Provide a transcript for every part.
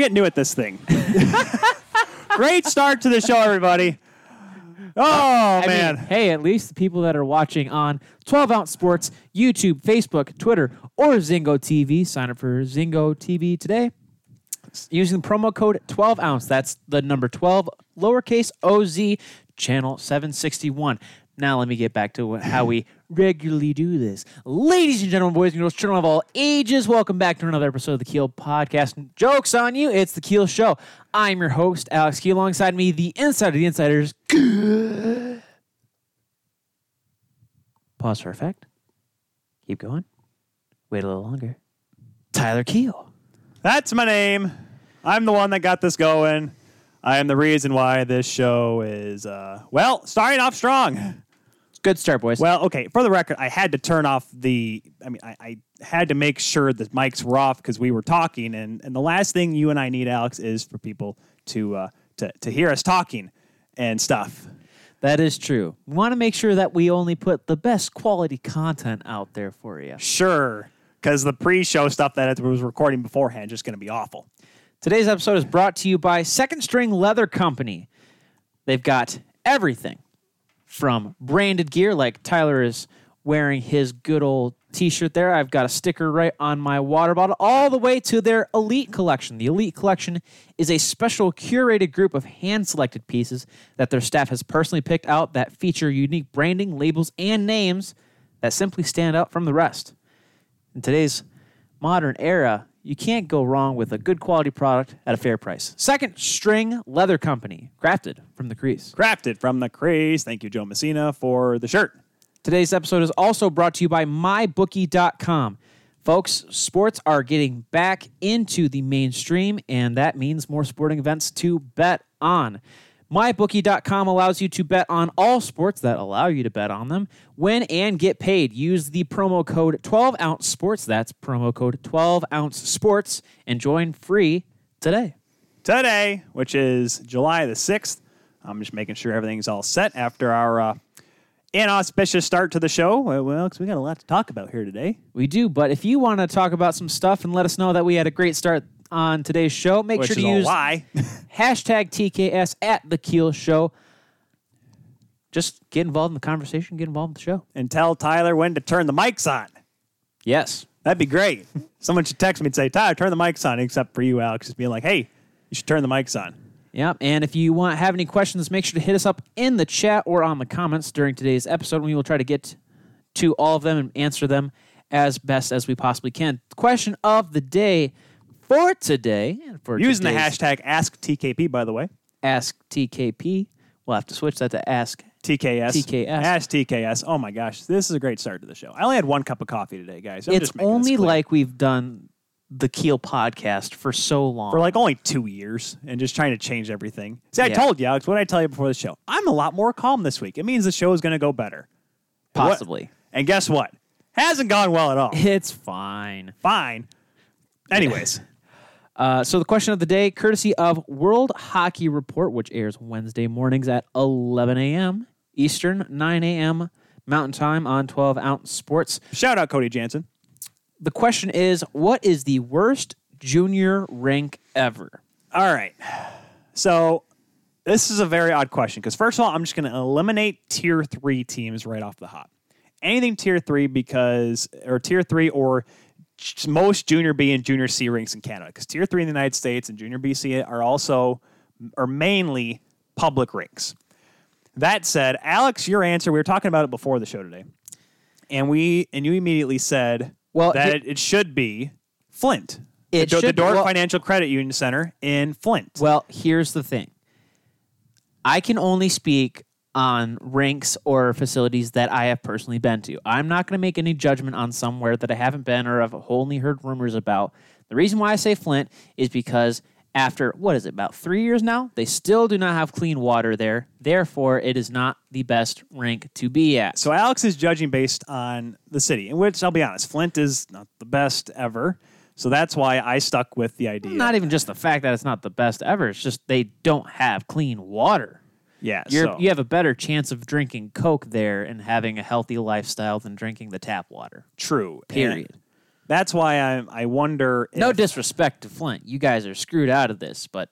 Getting new at this thing. Great start to the show, everybody. Oh I man. mean, hey, at least the people that are watching on 12 Ounce Sports, YouTube, Facebook, Twitter, or Zingo TV, sign up for Zingo TV today using the promo code 12 ounce. That's the number 12, lowercase OZ, channel 761. Now, let me get back to how we regularly do this. Ladies and gentlemen, boys and girls, children of all ages, welcome back to another episode of the Keel Podcast. Jokes on you, it's the Keel Show. I'm your host, Alex Keel. Alongside me, the inside of the insiders. Pause for effect. Keep going. Wait a little longer. Tyler Keel. That's my name. I'm the one that got this going. I am the reason why this show is uh, well starting off strong. Good start, boys. Well, okay. For the record, I had to turn off the. I mean, I, I had to make sure the mics were off because we were talking, and and the last thing you and I need, Alex, is for people to uh, to to hear us talking and stuff. That is true. We want to make sure that we only put the best quality content out there for you. Sure, because the pre-show stuff that it was recording beforehand is just going to be awful. Today's episode is brought to you by Second String Leather Company. They've got everything from branded gear, like Tyler is wearing his good old t shirt there. I've got a sticker right on my water bottle, all the way to their Elite Collection. The Elite Collection is a special curated group of hand selected pieces that their staff has personally picked out that feature unique branding, labels, and names that simply stand out from the rest. In today's modern era, you can't go wrong with a good quality product at a fair price. Second String Leather Company, crafted from the crease. Crafted from the crease. Thank you, Joe Messina, for the shirt. Today's episode is also brought to you by MyBookie.com. Folks, sports are getting back into the mainstream, and that means more sporting events to bet on. MyBookie.com allows you to bet on all sports that allow you to bet on them, win, and get paid. Use the promo code 12 ounce sports. That's promo code 12 ounce sports and join free today. Today, which is July the sixth, I'm just making sure everything's all set after our uh, inauspicious start to the show. Well, well, 'cause we got a lot to talk about here today. We do, but if you want to talk about some stuff and let us know that we had a great start on today's show, make Which sure to use hashtag TKS at the Keel Show. Just get involved in the conversation, get involved in the show. and tell Tyler when to turn the mics on. Yes. That'd be great. Someone should text me and say, Tyler, turn the mics on, except for you, Alex, just being like, hey, you should turn the mics on. Yep. And if you want have any questions, make sure to hit us up in the chat or on the comments during today's episode. We will try to get to all of them and answer them as best as we possibly can. Question of the day for today, and for Using the today's hashtag AskTKP, by the way. Ask TKP. We'll have to switch that to Ask TKS. TKS. Ask TKS. Oh my gosh, this is a great start to the show. I only had one cup of coffee today, guys. I'm it's just making this only clear. like we've done the Keel podcast for so long. for like only two years and just trying to change everything. See, I Yeah. told you, Alex, what did I tell you before the show? I'm a lot more calm this week. It means the show is going to go better. What- possibly. And guess what? Hasn't gone well at all. It's fine. Fine. Anyways, Uh, so the question of the day, courtesy of World Hockey Report, which airs Wednesday mornings at 11 a.m. Eastern, 9 a.m. Mountain Time on 12 Ounce Sports. shout out Cody Jansen. The question is, what is the worst junior rank ever? All right. So this is a very odd question because first of all, I'm just going to eliminate tier three teams right off the hop. Anything tier three because or tier three or most junior B and junior C ranks in Canada because tier three in the United States and junior BC are also are mainly public ranks. That said, Alex, your answer we were talking about it before the show today, and we and you immediately said Well, that it, it should be Flint. It the, Do- the Dort well- Financial Credit Union Center in Flint. Well, here's the thing. I can only speak on ranks or facilities that I have personally been to. I'm not going to make any judgment on somewhere that I haven't been or have only heard rumors about. The reason why I say Flint is because after what is it about 3 years now, they still do not have clean water there. Therefore, it is not the best rank to be at. So Alex is judging based on the city, in which I'll be honest, Flint is not the best ever. So that's why I stuck with the idea. not even just the fact that it's not the best ever, it's just they don't have clean water. Yeah. You're, so, You have a better chance of drinking Coke there and having a healthy lifestyle than drinking the tap water. true. Period. And That's why I I wonder. No disrespect to Flint. You guys are screwed out of this, but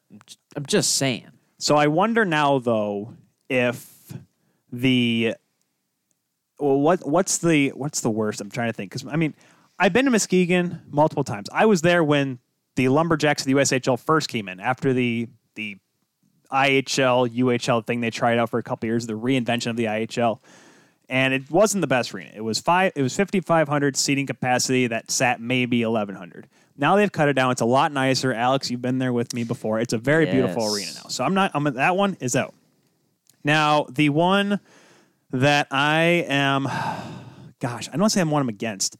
I'm just saying. So I wonder now though if the well what what's the what's the worst? I'm trying to think because I mean I've been to Muskegon multiple times. I was there when the Lumberjacks of the USHL first came in after the the IHL UHL thing they tried out for a couple years, the reinvention of the IHL. And it wasn't the best arena. It was five. It was 5,500 seating capacity that sat maybe 1,100. Now they've cut it down. It's a lot nicer. Alex, you've been there with me before. It's a very beautiful arena now. So I'm not. I'm that one is out. Now the one that I am, gosh, I don't say I'm one I'm against.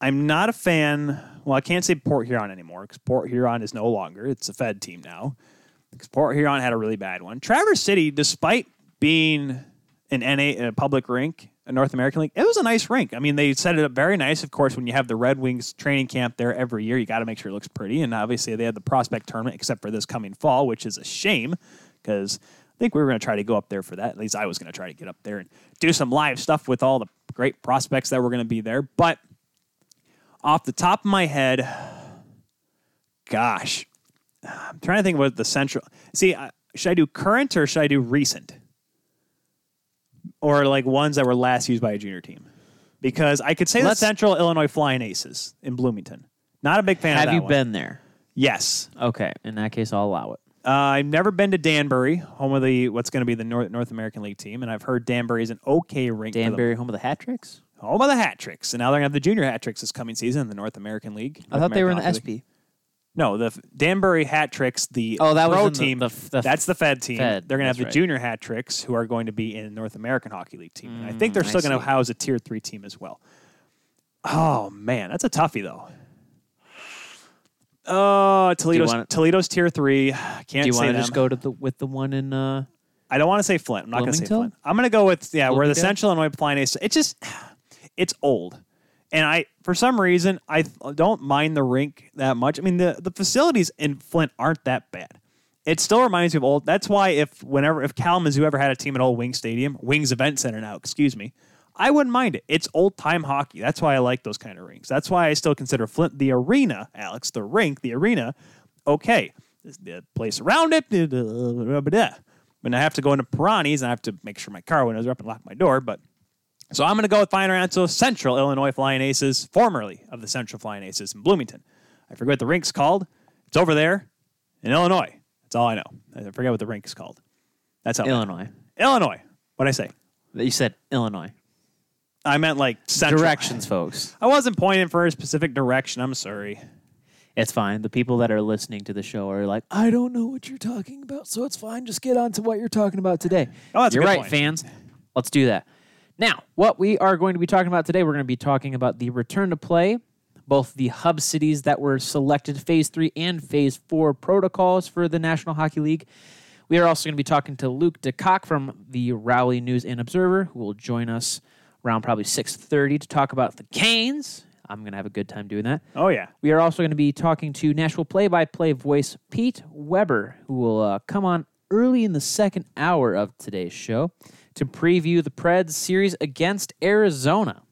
I'm not a fan. Well, I can't say Port Huron anymore because Port Huron is no longer. It's a Fed team now. Because Port Huron had a really bad one. Traverse City, despite being an NA a public rink, a North American league, it was a nice rink. I mean, they set it up very nice. Of course, when you have the Red Wings training camp there every year, you got to make sure it looks pretty. And obviously, they had the prospect tournament, except for this coming fall, which is a shame because I think we were going to try to go up there for that. At least I was going to try to get up there and do some live stuff with all the great prospects that were going to be there. But off the top of my head, gosh, I'm trying to think about the central. See, uh, should I do current or should I do recent? Or like ones that were last used by a junior team? Because I could say Let's- the Central Illinois Flying Aces in Bloomington. Not a big fan of Have you one. been there? Yes. Okay, in that case, I'll allow it. Uh, I've never been to Danbury, home of the what's going to be the North, North American League team, and I've heard Danbury is an okay rink. Danbury, home of the hat tricks. home of the Hat Tricks, and now they're going to have the junior Hat Tricks this coming season in the North American League. I North thought they were in the American League. No, the Danbury Hat Tricks, the Oh, that was pro the- team. the f- the that's the Fed team. Fed, They're going to have the right. junior Hat Tricks, who are going to be in North American Hockey League team. And I think they're Mm, still going to house a Tier Three team as well. Oh man, that's a toughie though. Oh, Toledo's wanna- Toledo's Tier Three. Can't Do you want to just go to the with the one in? Uh, I don't want to say Flint. I'm not going to say Flint. I'm going to go with yeah, where the? Central Illinois Flying Ace. It just it's old, and I for some reason I don't mind the rink that much. I mean the the facilities in Flint aren't that bad. It still reminds me of old. That's why if whenever if Kalamazoo ever had a team at Old Wing Stadium, Wings Event Center now, excuse me, I wouldn't mind it. It's old time hockey. That's why I like those kind of rinks. That's why I still consider Flint the arena, Alex, the rink, the arena. Okay, the place around it. When I have to go into Pirani's and I have to make sure my car windows are up and lock my door, but so I'm going to go with final answer Central Illinois Flying Aces, formerly of the Central Flying Aces in Bloomington. I forget what the rink's called. It's over there in Illinois. That's all I know. I forget what the rink is called. That's how Illinois. Illinois. What I say? You said Illinois. I meant like central. Directions, folks. I wasn't pointing for a specific direction. I'm sorry. It's fine. The people that are listening to the show are like, I don't know what you're talking about, so it's fine. Just get on to what you're talking about today. Oh, that's you're right, point. fans. Let's do that. Now, what we are going to be talking about today, we're going to be talking about the return to play, both the hub cities that were selected phase three and phase four protocols for the National Hockey League. We are also going to be talking to Luke DeCock from the Raleigh News and Observer, who will join us around probably 6.30 to talk about the Canes. I'm going to have a good time doing that. Oh yeah. We are also going to be talking to Nashville play by play voice Pete Weber, who will uh, come on early in the second hour of today's show to preview the Preds series against Arizona,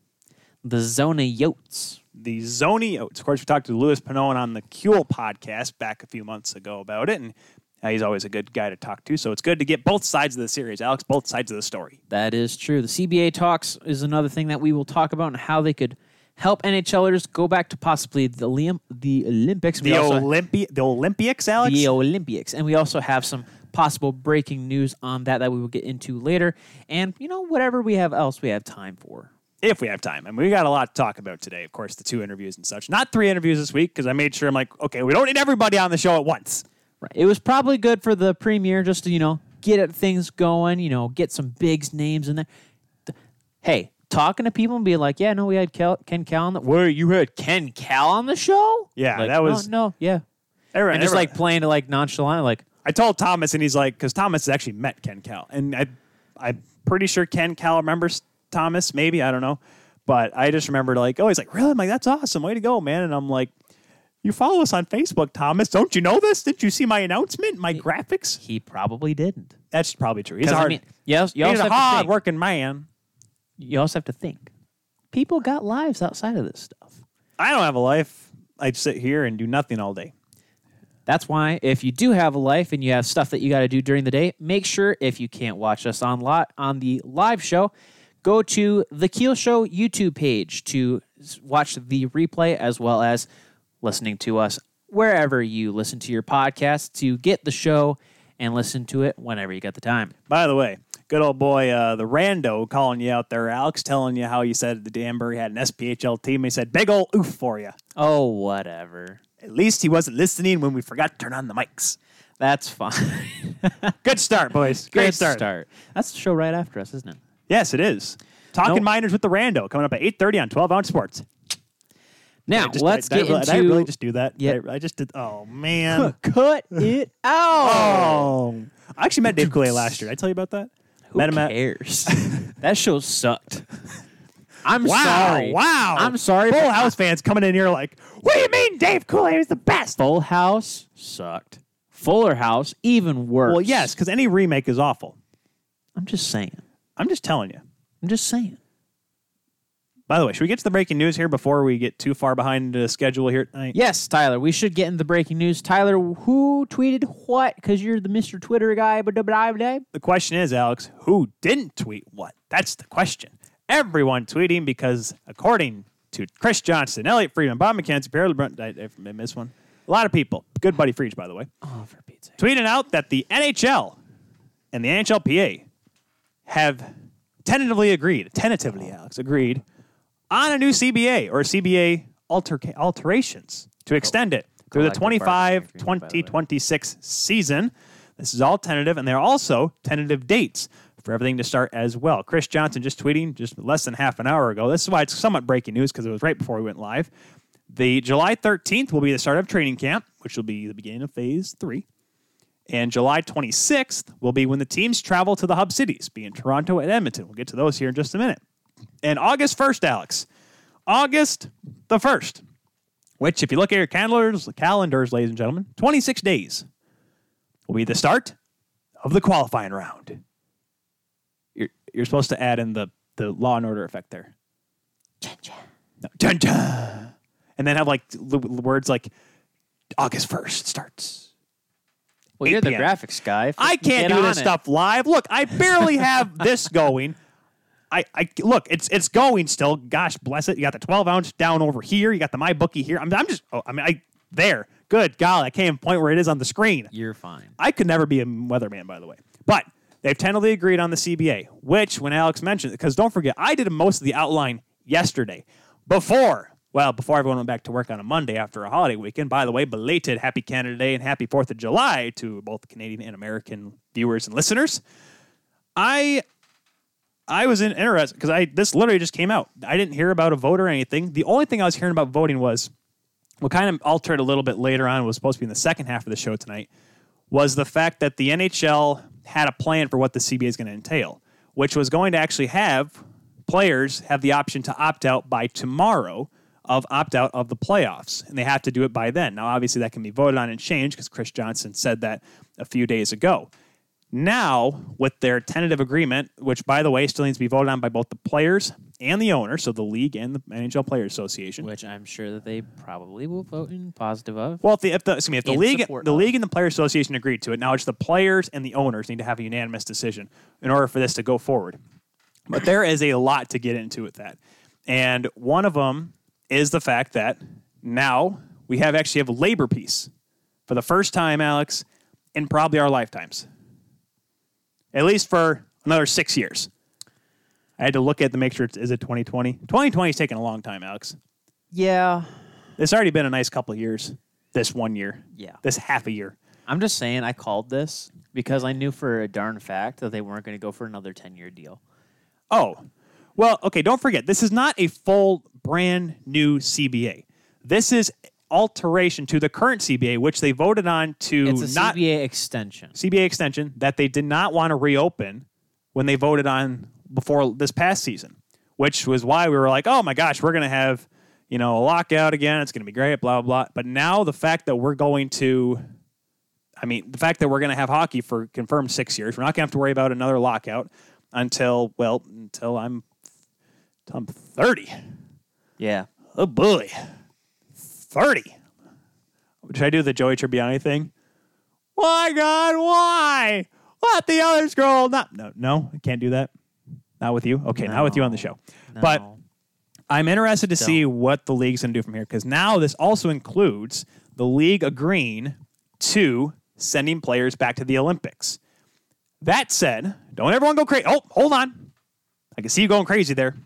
the Zona Yotes. the Zony Oats. Of course, we talked to Louis Pinone on the Keel podcast back a few months ago about it, and uh, he's always a good guy to talk to. So it's good to get both sides of the series, Alex, both sides of the story. That is true. The CBA talks is another thing that we will talk about and how they could help NHLers go back to possibly the, Liam, the Olympics. We The also- Olympi- the Olympics, Alex. the Olympics. And we also have some possible breaking news on that that we will get into later. And, you know, whatever we have else we have time for. if we have time. And we got a lot to talk about today. Of course, the two interviews and such. Not three interviews this week because I made sure I'm like, okay, we don't need everybody on the show at once. Right. It was probably good for the premiere just to, you know, get things going, you know, get some big names in there. Hey, talking to people and be like, yeah, no, we had Kel- Ken Kal on the Where you had Ken Kal on the show? Yeah, Like, that was- no, no yeah. Everyone, And just everyone- like playing it like nonchalant, like I told Thomas, and he's like, because Thomas has actually met Ken Kal, and I, I'm pretty sure Ken Kal remembers Thomas. Maybe I don't know, but I just remembered like, oh, he's like, really? I'm like, that's awesome, way to go, man. And I'm like, you follow us on Facebook, Thomas? Don't you know this? Didn't you see my announcement, my graphics? he probably didn't. That's probably true. He's hard, I mean, yes, you he's also a hard working man. you also have to think people got lives outside of this stuff I don't have a life. I sit here and do nothing all day. That's why if you do have a life and you have stuff that you got to do during the day, make sure if you can't watch us on lot on the live show, go to the Keel Show YouTube page to watch the replay as well as listening to us wherever you listen to your podcast to get the show and listen to it whenever you got the time. By the way, good old boy, uh, the rando calling you out there, Alex, telling you how you said the Danbury had an SPHL team. He said, big old oof for you. Oh, whatever. At least he wasn't listening when we forgot to turn on the mics. That's fine. Good start, boys. Great Good start. That's the show right after us, isn't it? Yes, it is. Talking Nope. Miners with the Rando coming up at 8.30 on 12 Ounce Sports. Now, I just- let's did I- get did into I really just do that? Yeah. I, I just did. Oh, man. cut it out. oh. I actually met Dave Coulier last year. Did I tell you about that? Who met him at cares? that show sucked. I'm Wow, sorry. wow. I'm sorry. Full House fans coming in here like, what do you mean Dave Coulier is the best? Full House sucked. Fuller House even worse. Well, yes, because any remake is awful. I'm just saying. I'm just telling you. I'm just saying. By the way, should we get to the breaking news here before we get too far behind the schedule here tonight? Yes, Tyler. We should get in the breaking news. Tyler, who tweeted what? Because you're the Mr. Twitter guy. But The question is, Alex, who didn't tweet what? That's the question. Everyone tweeting because, according to Chris Johnston, Elliotte Friedman, Bob McKenzie, Pierre LeBrun, I, I missed one. A lot of people. Good buddy Freach, by the way. Oh, for Pete's sake. tweeting out that the NHL and the NHLPA have tentatively agreed, tentatively, oh. Alex, agreed on a new CBA or CBA alter- alterations to oh. extend it through the Collective 25 bargaining agreement, by the way. 2026 season. This is all tentative, and they're also tentative dates for everything to start as well. Chris Johnston just tweeting just less than half an hour ago. This is why it's somewhat breaking news because it was right before we went live. The July 13th will be the start of training camp, which will be the beginning of phase three. And July 26th will be when the teams travel to the hub cities, being Toronto and Edmonton. We'll get to those here in just a minute. And August 1st, Alex. August the 1st, which, if you look at your calendars, calendars, ladies and gentlemen, 26 days will be the start of the qualifying round. You're, you're supposed to add in the, the law and order effect there. No, dun, dun. And then have like l- words like August 1st starts. Well, you're the p.m. graphics guy. I can't do this it. stuff live. Look, I barely have this going. I, I look, it's it's going still. Gosh bless it. You got the 12 ounce down over here. You got the my bookie here. I'm, I'm just. Oh, I mean, I there. Good golly, I can't even point where it is on the screen. You're fine. I could never be a weatherman, by the way. But they've tentatively agreed on the CBA, which when Alex mentioned, because don't forget, I did most of the outline yesterday before, well, before everyone went back to work on a Monday after a holiday weekend. By the way, belated Happy Canada Day and Happy 4th of July to both Canadian and American viewers and listeners. I I was in interested because I this literally just came out. I didn't hear about a vote or anything. The only thing I was hearing about voting was what kind of altered a little bit later on was supposed to be in the second half of the show tonight was the fact that the NHL had a plan for what the CBA is going to entail, which was going to actually have players have the option to opt out by tomorrow of opt out of the playoffs, and they have to do it by then. Now, obviously, that can be voted on and changed because Chris Johnston said that a few days ago. Now, with their tentative agreement, which by the way still needs to be voted on by both the players and the owner, so the league and the NHL Players Association. Which I'm sure that they probably will vote in positive of. Well, if the if the excuse me, if the In league the of. league and the Players Association agreed to it, now it's the players and the owners need to have a unanimous decision in order for this to go forward. But there is a lot to get into with that, and one of them is the fact that now we have actually have a labor peace for the first time, Alex, in probably our lifetimes, at least for another six years. I had to look at to make sure it's is it 2020. 2020 is taking a long time, Alex. Yeah. It's already been a nice couple of years. This one year, Yeah. this half a year. I'm just saying I called this because I knew for a darn fact that they weren't going to go for another 10 year deal. Oh, well, okay. Don't forget, this is not a full brand new CBA. This is alteration to the current CBA, which they voted on to It's a not CBA extension. CBA extension that they did not want to reopen when they voted on before this past season, which was why we were like, oh my gosh, we're going to have, you know, a lockout again. It's going to be great, blah, blah, blah. But now the fact that we're going to, I mean, the fact that we're going to have hockey for confirmed six years, we're not going to have to worry about another lockout until, well, until I'm, until I'm 30. Yeah. Oh boy. 30. Should I do the Joey Tribbiani thing? Why, God, why? Let the others go. Not, no, no, I can't do that. Not with you. Okay, not with you on the show. But I'm interested to see what the league's going to do from here because now this also includes the league agreeing to sending players back to the Olympics. That said, don't everyone go crazy. Oh, hold on. I can see you going crazy there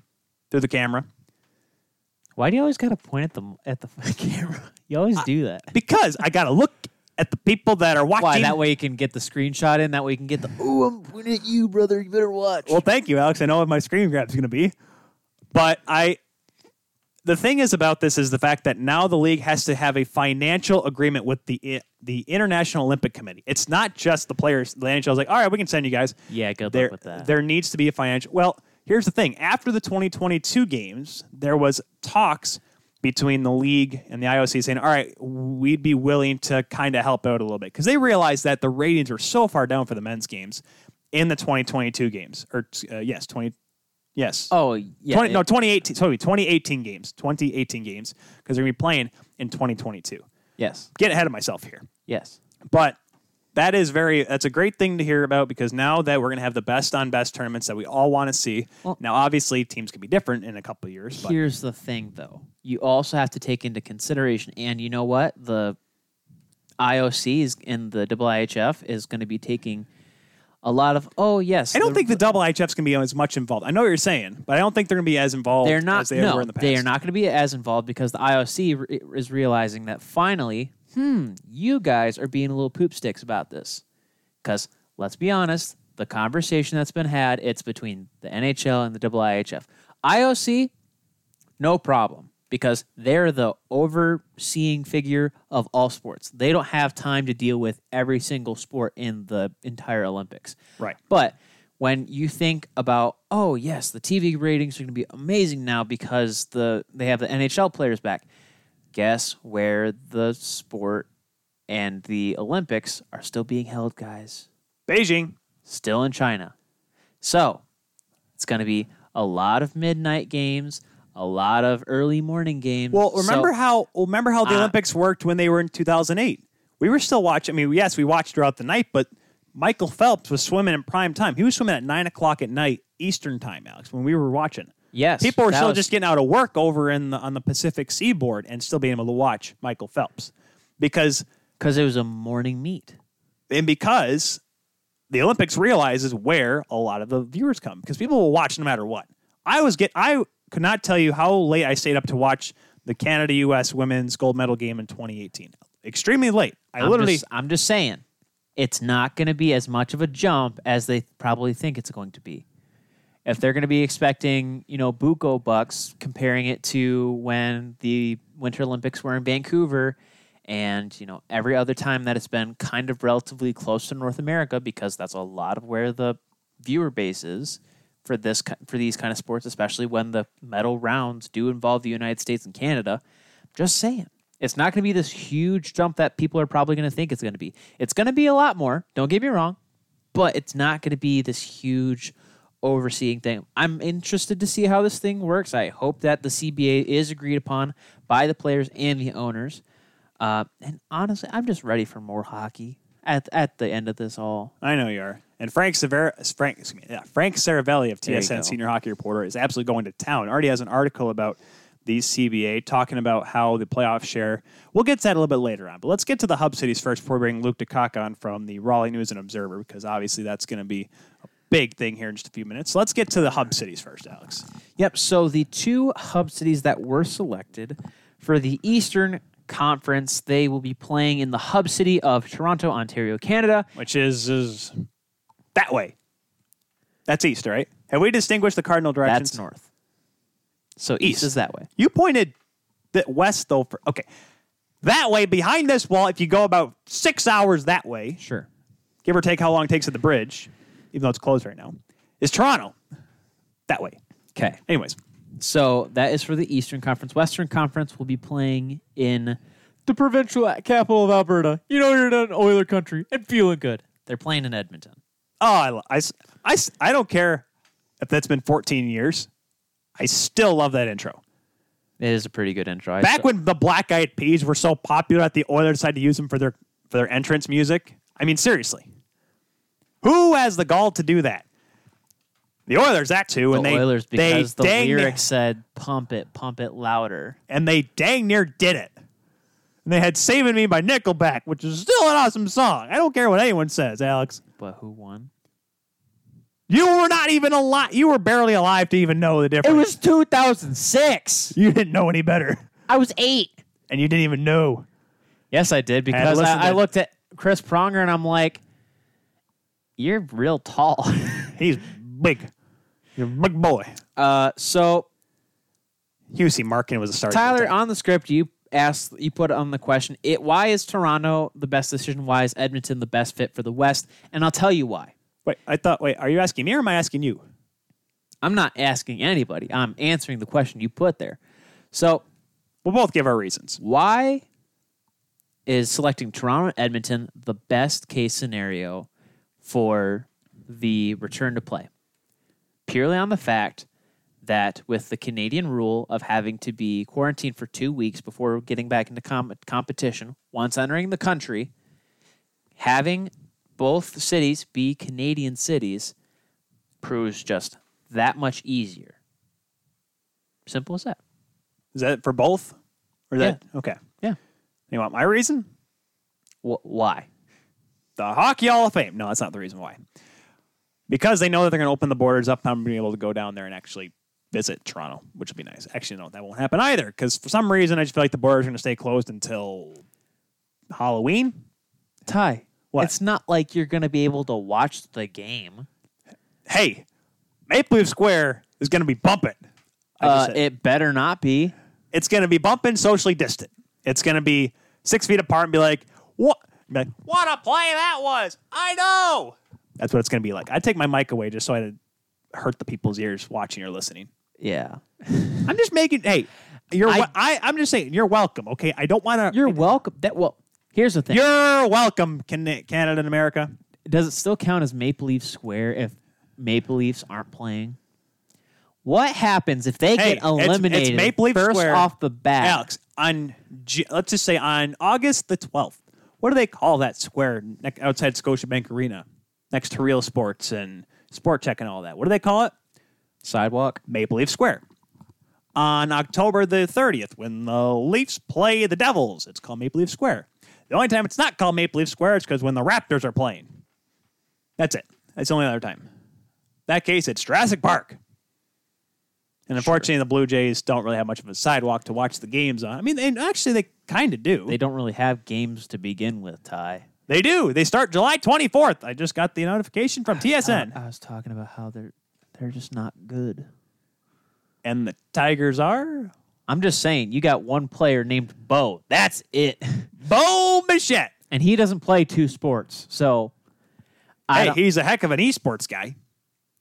through the camera why do you always got to point at the at the camera? You always do that. because I got to look at the people that are watching. Why? That way you can get the screenshot in. That way you can get the. Oh, I'm pointing at you, brother. You better watch. Well, thank you, Alex. I know what my screen grab is going to be, but I. The thing is about this is the fact that now the league has to have a financial agreement with the the International Olympic Committee. It's not just the players. The NHL is like, all right, we can send you guys. yeah, good There, luck with that. there needs to be a financial. Well, here's the thing: after the 2022 games, there was talks between the league and the IOC saying, "All right, we'd be willing to kind of help out a little bit," because they realized that the ratings were so far down for the men's games in the 2022 games, or uh, yes, 20, yes, oh yeah. 20, no, 2018, sorry, 2018 games, 2018 games, because they're gonna be playing in 2022. yes. Get ahead of myself here. Yes. But that is very that's a great thing to hear about because now that we're going to have the best on best tournaments that we all want to see. Well- now obviously teams can be different in a couple of years, but Here's the thing, though. You also have to take into consideration, and you know what? The IOCs and the IIHF is going to be taking a lot of. Oh yes, I don't think the double IHFs can be as much involved. I know what you're saying, but I don't think they're going to be as involved they're not. as they no, were in the past. they are not going to be as involved because the IOC re- is realizing that finally, hmm, you guys are being a little poop sticks about this. Because let's be honest, the conversation that's been had, it's between the NHL and the IIHF. IOC, no problem because they're the overseeing figure of all sports. They don't have time to deal with every single sport in the entire Olympics. Right. But when you think about, oh yes, the TV ratings are going to be amazing now because the they have the NHL players back. Guess where the sport and the Olympics are still being held, guys? Beijing. Still in China. So it's going to be a lot of midnight games, a lot of early morning games. Well, remember So- how well, remember how the Uh, Olympics worked when they were in 2008. We were still watching. I mean, yes, we watched throughout the night, but Michael Phelps was swimming in prime time. He was swimming at nine o'clock at night Eastern time, Alex, when we were watching. Yes, People were still was- just getting out of work over in the, on the Pacific Seaboard and still being able to watch Michael Phelps because because it was a morning meet. and because the Olympics realizes where a lot of the viewers come because people will watch no matter what. I was get I could not tell you how late I stayed up to watch the Canada U.S. women's gold medal game in 2018. Extremely late. I I'm literally just, I'm just saying, it's not going to be as much of a jump as they probably think it's going to be. If they're going to be expecting, you know, Buco bucks, comparing it to when the Winter Olympics were in Vancouver, and you know every other time that it's been kind of relatively close to North America, because that's a lot of where the viewer base is for this for these kind of sports, especially when the medal rounds do involve the United States and Canada. Just saying. It's not going to be this huge jump that people are probably going to think it's going to be. It's going to be a lot more. Don't get me wrong, but it's not going to be this huge overseeing thing. I'm interested to see how this thing works. I hope that the CBA is agreed upon by the players and the owners. Uh, and honestly, I'm just ready for more hockey at at the end of this all. I know you are. And Frank Sever- Frank excuse me, yeah, Frank Seravalli of TSN. Senior Hockey Reporter is absolutely going to town. Already has an article about these CBA talking about how the playoff share. We'll get to that a little bit later on, but let's get to the hub cities first before we bring Luke DeCock on from the Raleigh News and Observer because obviously that's going to be a big thing here in just a few minutes. So let's get to the hub cities first, Alex. Yep. So the two hub cities that were selected for the Eastern Conference, they will be playing in the hub city of Toronto, Ontario, Canada. Which is, is that way. That's east, right? Have we distinguished the cardinal directions? That's north. So east, East. is that way. You pointed the west though. For, okay, that way behind this wall. If you go about six hours that way, Sure. give or take how long it takes at the bridge, even though it's closed right now, is Toronto. That way. Okay. Anyways, So that is for the Eastern Conference. Western Conference will be playing in the provincial capital of Alberta. You know, you're in an Oiler country and feeling good. They're playing in Edmonton. oh, I, lo- I, s- I s- I don't care if that's been 14 years. I still love that intro. It is a pretty good intro. I Back saw- when the Black Eyed Peas were so popular that the Oilers decided to use them for their for their entrance music. I mean, seriously, who has the gall to do that? The Oilers, that too, the and they Oilers they the dang near- lyrics said "pump it, pump it louder." and they dang near did it. And they had "Saving Me" by Nickelback, which is still an awesome song. I don't care what anyone says, Alex. But who won? You were not even alive. You were barely alive to even know the difference. It was 2006. you didn't know any better, I was eight. and you didn't even know. Yes, I did because listen I, I looked at Chris Pronger and I'm like, "You're real tall." He's big. You're a big boy. uh, so Jussi Markkanen was a starter. Tyler, on the script, you asked, you put on the question, it, why is Toronto the best decision? Why is Edmonton the best fit for the West? And I'll tell you why. Wait, I thought. Wait, are you asking me or am I asking you? I'm not asking anybody. I'm answering the question you put there. So, We'll both give our reasons. why is selecting Toronto and Edmonton the best case scenario for the return to play? Purely on the fact that with the Canadian rule of having to be quarantined for two weeks before getting back into com- competition, once entering the country, having both cities be Canadian cities proves just that much easier. Simple as that. Is that for both? Or Yeah. that okay? Yeah. You want my reason? Wh- why? The Hockey Hall of Fame. No, that's not the reason why. Because they know that they're going to open the borders up, I'm being able to go down there and actually visit Toronto, which would be nice. Actually, no, that won't happen either. Because for some reason, I just feel like the borders are going to stay closed until Halloween. Ty, What? it's not like you're going to be able to watch the game. Hey, Maple Leaf Square is going to be bumping. I just Uh, said. it better not be. it's going to be bumping socially distant. It's going to be six feet apart and be like, what? Like, what a play that was. I know. That's what it's going to be like. I'd take my mic away just so I didn't hurt the people's ears watching or listening. Yeah. I'm just making, hey, you're, I- I, I'm just saying, you're welcome. Okay. I don't want to, You're welcome. That well, here's the thing. you're welcome, Can- Canada and America. Does it still count as Maple Leaf Square if Maple Leafs aren't playing? What happens if they Hey, get it's- it's eliminated Maple Leaf first Square. off the bat? Alex, on, let's just say on August the 12th, what do they call that square outside Scotiabank Arena next to Real Sports and Sport Chek and all that? What do they call it? Sidewalk. Maple Leaf Square. On October the 30th, when the Leafs play the Devils, it's called Maple Leaf Square. The only time it's not called Maple Leaf Square is because when the Raptors are playing. That's it. That's the only other time. In that case, it's Jurassic Park. And unfortunately, the Blue Jays don't really have much of a sidewalk to watch the games on. I mean, they, actually, they kind of do. They don't really have games to begin with, Ty. They do. They start July 24th. I just got the notification from TSN. I, I was talking about how they're they're just not good. and the Tigers are I'm just saying, you got one player named Bo. That's it. Bo Bichette. and he doesn't play two sports. So I Hey, he's a heck of an esports guy,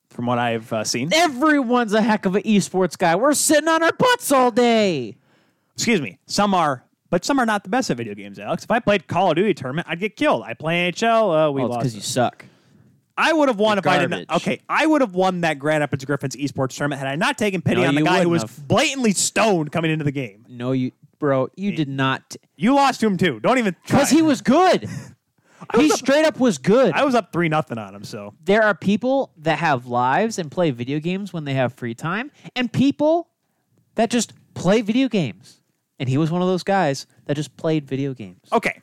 from what I've uh, seen. everyone's a heck of an esports guy. We're sitting on our butts all day. Excuse me. Some are, but some are not the best at video games, Alex. If I played Call of Duty tournament, I'd get killed. I play NHL. Uh, we it's lost. because you suck. I would have won You're if I didn't. garbage. Okay, I would have won that Grand Rapids Griffins esports tournament had I not taken pity No, on the guy who was have. blatantly stoned coming into the game. No, you, bro, you did not. You lost to him too. Don't even. Because he was good. he up- straight up was good. I was up three nothing on him. So there are people that have lives and play video games when they have free time, and people that just play video games. And he was one of those guys that just played video games. Okay.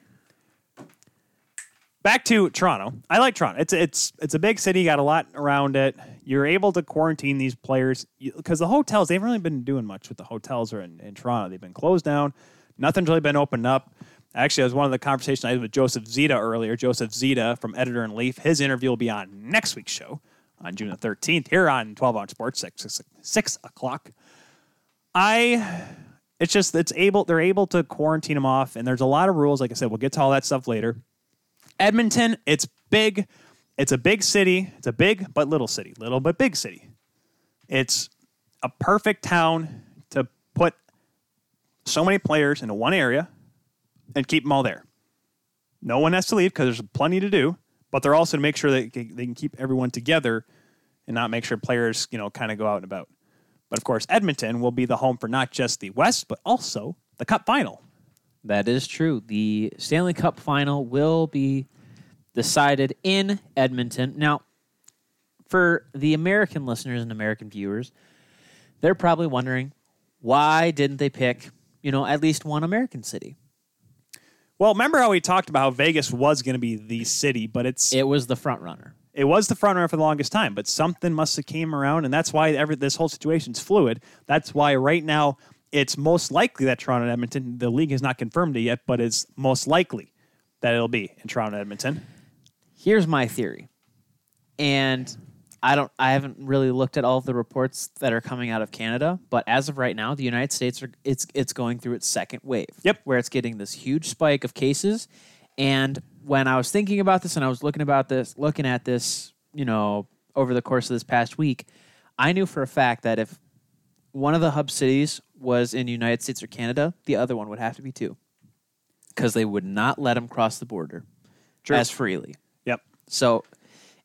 Back to Toronto. I like Toronto. It's it's it's a big city. Got a lot around it. You're able to quarantine these players because the hotels they haven't really been doing much with the hotels or in, in Toronto. They've been closed down. Nothing's really been opened up. Actually, it was one of the conversations I had with Joseph Zita earlier. Joseph Zita from Editor in Leaf. His interview will be on next week's show on June the 13th here on 12 on Sports, 6, 6, 6 o'clock. I it's just it's able they're able to quarantine them off and there's a lot of rules. Like i said we'll get to all that stuff later. Edmonton it's big. It's a big city. It's a big but little city. Little but big city. It's a perfect town to put so many players into one area and keep them all there. No one has to leave because there's plenty to do but they're also to make sure that they can keep everyone together and not make sure players you know kind of go out and about But of course, Edmonton will be the home for not just the West, but also the Cup final. That is true. The Stanley Cup final will be decided in Edmonton. Now, for the American listeners and American viewers, they're probably wondering why didn't they pick, you know, at least one American city? Well, remember how we talked about how Vegas was going to be the city, but it's It was the front runner. It was the front runner for the longest time, but something must have came around, and that's why every this whole situation's fluid. That's why right now it's most likely that Toronto and Edmonton. The league has not confirmed it yet, but it's most likely that it'll be in Toronto and Edmonton. Here's my theory. And I don't I haven't really looked at all of the reports that are coming out of Canada, but as of right now, the United States are it's it's going through its second wave. Yep. Where it's getting this huge spike of cases. And when I was thinking about this and I was looking about this looking at this, you know, over the course of this past week, I knew for a fact that if one of the hub cities was in the United States or Canada, the other one would have to be too. Because they would not let them cross the border True. as freely. Yep, So,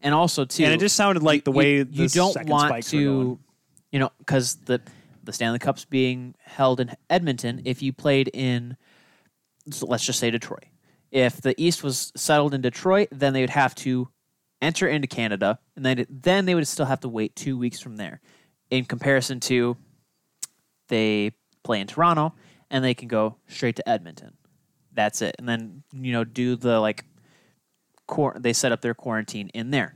and also too, and it just sounded like the you- way you, the don't second want spikes were going. to, you know, because the the Stanley Cup's being held in Edmonton. If you played in, let's just say Detroit, if the East was settled in Detroit, then they would have to enter into Canada, and then then they would still have to wait two weeks from there. In comparison to, they play in Toronto and they can go straight to Edmonton. That's it, and then you know do the like, they set up their quarantine in there.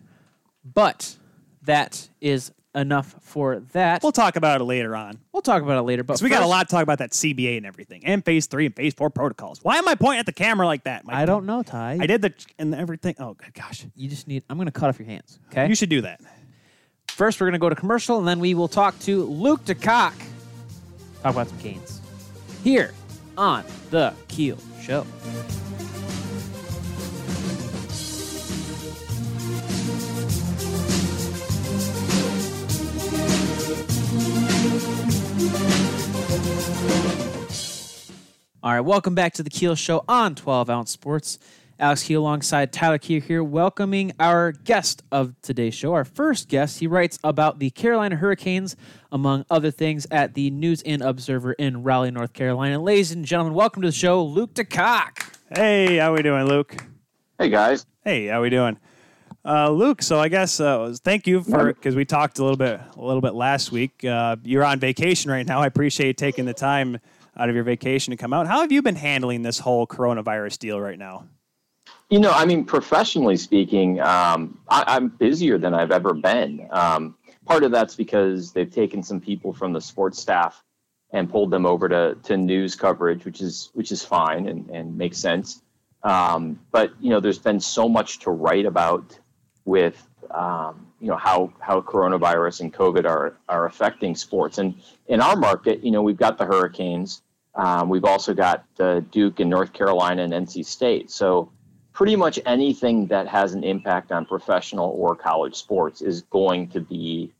But that is enough for that. We'll talk about it later on. We'll talk about it later. But we got a first- lot to talk about that CBA and everything, and phase three and phase four protocols. Why am I pointing at the camera like that? Mike? I don't know, Ty. I did the and everything. Oh good gosh, You just need. I'm going to cut off your hands. Okay. you should do that. First, we're going to go to commercial, and then we will talk to Luke DeCock. Talk about some gains here on the Keel Show. All right, welcome back to the Keel Show on 12 Ounce Sports. Alex Keel alongside Tyler Keel here, welcoming our guest of today's show. Our first guest, he writes about the Carolina Hurricanes, among other things, at the News and Observer in Raleigh, North Carolina. Ladies and gentlemen, welcome to the show, Luke DeCock. Hey, how are we doing, Luke? Hey guys. Hey, how we doing, uh, Luke? So I guess uh, thank you for because we talked a little bit a little bit last week. Uh, you're on vacation right now. I appreciate you taking the time out of your vacation to come out. How have you been handling this whole coronavirus deal right now? You know, I mean, professionally speaking, um, I, I'm busier than I've ever been. Um, part of that's because they've taken some people from the sports staff and pulled them over to, to news coverage, which is which is fine and, and makes sense. Um, but you know, there's been so much to write about with um, you know how how coronavirus and COVID are are affecting sports. And in our market, you know, we've got the Hurricanes. Um, we've also got uh, Duke and North Carolina and NC State. So pretty much anything that has an impact on professional or college sports is going to be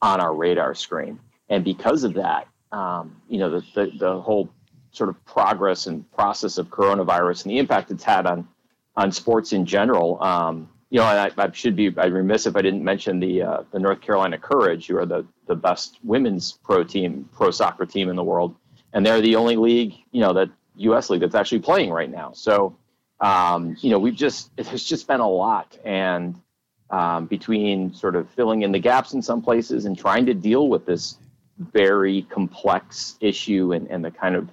on our radar screen. And because of that, um, you know, the, the, the whole sort of progress and process of coronavirus and the impact it's had on on sports in general. Um, you know, and I, I should be I'd remiss if I didn't mention the uh, the North Carolina Courage, who are the the best women's pro team, pro soccer team in the world, and they're the only league, you know, that U.S. league that's actually playing right now. So, um, you know, we've just it there's just been a lot, and um, between sort of filling in the gaps in some places and trying to deal with this very complex issue and, and the kind of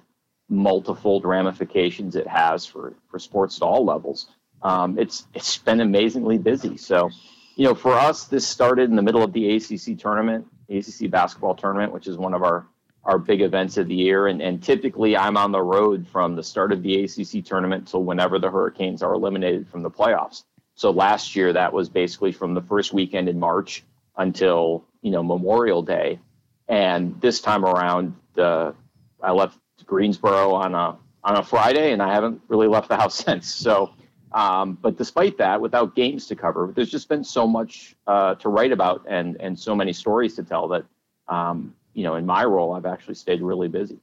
multifold ramifications it has for, for sports at all levels. Um, it's it's been amazingly busy. So, you know, for us, this started in the middle of the ACC tournament, ACC basketball tournament, which is one of our our big events of the year. And, and typically, I'm on the road from the start of the ACC tournament till whenever the Hurricanes are eliminated from the playoffs. So last year, that was basically from the first weekend in March until you know Memorial Day. And this time around, the I left Greensboro on a on a Friday, and I haven't really left the house since. So, um, but despite that, without games to cover, there's just been so much uh, to write about and and so many stories to tell that um, you know in my role, I've actually stayed really busy.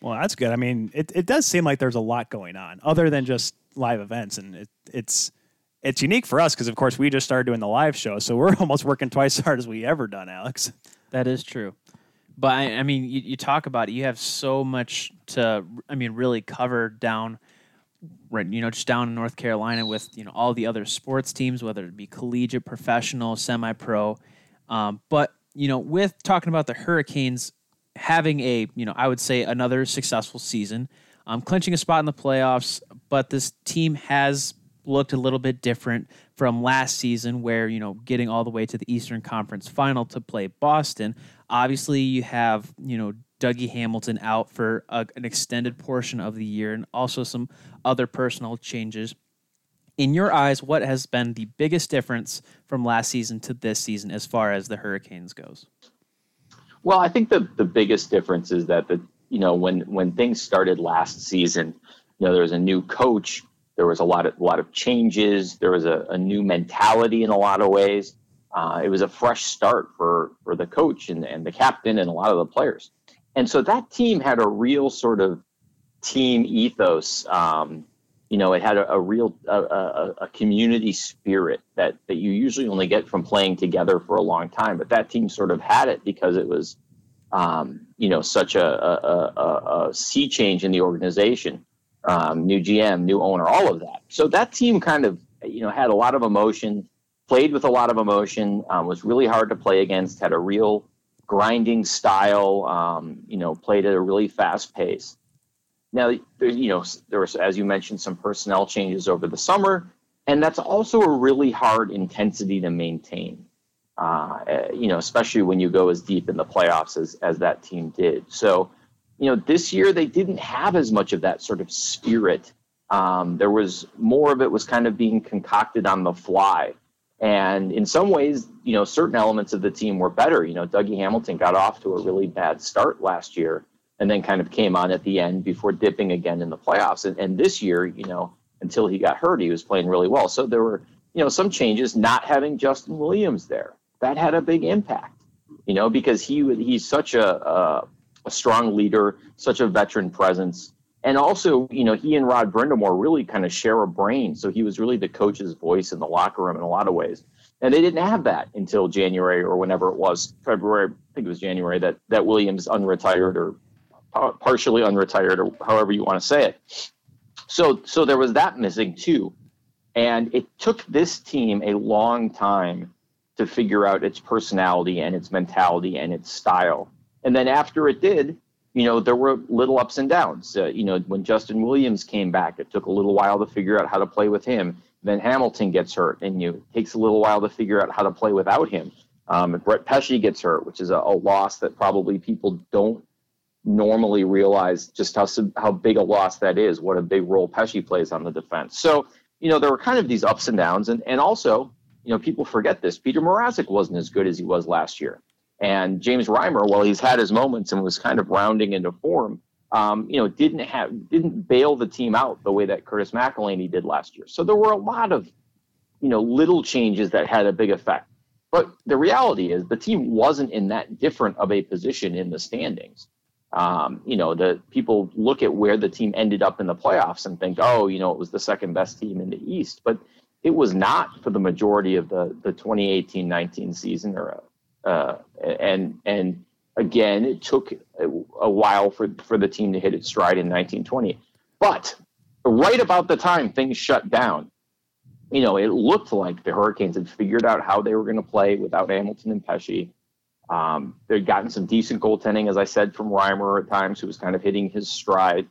Well, that's good. I mean, it, it does seem like there's a lot going on other than just live events, and it, it's it's unique for us because, of course, we just started doing the live show, so we're almost working twice as hard as we ever done, Alex. That is true. But I, I mean, you, you talk about it. You have so much to, I mean, really cover down, right? You know, just down in North Carolina with you know all the other sports teams, whether it be collegiate, professional, semi-pro. Um, but you know, with talking about the Hurricanes having a, you know, I would say another successful season, um, clinching a spot in the playoffs, but this team has looked a little bit different from last season, where you know getting all the way to the Eastern Conference Final to play Boston. Obviously, you have you know Dougie Hamilton out for a, an extended portion of the year, and also some other personal changes. In your eyes, what has been the biggest difference from last season to this season as far as the Hurricanes goes? Well, I think the the biggest difference is that the you know when when things started last season, you know there was a new coach, there was a lot of a lot of changes, there was a, a new mentality in a lot of ways. Uh, it was a fresh start for for the coach and, and the captain and a lot of the players, and so that team had a real sort of team ethos. Um, you know, it had a, a real a, a, a, community spirit that that you usually only get from playing together for a long time. But that team sort of had it because it was, um, you know, such a, sea change in the organization, um, new GM, new owner, all of that. So that team kind of, you know, had a lot of emotion, played with a lot of emotion, um, was really hard to play against, had a real grinding style, um, you know, played at a really fast pace. Now, you know, there was, as you mentioned, some personnel changes over the summer, and that's also a really hard intensity to maintain. Uh, you know, especially when you go as deep in the playoffs as as that team did. So, you know, this year they didn't have as much of that sort of spirit. Um, there was more of it was kind of being concocted on the fly. And in some ways, you know, certain elements of the team were better. You know, Dougie Hamilton got off to a really bad start last year and then kind of came on at the end before dipping again in the playoffs. And, and this year, you know, until he got hurt, he was playing really well. So there were, you know, some changes. Not having Justin Williams there that had a big impact, you know, because he he's such a, a, a strong leader, such a veteran presence. And also, you know, he and Rod Brind'Amour really kind of share a brain. So he was really the coach's voice in the locker room in a lot of ways. And they didn't have that until January or whenever it was, February, I think it was January, that, that Williams unretired or partially unretired or however you want to say it. So so there was that missing too. And it took this team a long time to figure out its personality and its mentality and its style. And then after it did, you know, there were little ups and downs. Uh, you know, when Justin Williams came back, it took a little while to figure out how to play with him. Then Hamilton gets hurt, and you it takes a little while to figure out how to play without him. Um, Brett Pesce gets hurt, which is a, a loss that probably people don't normally realize just how how big a loss that is, what a big role Pesce plays on the defense. So, you know, there were kind of these ups and downs, and and also, you know, people forget this. Peter Mrazek wasn't as good as he was last year, and James Reimer, while he's had his moments and was kind of rounding into form, um, you know, didn't have didn't bail the team out the way that Curtis McElhinney did last year. So there were a lot of, you know, little changes that had a big effect. But the reality is the team wasn't in that different of a position in the standings um, you know, the people look at where the team ended up in the playoffs and think, oh, you know, it was the second best team in the East, but it was not for the majority of the the 2018-19 season. Or uh, and and again, it took a, while for for the team to hit its stride in 1920. But right about the time things shut down, you know, it looked like the Hurricanes had figured out how they were going to play without Hamilton and Pesce. Um, they'd gotten some decent goaltending, as I said, from Reimer at times, who was kind of hitting his stride.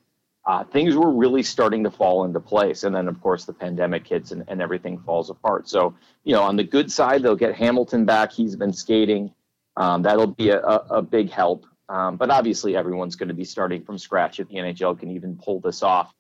Uh, things were really starting to fall into place. And then, of course, the pandemic hits and, and everything falls apart. So, you know, on the good side, they'll get Hamilton back. He's been skating. Um, that'll be a, a, big help. Um, but obviously, everyone's going to be starting from scratch if the NHL can even pull this off.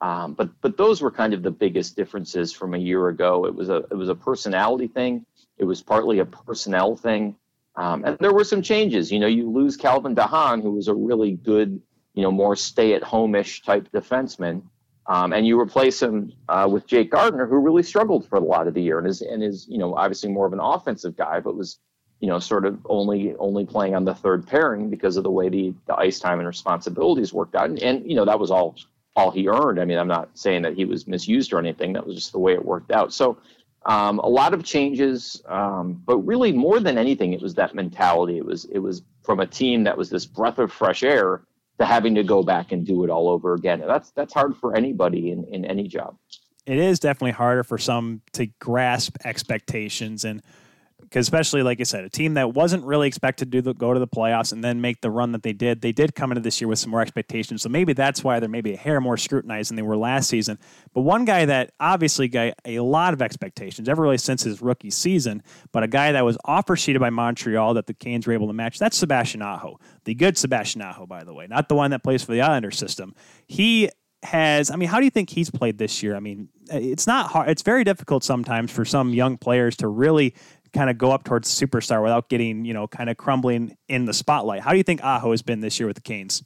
Um, but but those were kind of the biggest differences from a year ago. It was a it was a personality thing. It was partly a personnel thing. Um, and there were some changes. You know, you lose Calvin DeHaan, who was a really good, you know, more stay-at-home-ish type defenseman, um, and you replace him uh, with Jake Gardiner, who really struggled for a lot of the year and is and is you know obviously more of an offensive guy, but was you know sort of only only playing on the third pairing because of the way the, the ice time and responsibilities worked out. And, and you know that was all all he earned. I mean, I'm not saying that he was misused or anything. That was just the way it worked out. So um, a lot of changes, um, but really more than anything, it was that mentality. It was it was from a team that was this breath of fresh air to having to go back and do it all over again. And that's that's hard for anybody in, in any job. It is definitely harder for some to grasp expectations and because especially like I said, a team that wasn't really expected to the, go to the playoffs and then make the run that they did, they did come into this year with some more expectations. So maybe that's why they're maybe a hair more scrutinized than they were last season. But one guy that obviously got a lot of expectations, ever really since his rookie season, but a guy that was offer sheeted by Montreal that the Canes were able to match, that's Sebastian Aho, the good Sebastian Aho, by the way, not the one that plays for the Islander system. He has I mean, how do you think he's played this year? I mean, it's not hard. It's very difficult sometimes for some young players to really kind of go up towards superstar without getting, you know, kind of crumbling in the spotlight. How do you think Aho has been this year with the Canes?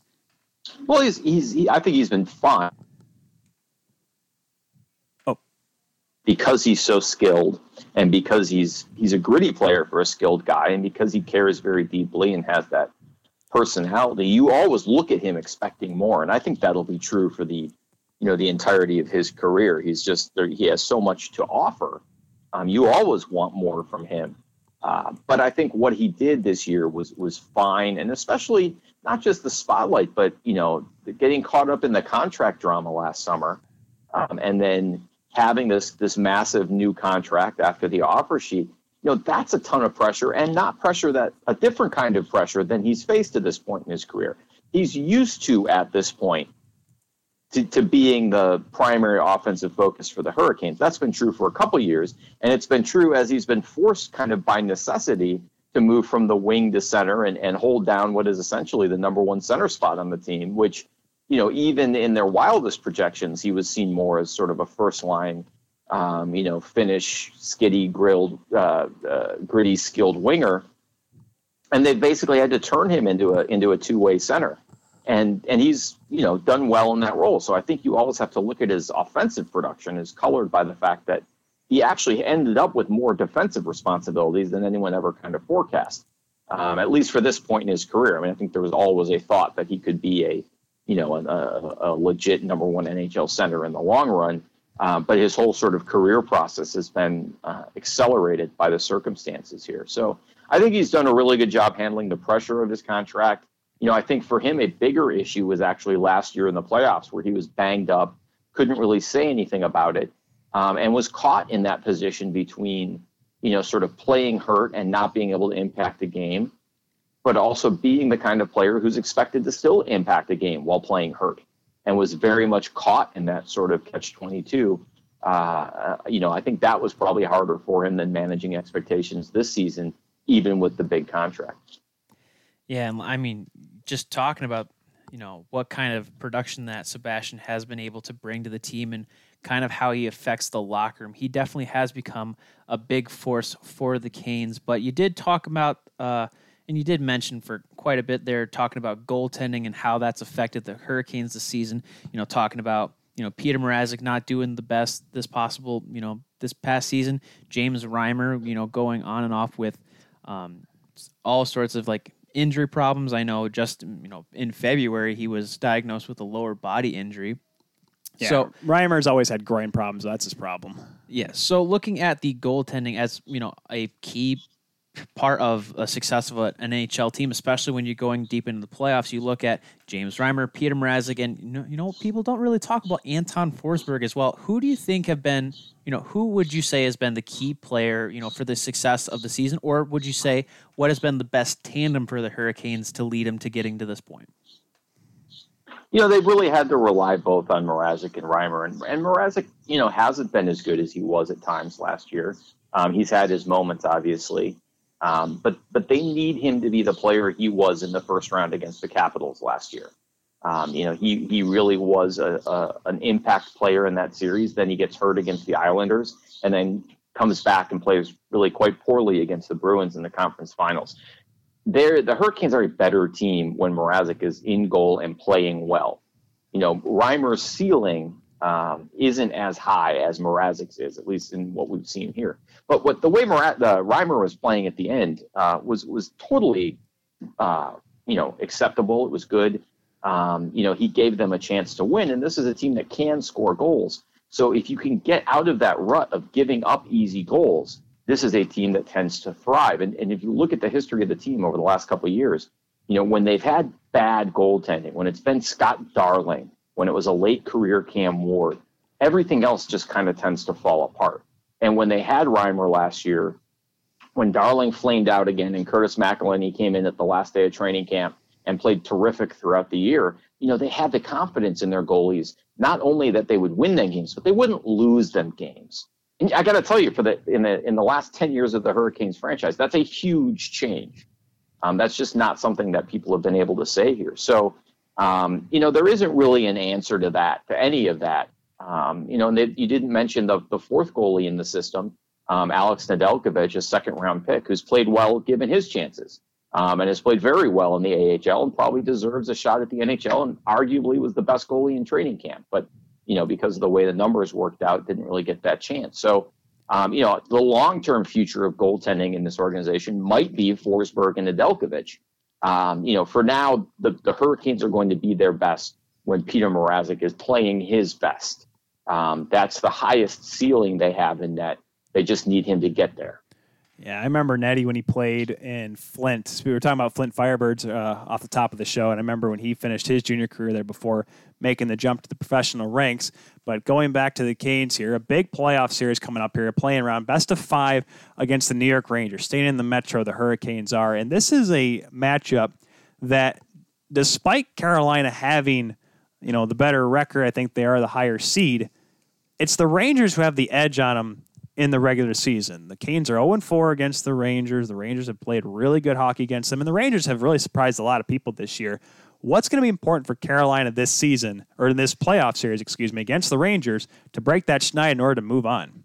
Well, he's he's he, I think he's been fine. Oh, because he's so skilled, and because he's he's a gritty player for a skilled guy, and because he cares very deeply and has that personality, you always look at him expecting more, and I think that'll be true for the you know the entirety of his career. He's just there, he has so much to offer um, you always want more from him. Uh, but I think what he did this year was was fine, and especially not just the spotlight, but you know, getting caught up in the contract drama last summer, um, and then having this this massive new contract after the offer sheet. You know, that's a ton of pressure, and not pressure that a different kind of pressure than he's faced at this point in his career. He's used to at this point to, to being the primary offensive focus for the Hurricanes. That's been true for a couple years, and it's been true as he's been forced kind of by necessity to move from the wing to center and, and hold down what is essentially the number one center spot on the team, which, you know, even in their wildest projections, he was seen more as sort of a first line, um, you know, Finnish, skiddy, grilled, uh, uh, gritty, skilled winger. And they basically had to turn him into a into a two way center and and he's you know done well in that role. So I think you always have to look at his offensive production is colored by the fact that he actually ended up with more defensive responsibilities than anyone ever kind of forecast. Um, at least for this point in his career. I mean, I think there was always a thought that he could be a you know a, a legit number one NHL center in the long run. Um, but his whole sort of career process has been uh, accelerated by the circumstances here. So I think he's done a really good job handling the pressure of his contract you know, I think for him, a bigger issue was actually last year in the playoffs where he was banged up, couldn't really say anything about it, um, and was caught in that position between, you know, sort of playing hurt and not being able to impact the game, but also being the kind of player who's expected to still impact the game while playing hurt and was very much caught in that sort of catch 22. Uh, you know, I think that was probably harder for him than managing expectations this season, even with the big contract. Yeah, and I mean, just talking about you know what kind of production that Sebastian has been able to bring to the team and kind of how he affects the locker room. He definitely has become a big force for the Canes. But you did talk about, uh, and you did mention for quite a bit there, talking about goaltending and how that's affected the Hurricanes this season. You know, talking about you know Peter Mrazek not doing the best this possible. You know, this past season, James Reimer, you know, going on and off with um, all sorts of like injury problems. I know just mm, you know in February he was diagnosed with a lower body injury. Yeah, so Reimer's always had groin problems. That's his problem. Yeah, so looking at the goaltending as you know a key part of a success of an NHL team, especially when you're going deep into the playoffs. You look at James Reimer, Peter Mrazek, and you know, you know people don't really talk about Anton Forsberg as well. Who do you think have been, you know, who would you say has been the key player, you know, for the success of the season, or would you say what has been the best tandem for the Hurricanes to lead them to getting to this point? You know, they've really had to rely both on Mrazek and Reimer, and, and Mrazek, you know, hasn't been as good as he was at times last year. Um, he's had his moments, obviously. Um, but but they need him to be the player he was in the first round against the Capitals last year. Um, you know, he he really was a, a, an impact player in that series. Then he gets hurt against the Islanders, and then comes back and plays really quite poorly against the Bruins in the conference finals. They're, the Hurricanes are a better team when Mrazek is in goal and playing well. You know, Reimer's ceiling um, isn't as high as Mrazek's is, at least in what we've seen here. But what the way Murat, the Reimer was playing at the end uh, was was totally, uh, you know, acceptable. It was good. Um, you know, he gave them a chance to win, and this is a team that can score goals. So if you can get out of that rut of giving up easy goals, this is a team that tends to thrive. And, and if you look at the history of the team over the last couple of years, you know, when they've had bad goaltending, when it's been Scott Darling, when it was a late career Cam Ward, everything else just kind of tends to fall apart. And when they had Reimer last year, when Darling flamed out again and Curtis McElhinney came in at the last day of training camp and played terrific throughout the year, you know, they had the confidence in their goalies, not only that they would win them games, but they wouldn't lose them games. And I got to tell you, for the in the in the last ten years of the Hurricanes franchise, that's a huge change. Um, that's just not something that people have been able to say here. So, um, you know, there isn't really an answer to that, to any of that. Um, you know, and they, you didn't mention the the fourth goalie in the system, um, Alex Nedeljkovic, a second round pick, who's played well given his chances. Um, and has played very well in the AHL and probably deserves a shot at the NHL and arguably was the best goalie in training camp. But you know, because of the way the numbers worked out, didn't really get that chance. So, um, you know, the long term future of goaltending in this organization might be Forsberg and Nedeljkovic. Um, you know, for now, the, the Hurricanes are going to be their best when Peter Mrazek is playing his best. Um, that's the highest ceiling they have in net. They just need him to get there. Yeah, I remember Nettie when he played in Flint. We were talking about Flint Firebirds uh, off the top of the show, and I remember when he finished his junior career there before making the jump to the professional ranks. But going back to the Canes here, a big playoff series coming up here, playing around best of five against the New York Rangers, staying in the Metro. The Hurricanes are, and this is a matchup that, despite Carolina having, you know, the better record, I think they are the higher seed. It's the Rangers who have the edge on them in the regular season. The Canes are 0 4 against the Rangers. The Rangers have played really good hockey against them, and the Rangers have really surprised a lot of people this year. What's going to be important for Carolina this season, or in this playoff series, excuse me, against the Rangers to break that schneid in order to move on?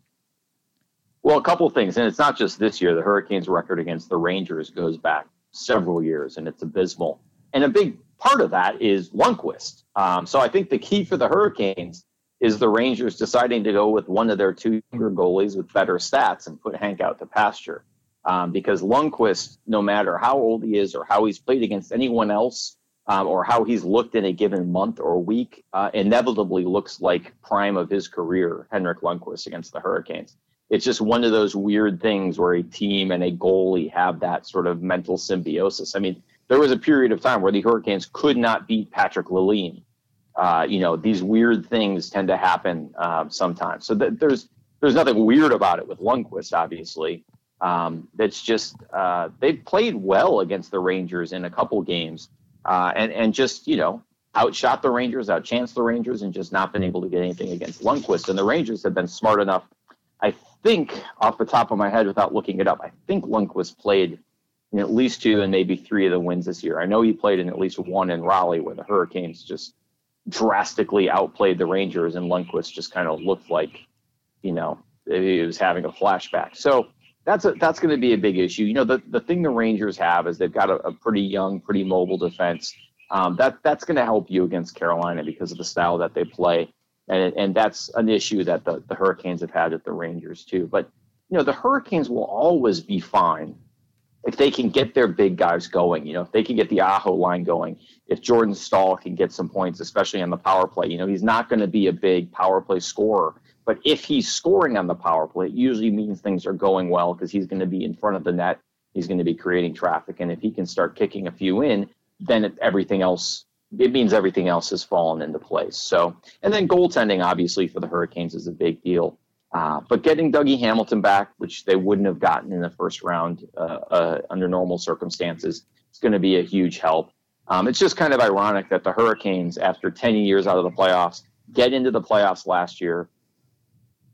Well, a couple of things, and it's not just this year. The Hurricanes' record against the Rangers goes back several years, and it's abysmal. And a big part of that is Lundqvist. Um, so I think the key for the Hurricanes is the Rangers deciding to go with one of their two younger goalies with better stats and put Hank out to pasture. Um, because Lundqvist, no matter how old he is or how he's played against anyone else, um, or how he's looked in a given month or week, uh, inevitably looks like prime of his career, Henrik Lundqvist against the Hurricanes. It's just one of those weird things where a team and a goalie have that sort of mental symbiosis. I mean, there was a period of time where the Hurricanes could not beat Patrick Lalime uh, you know, these weird things tend to happen um, sometimes. So th- there's there's nothing weird about it with Lundqvist, obviously. Um, that's just uh, they've played well against the Rangers in a couple games, uh, and and just you know outshot the Rangers, outchanced the Rangers, and just not been able to get anything against Lundqvist. And the Rangers have been smart enough, I think, off the top of my head, without looking it up, I think Lundqvist played in at least two and maybe three of the wins this year. I know he played in at least one in Raleigh, where the Hurricanes just drastically outplayed the Rangers, and Lundqvist just kind of looked like, you know, he was having a flashback. So that's a, that's going to be a big issue. You know, the, the thing the Rangers have is they've got a, a pretty young, pretty mobile defense. Um, that that's going to help you against Carolina because of the style that they play, and and that's an issue that the, the Hurricanes have had at the Rangers too. But you know, the Hurricanes will always be fine if they can get their big guys going, you know, if they can get the Aho line going, if Jordan Staal can get some points, especially on the power play, you know, he's not going to be a big power play scorer. But if he's scoring on the power play, it usually means things are going well because he's going to be in front of the net. He's going to be creating traffic. And if he can start kicking a few in, then everything else, it means everything else has fallen into place. So, and then goaltending, obviously, for the Hurricanes is a big deal. Uh, but getting Dougie Hamilton back, which they wouldn't have gotten in the first round uh, uh, under normal circumstances, is going to be a huge help. Um, it's just kind of ironic that the Hurricanes, after 10 years out of the playoffs, get into the playoffs last year,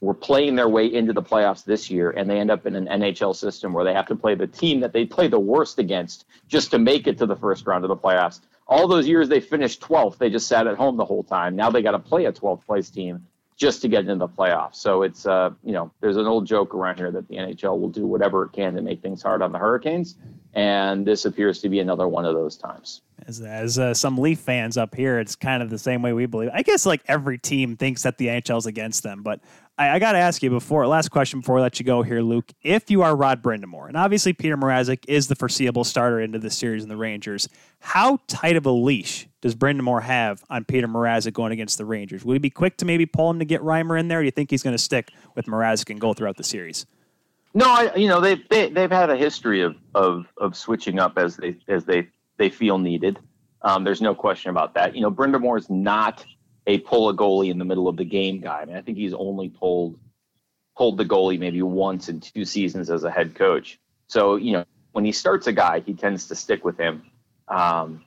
were playing their way into the playoffs this year, and they end up in an NHL system where they have to play the team that they play the worst against just to make it to the first round of the playoffs. All those years they finished 12th, they just sat at home the whole time. Now they got to play a 12th place team just to get into the playoffs. So it's uh, you know, there's an old joke around here that the NHL will do whatever it can to make things hard on the Hurricanes, and this appears to be another one of those times. As, as uh, some Leaf fans up here, it's kind of the same way we believe. I guess like every team thinks that the NHL's against them, but I, I got to ask you before last question before I let you go here, Luke. If you are Rod Brind'Amour, and obviously Peter Mrazek is the foreseeable starter into the series in the Rangers, how tight of a leash does Brind'Amour have on Peter Mrazek going against the Rangers? Would he be quick to maybe pull him to get Reimer in there? Do you think he's going to stick with Mrazek and go throughout the series? No, I, you know they've they, have they have had a history of, of of switching up as they as they they feel needed. Um, there's no question about that. You know, Brind'Amour is not a pull a goalie in the middle of the game guy. I mean, I think he's only pulled pulled the goalie maybe once in two seasons as a head coach. So you know, when he starts a guy, he tends to stick with him. Um,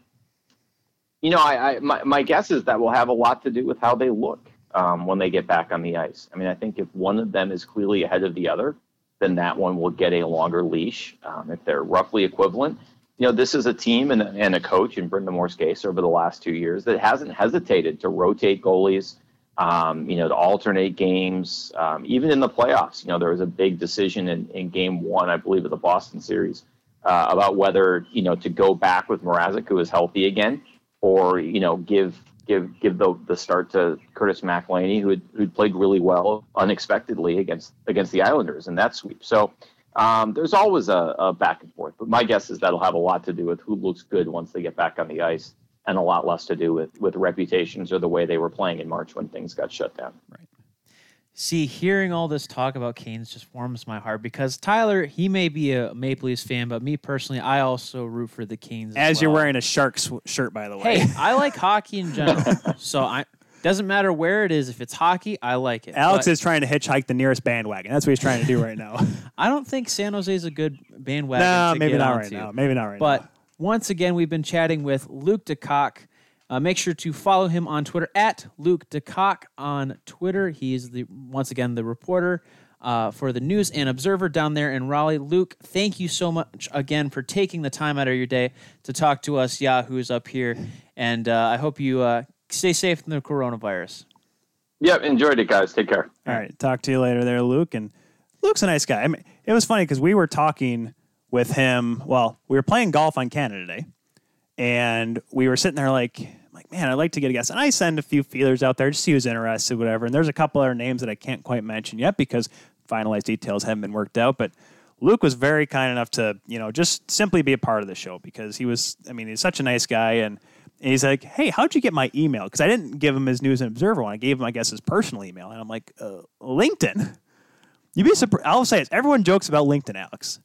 you know, I, I my, my guess is that will have a lot to do with how they look um, when they get back on the ice. I mean, I think if one of them is clearly ahead of the other, then that one will get a longer leash. Um, if they're roughly equivalent, you know, this is a team and, and a coach in Brind'Amour's case over the last two years that hasn't hesitated to rotate goalies, um, you know, to alternate games, um, even in the playoffs. You know, there was a big decision in, in game one, I believe, of the Boston series uh, about whether, you know, to go back with Mrazek, who is healthy again, or, you know, give give give the, the start to Curtis McElhinney, who had, who'd played really well unexpectedly against against the Islanders in that sweep. So um, there's always a, a, back and forth, but my guess is that'll have a lot to do with who looks good once they get back on the ice, and a lot less to do with with reputations or the way they were playing in March when things got shut down. Right. See, hearing all this talk about Canes just warms my heart because Tyler, he may be a Maple Leafs fan, but me personally, I also root for the Canes. As, as you're wearing a Sharks shirt, by the way. Hey, I like hockey in general, so I doesn't matter where it is. If it's hockey, I like it. Alex But is trying to hitchhike the nearest bandwagon. That's what he's trying to do right now. I don't think San Jose is a good bandwagon. no, to maybe get not onto. right now. Maybe not right But now. once again, we've been chatting with Luke DeCock. Uh, make sure to follow him on Twitter at Luke DeCock on Twitter. He is the once again the reporter uh, for the News and Observer down there in Raleigh. Luke, thank you so much again for taking the time out of your day to talk to us Yahoos up here, and uh, I hope you uh, stay safe from the coronavirus. Yep, enjoyed it, guys. Take care. All right, talk to you later, there, Luke. And Luke's a nice guy. I mean, it was funny because we were talking with him. Well, we were playing golf on Canada Day, and we were sitting there like, like, man, I'd like to get a guest. And I send a few feelers out there just to see who's interested, whatever. And there's a couple other names that I can't quite mention yet because finalized details haven't been worked out. But Luke was very kind enough to, you know, just simply be a part of the show because he was, I mean, he's such a nice guy. And, and he's like, hey, how'd you get my email? Because I didn't give him his News and Observer one. I gave him, I guess, his personal email. And I'm like, uh, LinkedIn. You'd be surprised. I'll say this. Everyone jokes about LinkedIn, Alex.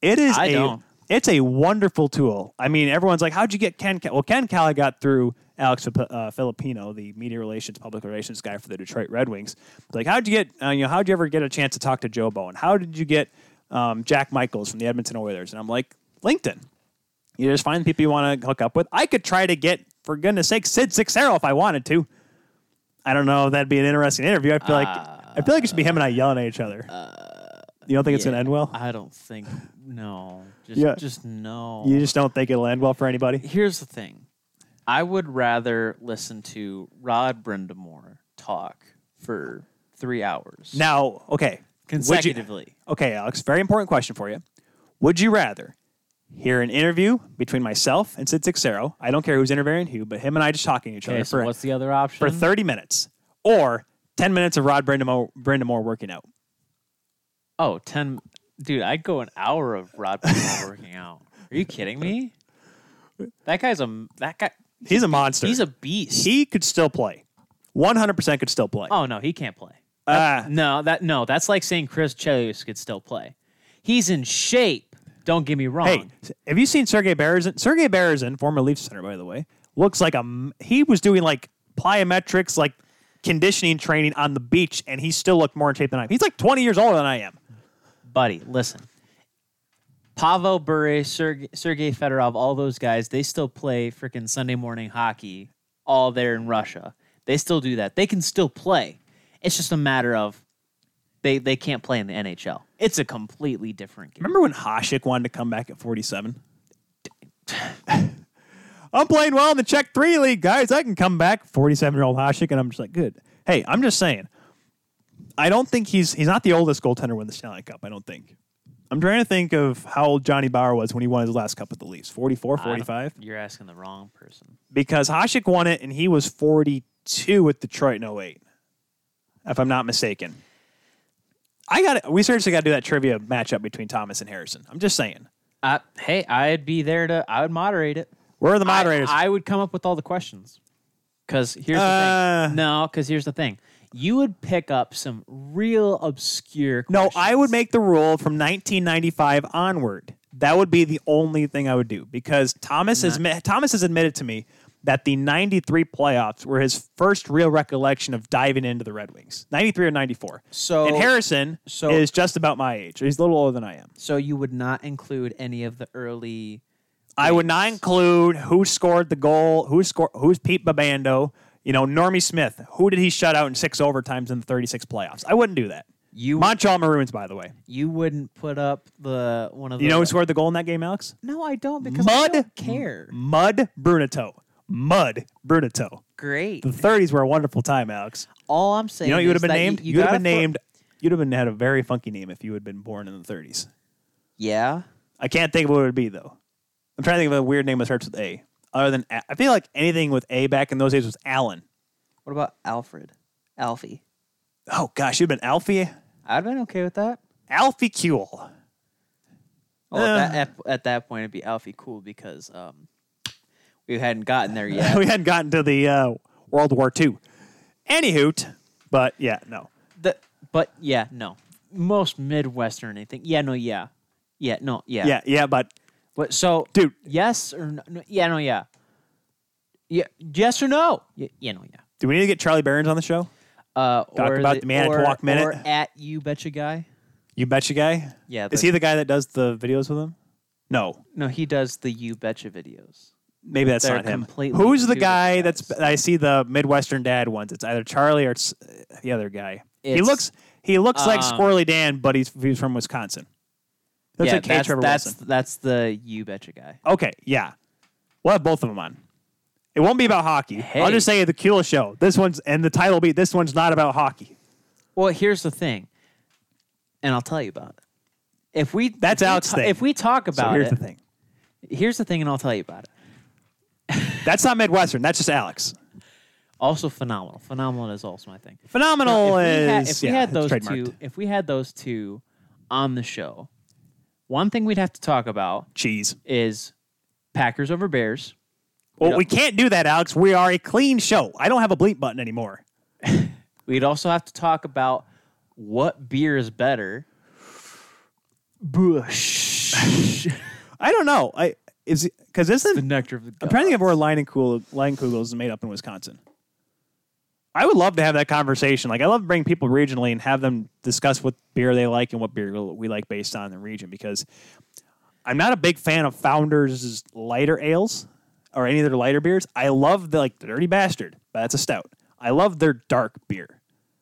It is I a don't. it's a wonderful tool. I mean, everyone's like, "How'd you get Ken?" Cal-? Well, Ken Calla got through Alex uh, Filipino, the media relations, public relations guy for the Detroit Red Wings. Like, how'd you get? Uh, you know, how'd you ever get a chance to talk to Joe Bowen? How did you get um, Jack Michaels from the Edmonton Oilers? And I'm like, LinkedIn. You just find people you want to hook up with. I could try to get, for goodness sake, Sid Seixeiro if I wanted to. I don't know. That'd be an interesting interview. I feel like I feel like it should be him and I yelling at each other. you don't think it's gonna end well? I don't think no. Just Yeah. just no. You just don't think it'll end well for anybody? Here's the thing. I would rather listen to Rod Brind'Amour talk for three hours Now, okay. Would you- consecutively. okay, Alex, very important question for you. Would you rather hear an interview between myself and Sid Seixeiro? I don't care who's interviewing who, but him and I just talking to each Okay, other so for, what's the other option? for 30 minutes or 10 minutes of Rod Brind'Amour, Brind'Amour working out. oh, 10 dude, I'd go an hour of Rod Brind'Amour working out. Are you kidding me? That guy's a that guy He's a monster. he's a beast. he could still play. 100% could still play. oh no, he can't play. Ah. No, that no, that's like saying Chris Chelios could still play. He's in shape. Don't get me wrong. Hey, have you seen Sergei Berezin? Sergei Berezin, former Leafs center, by the way, looks like a. He was doing like plyometrics, like conditioning training on the beach, and he still looked more in shape than I am. He's like 20 years older than I am. buddy, listen. Pavel Bure, Sergey, Sergey Fedorov, all those guys, they still play freaking Sunday morning hockey all there in Russia. They still do that. They can still play. It's just a matter of they they can't play in the NHL. It's a completely different game. Remember when Hasek wanted to come back at 47? I'm playing well in the Czech 3 League, guys. I can come back. 47 year old Hasek, and I'm just like, good. Hey, I'm just saying. I don't think he's he's not the oldest goaltender win the Stanley Cup. I don't think. I'm trying to think of how old Johnny Bower was when he won his last cup with the Leafs. 44, 45? You're asking the wrong person. because Hasek won it and he was 42 with Detroit in 08, if I'm not mistaken. I got it. We seriously got to do that trivia matchup between Thomas and Harrison. I'm just saying. Uh, hey, I'd be there to. I would moderate it. Where are the moderators? I, I would come up with all the questions. Because here's Uh. the thing. No, because here's the thing. You would pick up some real obscure. no. I would make the rule from 1995 onward. that would be the only thing I would do because Thomas has admi- Thomas has admitted to me that the 93 playoffs were his first real recollection of diving into the Red Wings. 93 or 94. So- and Harrison so- is just about my age. He's a little older than I am. So you would not include any of the early. I would not include who scored the goal, who scored, who's Pete Babando, you know, Normie Smith. Who did he shut out in six overtimes in the 36 playoffs? I wouldn't do that. You Montreal Maroons, by the way. you wouldn't put up the one of the. You know who scored the goal in that game, Alex? No, I don't because I Mud don't care. Mud Bruneteau. Mud Bruneteau. Great. The 30s were a wonderful time, Alex. All I'm saying. You know what you would is have been that named? You, You, would have gotta been named. You'd have been had a very funky name if you had been born in the 30s. Yeah. I can't think of what it would be though. I'm trying to think of a weird name that starts with A. Other than A- I feel like anything with A back in those days was Allen. What about Alfred? Alfie. Oh gosh, you'd been Alfie. I'd have been okay with that. Alfie Keel. Oh, Uh. at, that, at, at that point, it'd be Alfie cool because um, we hadn't gotten there yet. we hadn't gotten to the uh, World War II. Anywho, but yeah, no. The, but yeah, no. Most Midwestern anything. Yeah, no, yeah. Yeah, no, yeah. Yeah, yeah, but What, so, dude, yes or no, no? Yeah, no, yeah. Yeah, yes or no? Yeah, yeah no, yeah. do we need to get Charlie Berens on the show? Uh, Talk or about the Manitowoc or, Minute. Or at you betcha guy. You betcha guy. Yeah, Is he the guy that does the videos with him? No, No, he does the you betcha videos. Maybe that's They're not him. completely Who's the two guy different that's? guys. I see the Midwestern dad ones. It's either Charlie or it's uh, the other guy. he It's, looks. He looks like um, Squirrely Dan, but he's he's from Wisconsin. Looks yeah, like K. that's, Trevor that's, Wilson. that's the you betcha guy. Okay, yeah, we'll have both of them on. It won't be about hockey. I'll Hey. just say the Keel show. This one's and the title will be this one's not about hockey. Well, here's the thing, and I'll tell you about it. If we That's if we ta- thing. If we talk So about here's it, the thing. here's the thing, and I'll tell you about it. That's not Midwestern. That's just Alex. Also phenomenal. Phenomenal is also my thing. Phenomenal Now, if we had, is if we yeah, had it's those trademarked. two, if we had those two on the show, one thing we'd have to talk about cheese. is Packers over Bears. Well, we can't do that, Alex. We are a clean show. I don't have a bleep button anymore. We'd also have to talk about what beer is better. Busch. I don't know. I is because the isn't nectar of the I'm trying to think of gods. where Leinenkugel Leinenkugel is made up in Wisconsin. I would love to have that conversation. Like I love to bring people regionally and have them discuss what beer they like and what beer we like based on the region because I'm not a big fan of Founders' lighter ales or any of their lighter beers. I love the like the Dirty Bastard, but that's a stout. I love their dark beer,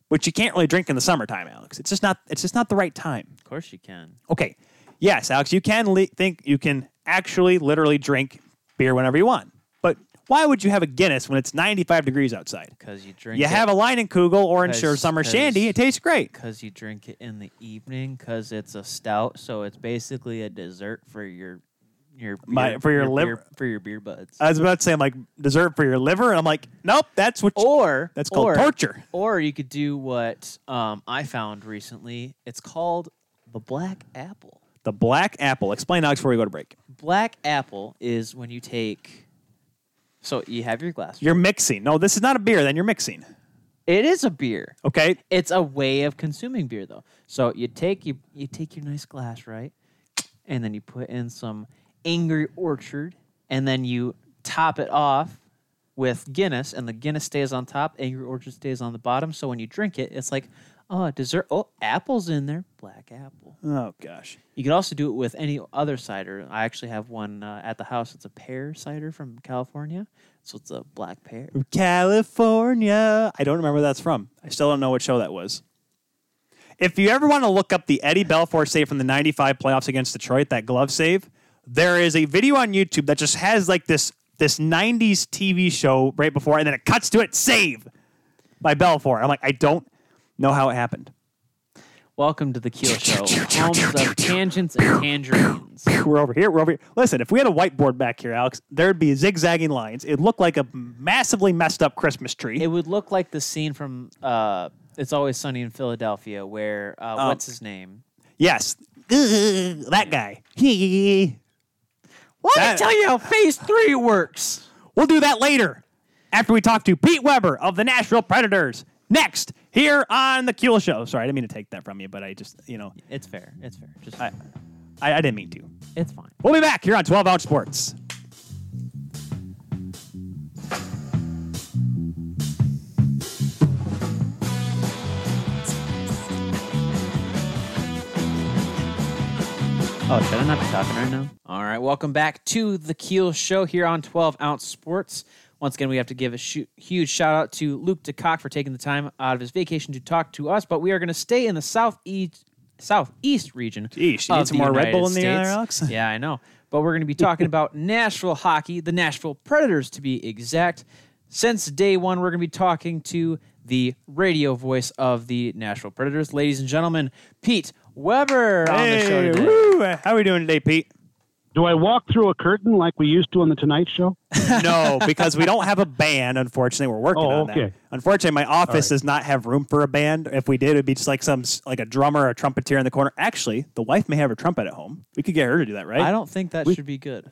which you can't really drink in the summertime, Alex. It's just not. It's just not the right time. Of course you can. Okay. Yes, Alex, you can li- think you can actually literally drink beer whenever you want. But why would you have a Guinness when it's 95 degrees outside? Because you drink You it, have a Leinenkugel Orange or Cause- Summer Shandy. It tastes great. because you drink it in the evening because it's a stout, so it's basically a dessert for your your My- for your beer- liver- for your beer buds. I was about to say, I'm like, dessert for your liver. And I'm like, nope, that's what you, or that's called or, torture. Or you could do what um, I found recently. It's called the black apple. The black apple. Explain, Alex, before we go to break. Black apple is when you take. So you have your glass. You're mixing. No, this is not a beer. Then you're mixing. It is a beer. Okay. It's a way of consuming beer, though. So you take you you take your nice glass, right, and then you put in some Angry Orchard, and then you top it off with Guinness, and the Guinness stays on top. Angry Orchard stays on the bottom. So when you drink it, it's like oh dessert. Oh, apples in there. Black apple. Oh gosh. You could also do it with any other cider. I actually have one uh, at the house. It's a pear cider from California, so it's a black pear. California. I don't remember where that's from. I still don't know what show that was. If you ever want to look up the Eddie Belfour save from the 95 playoffs against Detroit, that glove save, there is a video on YouTube that just has like this this 90s TV show right before, and then it cuts to it, save by Belfour. I'm like, I don't know how it happened. Welcome to the Keel Show, homes of tangents and tangerines. We're over here. We're over here. Listen, if we had a whiteboard back here, Alex, there'd be zigzagging lines. It'd look like a massively messed up Christmas tree. It would look like the scene from uh, "It's Always Sunny in Philadelphia," where uh, Um, what's his name? yes. That guy. Well, that- tell you how Phase Three works. We'll do that later after we talk to Pete Weber of the Nashville Predators. Next, here on the Keel Show. Sorry, I didn't mean to take that from you, but I just, you know, It's fair. It's fair. Just I, I, I didn't mean to. It's fine. We'll be back here on 12 Ounce Sports. Oh, should I not be talking right now? All right, welcome back to the Keel Show here on 12 Ounce Sports. Once again, we have to give a sh- huge shout out to Luke DeCock for taking the time out of his vacation to talk to us. But we are going to stay in the southeast southeast region. Geez, you need some more Red Bull in the air, Alex? Yeah, I know. But we're going to be talking about Nashville hockey, the Nashville Predators to be exact. Since day one, we're going to be talking to the radio voice of the Nashville Predators, ladies and gentlemen, Pete Weber on the show Hey, today. woo. How are we doing today, Pete? Do I walk through a curtain like we used to on the Tonight Show? no, because we don't have a band. Unfortunately, we're working Oh, on that. Unfortunately, my office right. does not have room for a band. If we did, it'd be just like some like a drummer or a trumpeter in the corner. Actually, the wife may have a trumpet at home. We could get her to do that, right? I don't think that We- should be good.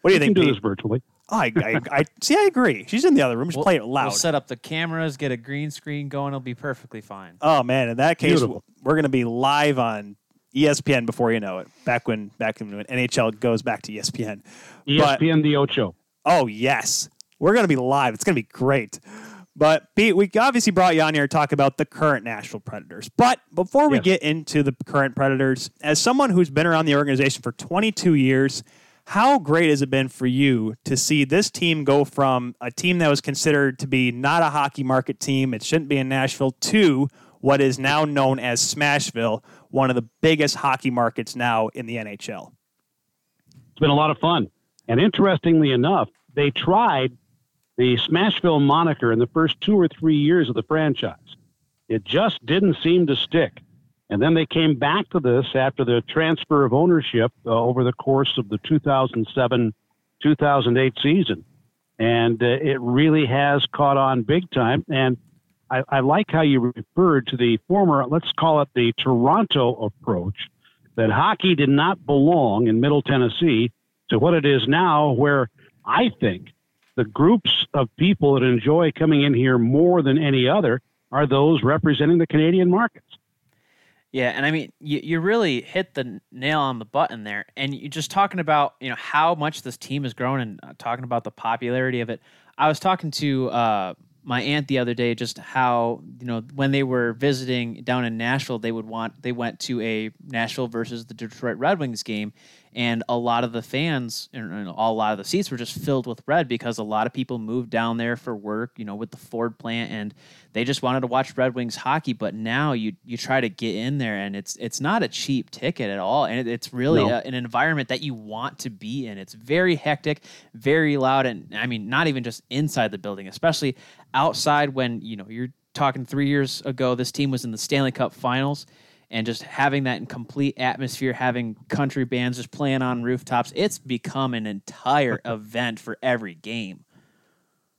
what do you We think, can do Pete? this virtually. Oh, I, I, I see. I agree. She's in the other room. Just play it loud. We'll set up the cameras, get a green screen going. It'll be perfectly fine. oh man, in that case, Beautiful. we're going to be live on ESPN before you know it. Back when back when NHL goes back to E ESPN. But- ESPN The Ocho. Oh yes, we're gonna be live. It's gonna be great. But Pete, we obviously brought you on here to talk about the current Nashville Predators. But before we Yes. get into the current Predators, as someone who's been around the organization for 22 years, how great has it been for you to see this team go from a team that was considered to be not a hockey market team, it shouldn't be in Nashville, to what is now known as Smashville, one of the biggest hockey markets now in the NHL? It's been a lot of fun. And interestingly enough, they tried the Smashville moniker in the first two or three years of the franchise. It just didn't seem to stick. And then they came back to this after the transfer of ownership uh, over the course of the 2007 2008 season. And uh, it really has caught on big time. And I, I like how you referred to the former, let's call it the Toronto approach, that hockey did not belong in Middle Tennessee to what it is now, where I think the groups of people that enjoy coming in here more than any other are those representing the Canadian markets. Yeah, and I mean, you, you really hit the nail on the button there. And you're just talking about, you know, how much this team has grown and uh, talking about the popularity of it. I was talking to uh, my aunt the other day just how, you know, when they were visiting down in Nashville, they would want, they went to a Nashville versus the Detroit Red Wings game. And a lot of the fans, and a lot of the seats were just filled with red because a lot of people moved down there for work, you know, with the Ford plant, and they just wanted to watch Red Wings hockey. But now you you try to get in there, and it's it's not a cheap ticket at all, and it, it's really No. a, an environment that you want to be in. It's very hectic, very loud, and I mean, not even just inside the building, especially outside. When you know you're talking three years ago, this team was in the Stanley Cup Finals and just having that in complete atmosphere, having country bands just playing on rooftops, it's become an entire event for every game.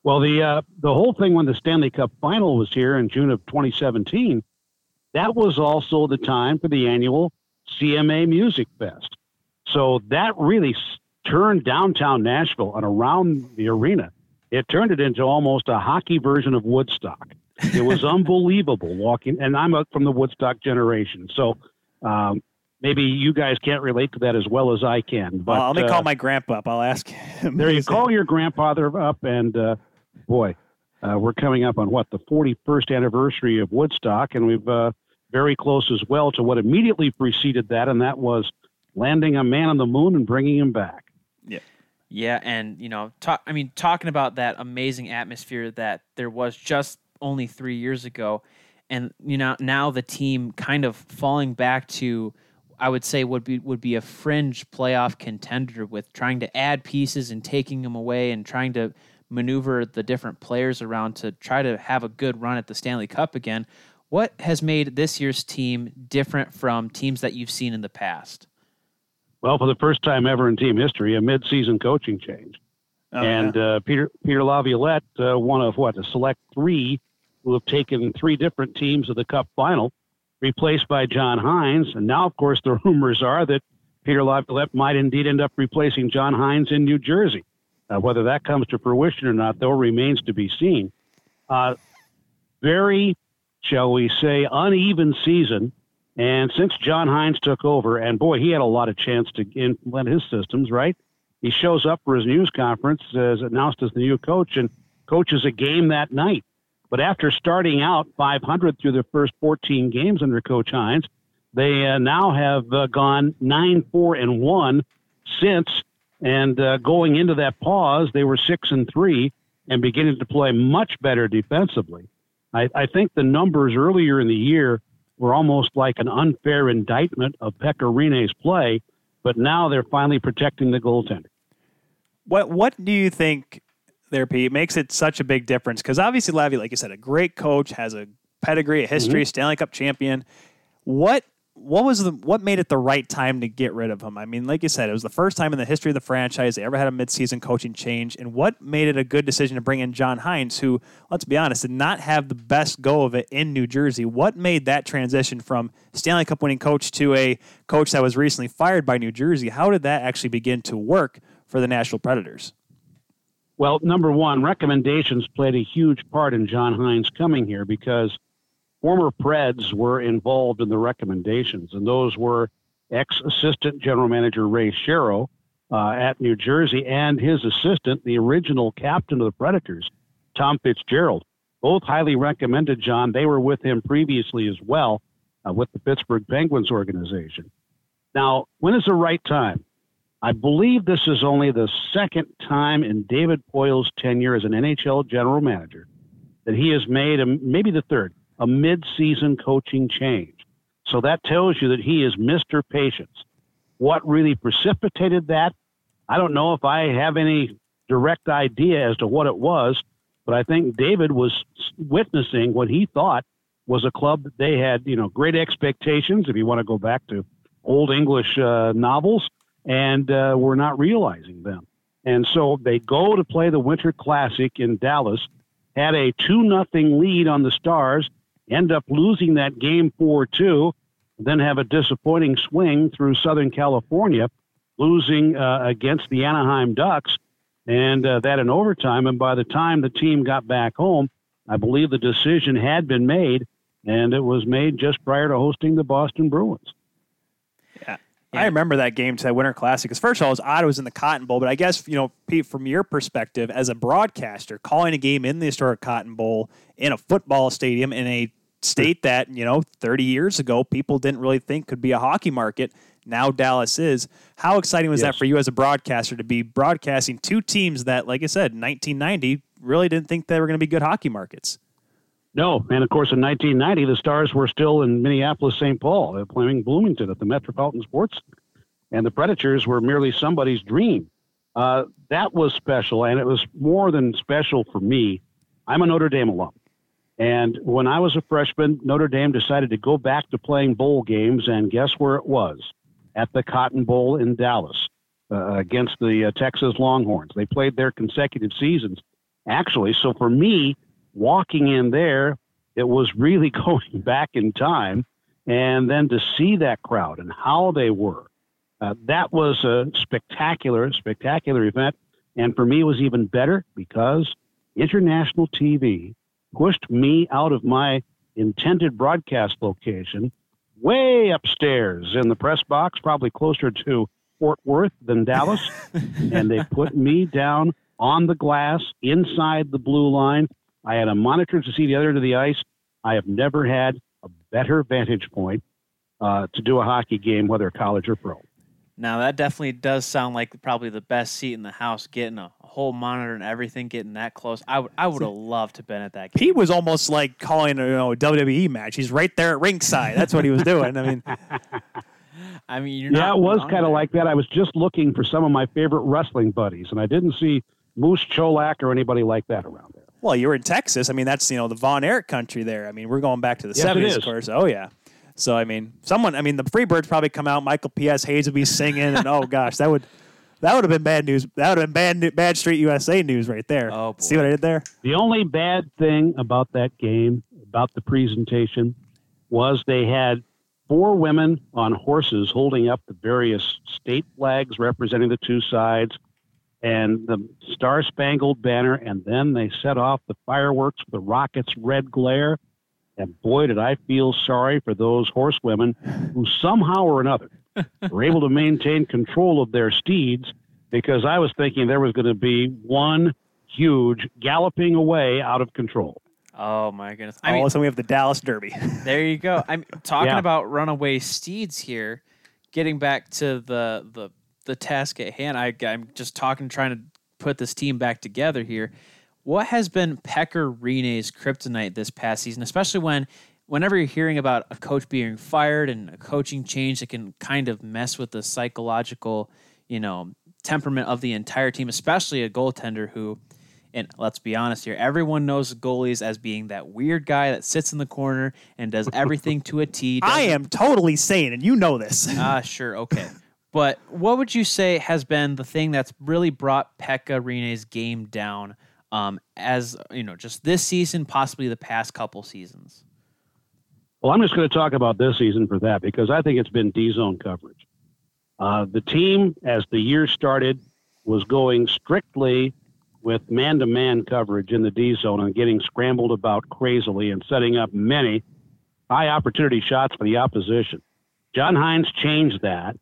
Well, the uh, the whole thing when the Stanley Cup Final was here in June of 2017, that was also the time for the annual CMA Music Fest. So that really turned downtown Nashville and around the arena. It turned it into almost a hockey version of Woodstock. It was unbelievable walking, and I'm up from the Woodstock generation, so um, maybe you guys can't relate to that as well as I can. But well, let me uh, call my grandpa up. I'll ask him. there you call your grandfather up, and uh, boy, uh, we're coming up on what the 41st anniversary of Woodstock, and we've uh, very close as well to what immediately preceded that, and that was landing a man on the moon and bringing him back. Yeah. Yeah, and you know, talk, I mean, talking about that amazing atmosphere that there was just only three years ago, and you know, now the team kind of falling back to, I would say, would be would be a fringe playoff contender with trying to add pieces and taking them away and trying to maneuver the different players around to try to have a good run at the Stanley Cup again. What has made this year's team different from teams that you've seen in the past? Well, for the first time ever in team history, a midseason coaching change. Oh, and uh, Peter Peter Laviolette, uh, one of what a select three who have taken three different teams to the Cup final, replaced by John Hynes. And now, of course, the rumors are that Peter Laviolette might indeed end up replacing John Hynes in New Jersey. Uh, whether that comes to fruition or not, though, remains to be seen. Uh, very, shall we say, uneven season And since John Hynes took over, and boy, he had a lot of chance to implement his systems, right? He shows up for his news conference as announced as the new coach and coaches a game that night. But after starting out 500 through the first 14 games under Coach Hynes, they uh, now have uh, gone 9 4 and 1 since. And uh, going into that pause, they were 6 and 3 and beginning to play much better defensively. I, I think the numbers earlier in the year were almost like an unfair indictment of Pekka Rinne's play, but now they're finally protecting the goaltender. What What do you think there, Pete, makes it such a big difference? Because obviously, Levy, like you said, a great coach, has a pedigree, a history, mm-hmm. Stanley Cup champion. What what was the what made it the right time to get rid of him? I mean, like you said, it was the first time in the history of the franchise they ever had a midseason coaching change. And what made it a good decision to bring in John Hynes, who, let's be honest, did not have the best go of it in New Jersey? What made that transition from Stanley Cup winning coach to a coach that was recently fired by New Jersey? How did that actually begin to work for the Nashville Predators? Well, number one, recommendations played a huge part in John Hynes coming here because former Preds were involved in the recommendations, and those were ex assistant general manager Ray Shero uh, at New Jersey and his assistant, the original captain of the Predators, Tom Fitzgerald. Both highly recommended John. They were with him previously as well uh, with the Pittsburgh Penguins organization. Now, when is the right time? I believe this is only the second time in David Poile's tenure as an NHL general manager that he has made, a, maybe the third, a mid-season coaching change. So that tells you that he is Mr. Patience. What really precipitated that? I don't know if I have any direct idea as to what it was, but I think David was witnessing what he thought was a club that they had, you know, great expectations. If you want to go back to old English uh, novels, and uh, we're not realizing them. And so they go to play the Winter Classic in Dallas, had a two nothing lead on the Stars, end up losing that game 4 2, then have a disappointing swing through Southern California, losing uh, against the Anaheim Ducks, and uh, that in overtime. And by the time the team got back home, I believe the decision had been made, and it was made just prior to hosting the Boston Bruins. Yeah. Yeah. I remember that game to that Winter Classic. Because first of all, it was odd it was in the Cotton Bowl, but I guess you know, Pete, from your perspective as a broadcaster, calling a game in the historic Cotton Bowl in a football stadium in a state that you know 30 years ago people didn't really think could be a hockey market now dallas is how exciting was yes. that for you as a broadcaster to be broadcasting two teams that like i said 1990 really didn't think they were going to be good hockey markets no and of course in 1990 the stars were still in minneapolis st paul playing bloomington at the metropolitan sports and the predators were merely somebody's dream uh, that was special and it was more than special for me i'm a notre dame alum and when I was a freshman, Notre Dame decided to go back to playing bowl games, and guess where it was? At the Cotton Bowl in Dallas uh, against the uh, Texas Longhorns. They played their consecutive seasons, actually. So for me, walking in there, it was really going back in time. And then to see that crowd and how they were, uh, that was a spectacular, spectacular event. And for me, it was even better because international TV pushed me out of my intended broadcast location way upstairs in the press box, probably closer to Fort Worth than Dallas. and they put me down on the glass inside the blue line. I had a monitor to see the other end of the ice. I have never had a better vantage point uh, to do a hockey game, whether college or pro. Now that definitely does sound like probably the best seat in the house, getting a, whole monitor and everything, getting that close. I would I would have loved to been at that. Game. Pete was almost like calling you know, a WWE match. He's right there at ringside. That's what he was doing. I mean, I mean, yeah, it was kind of like that. I was just looking for some of my favorite wrestling buddies, and I didn't see Moose Cholak or anybody like that around there. Well, you were in Texas. I mean, that's you know the Von Erich country there. I mean, we're going back to the seventies, yes, of course. Oh yeah. So I mean, someone. I mean, the Freebirds probably come out. Michael P.S. Hayes would be singing, and oh gosh, that would that would have been bad news. That would have been bad, bad Street USA news right there. Oh, boy. See what I did there? The only bad thing about that game, about the presentation, was they had four women on horses holding up the various state flags representing the two sides and the Star Spangled Banner, and then they set off the fireworks with the rockets' red glare. And boy, did I feel sorry for those horsewomen who somehow or another were able to maintain control of their steeds because I was thinking there was going to be one huge galloping away out of control. Oh my goodness! I All mean, of a sudden, we have the Dallas Derby. there you go. I'm talking Yeah. about runaway steeds here. Getting back to the the the task at hand, I, I'm just talking, trying to put this team back together here. What has been Pekka Rinne's kryptonite this past season, especially when whenever you're hearing about a coach being fired and a coaching change that can kind of mess with the psychological, you know, temperament of the entire team, especially a goaltender who and let's be honest here, everyone knows goalies as being that weird guy that sits in the corner and does everything to a T. I am totally sane, and you know this. Ah, sure, okay. But what would you say has been the thing that's really brought Pekka Rinne's game down um, as, you know, just this season, possibly the past couple seasons? Well, I'm just going to talk about this season for that because I think it's been D zone coverage. Uh, the team, as the year started, was going strictly with man to man coverage in the D zone and getting scrambled about crazily and setting up many high opportunity shots for the opposition. John Hynes changed that,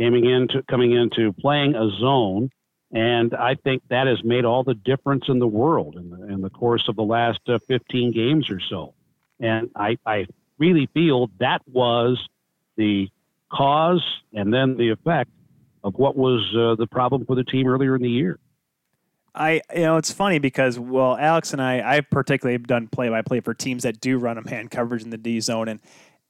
coming into coming into playing a zone, and I think that has made all the difference in the world in the, in the course of the last uh, 15 games or so. And I, I really feel that was the cause and then the effect of what was uh, the problem for the team earlier in the year. I, you know, it's funny because well, Alex and I, I particularly have done play by play for teams that do run a man coverage in the D zone, and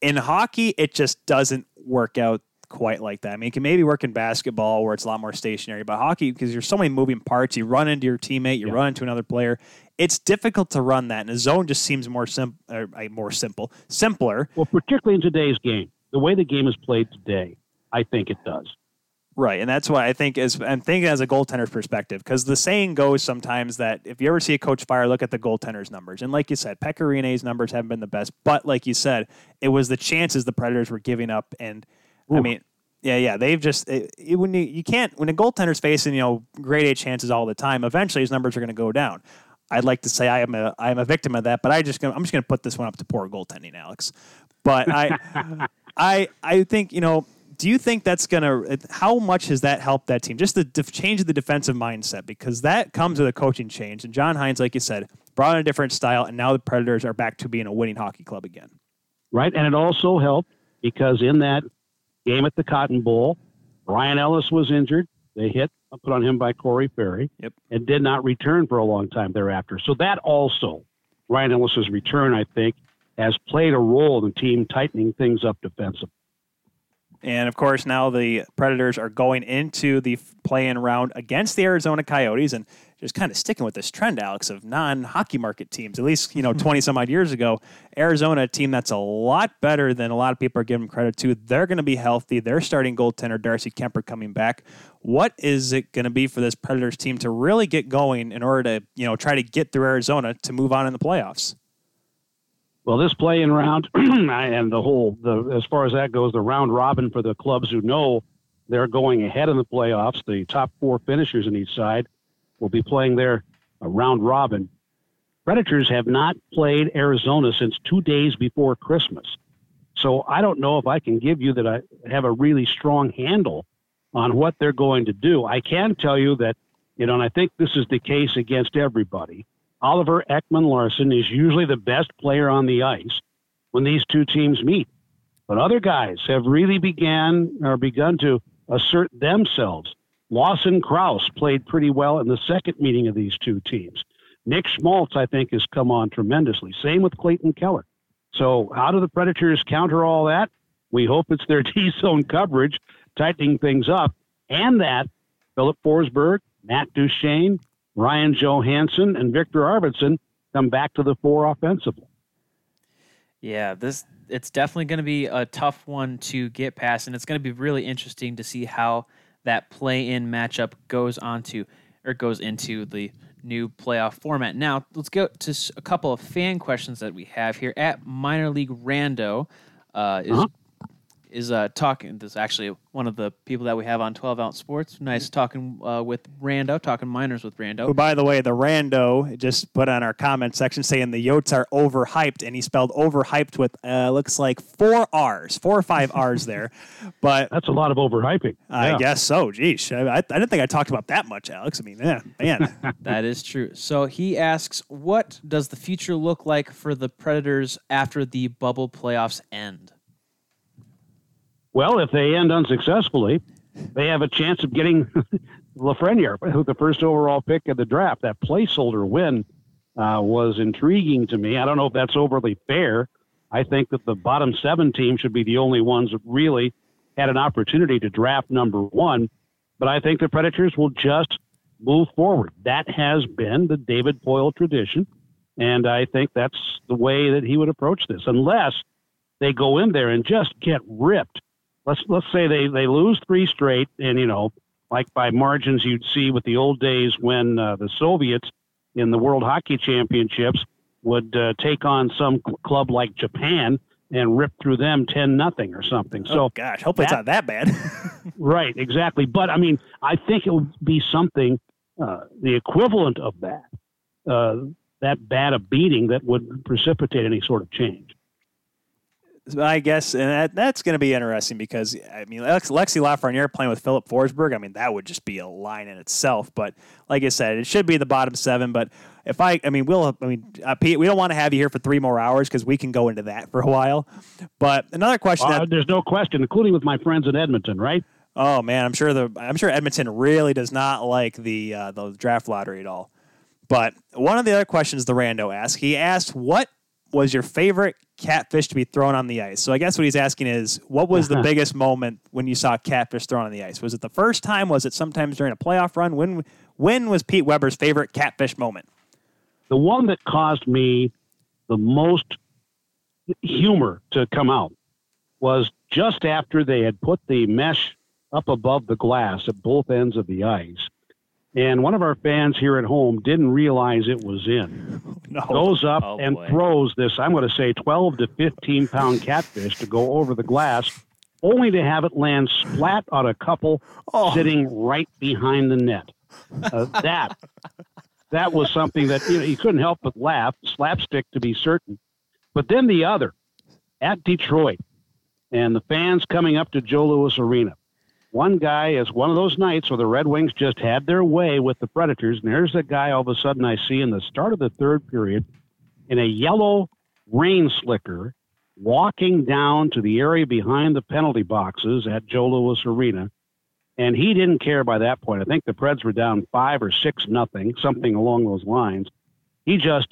in hockey, it just doesn't work out quite like that. I mean, it can maybe work in basketball where it's a lot more stationary, but hockey because there's so many moving parts. You run into your teammate, you Yeah. run into another player. It's difficult to run that, and a zone just seems more simple, more simple, simpler. Well, particularly in today's game, the way the game is played today, I think it does. Right, and that's why I think as I'm thinking as a goaltender's perspective, because the saying goes sometimes that if you ever see a coach fire, look at the goaltender's numbers. And like you said, Pekka Rinne's numbers haven't been the best, but like you said, it was the chances the Predators were giving up, and I mean, yeah, yeah, they've just it, it- when you you can't when a goaltender's facing you know grade A chances all the time, eventually his numbers are going to go down. I'd like to say I am a I am a victim of that, but I just gonna, I'm just going to put this one up to poor goaltending, Alex. But I I I think you know. Do you think that's gonna? How much has that helped that team? Just the def- change of the defensive mindset, because that comes with a coaching change. And John Hynes, like you said, brought in a different style, and now the Predators are back to being a winning hockey club again. right? And it also helped because in that game at the Cotton Bowl, Ryan Ellis was injured. They hit put on him by Corey Perry, Yep. and did not return for a long time thereafter. So that also, Ryan Ellis's return, I think, has played a role in the team tightening things up defensively. And of course, now the Predators are going into the play-in round against the Arizona Coyotes, and just kind of sticking with this trend, Alex, of non-hockey market teams. At least you know, twenty some odd years ago, Arizona, a team that's a lot better than a lot of people are giving credit to. They're going to be healthy. They're starting goaltender Darcy Kuemper coming back. What is it going to be for this Predators team to really get going in order to you know try to get through Arizona to move on in the playoffs? Well, this play-in round and the whole, the as far as that goes, the round robin for the clubs who know they're going ahead in the playoffs, the top four finishers in each side will be playing their uh, round robin. Predators have not played Arizona since two days before Christmas. So I don't know if I can give you that I have a really strong handle on what they're going to do. I can tell you that, you know, and I think this is the case against everybody. Oliver Ekman-Larsson is usually the best player on the ice when these two teams meet. But other guys have really began or begun to assert themselves. Lawson Crouse played pretty well in the second meeting of these two teams. Nick Schmaltz, I think, has come on tremendously. Same with Clayton Keller. So, how do the Predators counter all that? We hope it's their D zone coverage, tightening things up, and that Filip Forsberg, Matt Duchene, Ryan Johansen, and Viktor Arvidsson come back to the fore offensively. Yeah, this it's definitely going to be a tough one to get past, and it's going to be really interesting to see how that play-in matchup goes onto or goes into the new playoff format. Now, let's go to a couple of fan questions that we have here at Minor League Rando. Uh, is Uh-huh. Is uh, talking. This is actually one of the people that we have on 12 Ounce Sports. Nice talking uh, with Rando, talking miners with Rando. Who, Rando. by the way, the rando just put on our comment section saying the Yotes are overhyped, and he spelled overhyped with uh, looks like four R's, four or five R's there. But That's a lot of overhyping. I Yeah. guess so. Geesh, I, I, I didn't think I talked about that much, Alex. I mean, yeah, man. That is true. So he asks, what does the future look like for the Predators after the bubble playoffs end? Well, if they end unsuccessfully, they have a chance of getting Lafreniere, who the first overall pick of the draft. That placeholder win uh, was intriguing to me. I don't know if that's overly fair. I think that the bottom seven teams should be the only ones that really had an opportunity to draft number one. But I think the Predators will just move forward. That has been the David Poile tradition. And I think that's the way that he would approach this, unless they go in there and just get ripped. Let's let's say they, they lose three straight, and you know, like by margins you'd see with the old days when uh, the Soviets in the World Hockey Championships would uh, take on some cl- club like Japan and rip through them ten nothing or something. So oh gosh, hopefully it's not that bad. Right, exactly. But I mean, I think it would be something, uh, the equivalent of that, uh, that bad a beating that would precipitate any sort of change. I guess, and that, that's going to be interesting because I mean, Lex, Lexi Lafreniere playing with Filip Forsberg. I mean, that would just be a line in itself. But like I said, it should be the bottom seven. But if I, I mean, we'll, I mean, uh, Pete, we don't want to have you here for three more hours because we can go into that for a while. But another question. Uh, that, there's no question, including with my friends in Edmonton, right? oh man, I'm sure the, I'm sure Edmonton really does not like the uh, the draft lottery at all. But one of the other questions the rando asked, he asked, "What was your favorite catfish to be thrown on the ice?" So I guess what he's asking is, what was the biggest moment when you saw catfish thrown on the ice? Was it the first time? Was it sometimes during a playoff run? When when was Pete Weber's favorite catfish moment? The one that caused me the most humor to come out was just after they had put the mesh up above the glass at both ends of the ice. And one of our fans here at home didn't realize it was in. No, goes up Oh, and boy. throws this, I'm going to say 12 to 15 pound catfish to go over the glass, only to have it land splat on a couple Oh. sitting right behind the net. Uh, that that was something that you know you couldn't help but laugh, slapstick to be certain. But then the other at Detroit, and the fans coming up to Joe Louis Arena. One guy is one of those nights where the Red Wings just had their way with the Predators, and there's a guy all of a sudden I see in the start of the third period in a yellow rain slicker walking down to the area behind the penalty boxes at Joe Louis Arena. And he didn't care by that point. I think the Preds were down five or six nothing, something along those lines. He just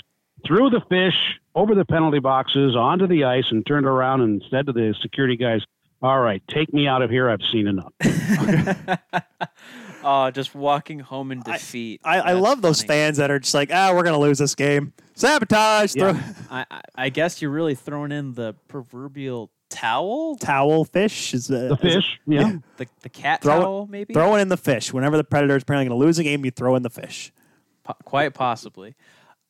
threw the fish over the penalty boxes onto the ice and turned around and said to the security guys, All right, take me out of here. I've seen enough. Oh, just walking home in defeat. I, I That's love those funny. fans that are just like, ah, we're gonna lose this game. Sabotage. Yeah. Throw, I, I- I guess you're really throwing in the proverbial towel, towel fish is uh, The fish, yeah. the the cat Throw towel, maybe. Throw it in the fish. Whenever the predator is apparently going to lose a game, you throw in the fish. Po- quite possibly.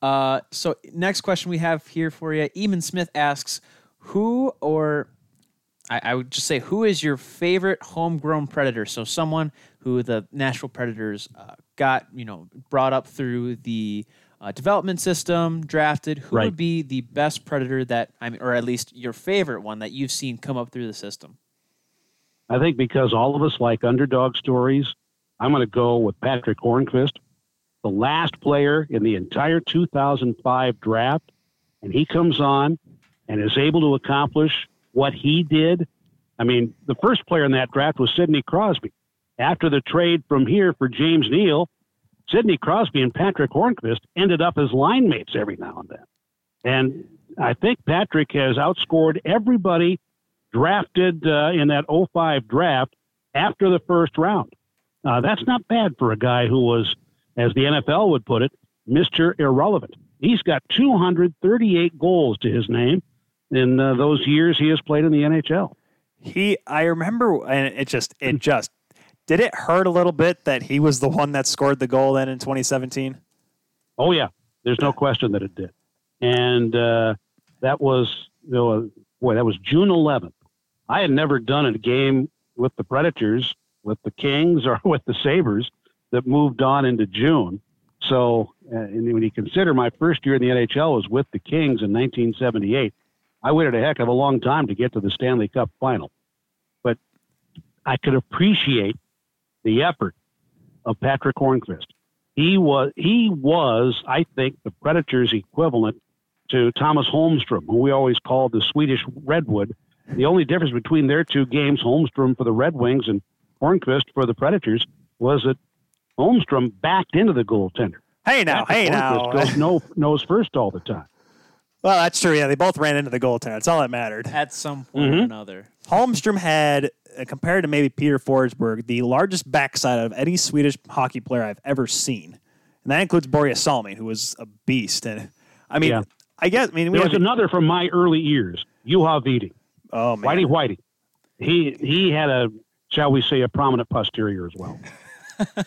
Uh, so next question we have here for you, Eamon Smith asks, who or I, I would just say who is your favorite homegrown predator? So someone who the Nashville Predators uh, got, you know, brought up through the uh, development system, drafted. Who Right. would be the best predator that I mean, or at least your favorite one that you've seen come up through the system? I think because all of us like underdog stories, I'm going to go with Patrick Hornqvist, the last player in the entire 2005 draft, and he comes on and is able to accomplish what he did. I mean, the first player in that draft was Sidney Crosby. After the trade from here for James Neal, Sidney Crosby and Patrick Hornqvist ended up as line mates every now and then. And I think Patrick has outscored everybody drafted uh, in that 05 draft after the first round. Uh, that's not bad for a guy who was, as the NFL would put it, Mr. Irrelevant. He's got 238 goals to his name in uh, those years he has played in the NHL. He, I remember, and it just, it just, did it hurt a little bit that he was the one that scored the goal then in 2017? Oh, yeah. There's no question that it did. And uh, that was, you know, boy, that was June 11th I had never done a game with the Predators, with the Kings, or with the Sabres that moved on into June. So, uh, and when you consider my first year in the NHL was with the Kings in 1978, I waited a heck of a long time to get to the Stanley Cup final. But I could appreciate the effort of Patrick Hornqvist. He was, he was, I think, the Predators' equivalent to Tomas Holmstrom, who we always called the Swedish Redwood. The only difference between their two games, Holmstrom for the Red Wings and Hornqvist for the Predators, was that Holmstrom backed into the goaltender. Hey now, Patrick hey Hornqvist now. goes no, nose first all the time. Well, that's true. Yeah, they both ran into the goaltender. That's all that mattered. At some point or Mhm. another. Holmstrom had, uh, compared to maybe Peter Forsberg, the largest backside of any Swedish hockey player I've ever seen, and that includes Borje Salming, who was a beast. And I mean, Yeah. I guess I mean we There was have, another from my early years, Juha Widing. oh man, Whitey Whitey. He he had a shall we say a prominent posterior as well.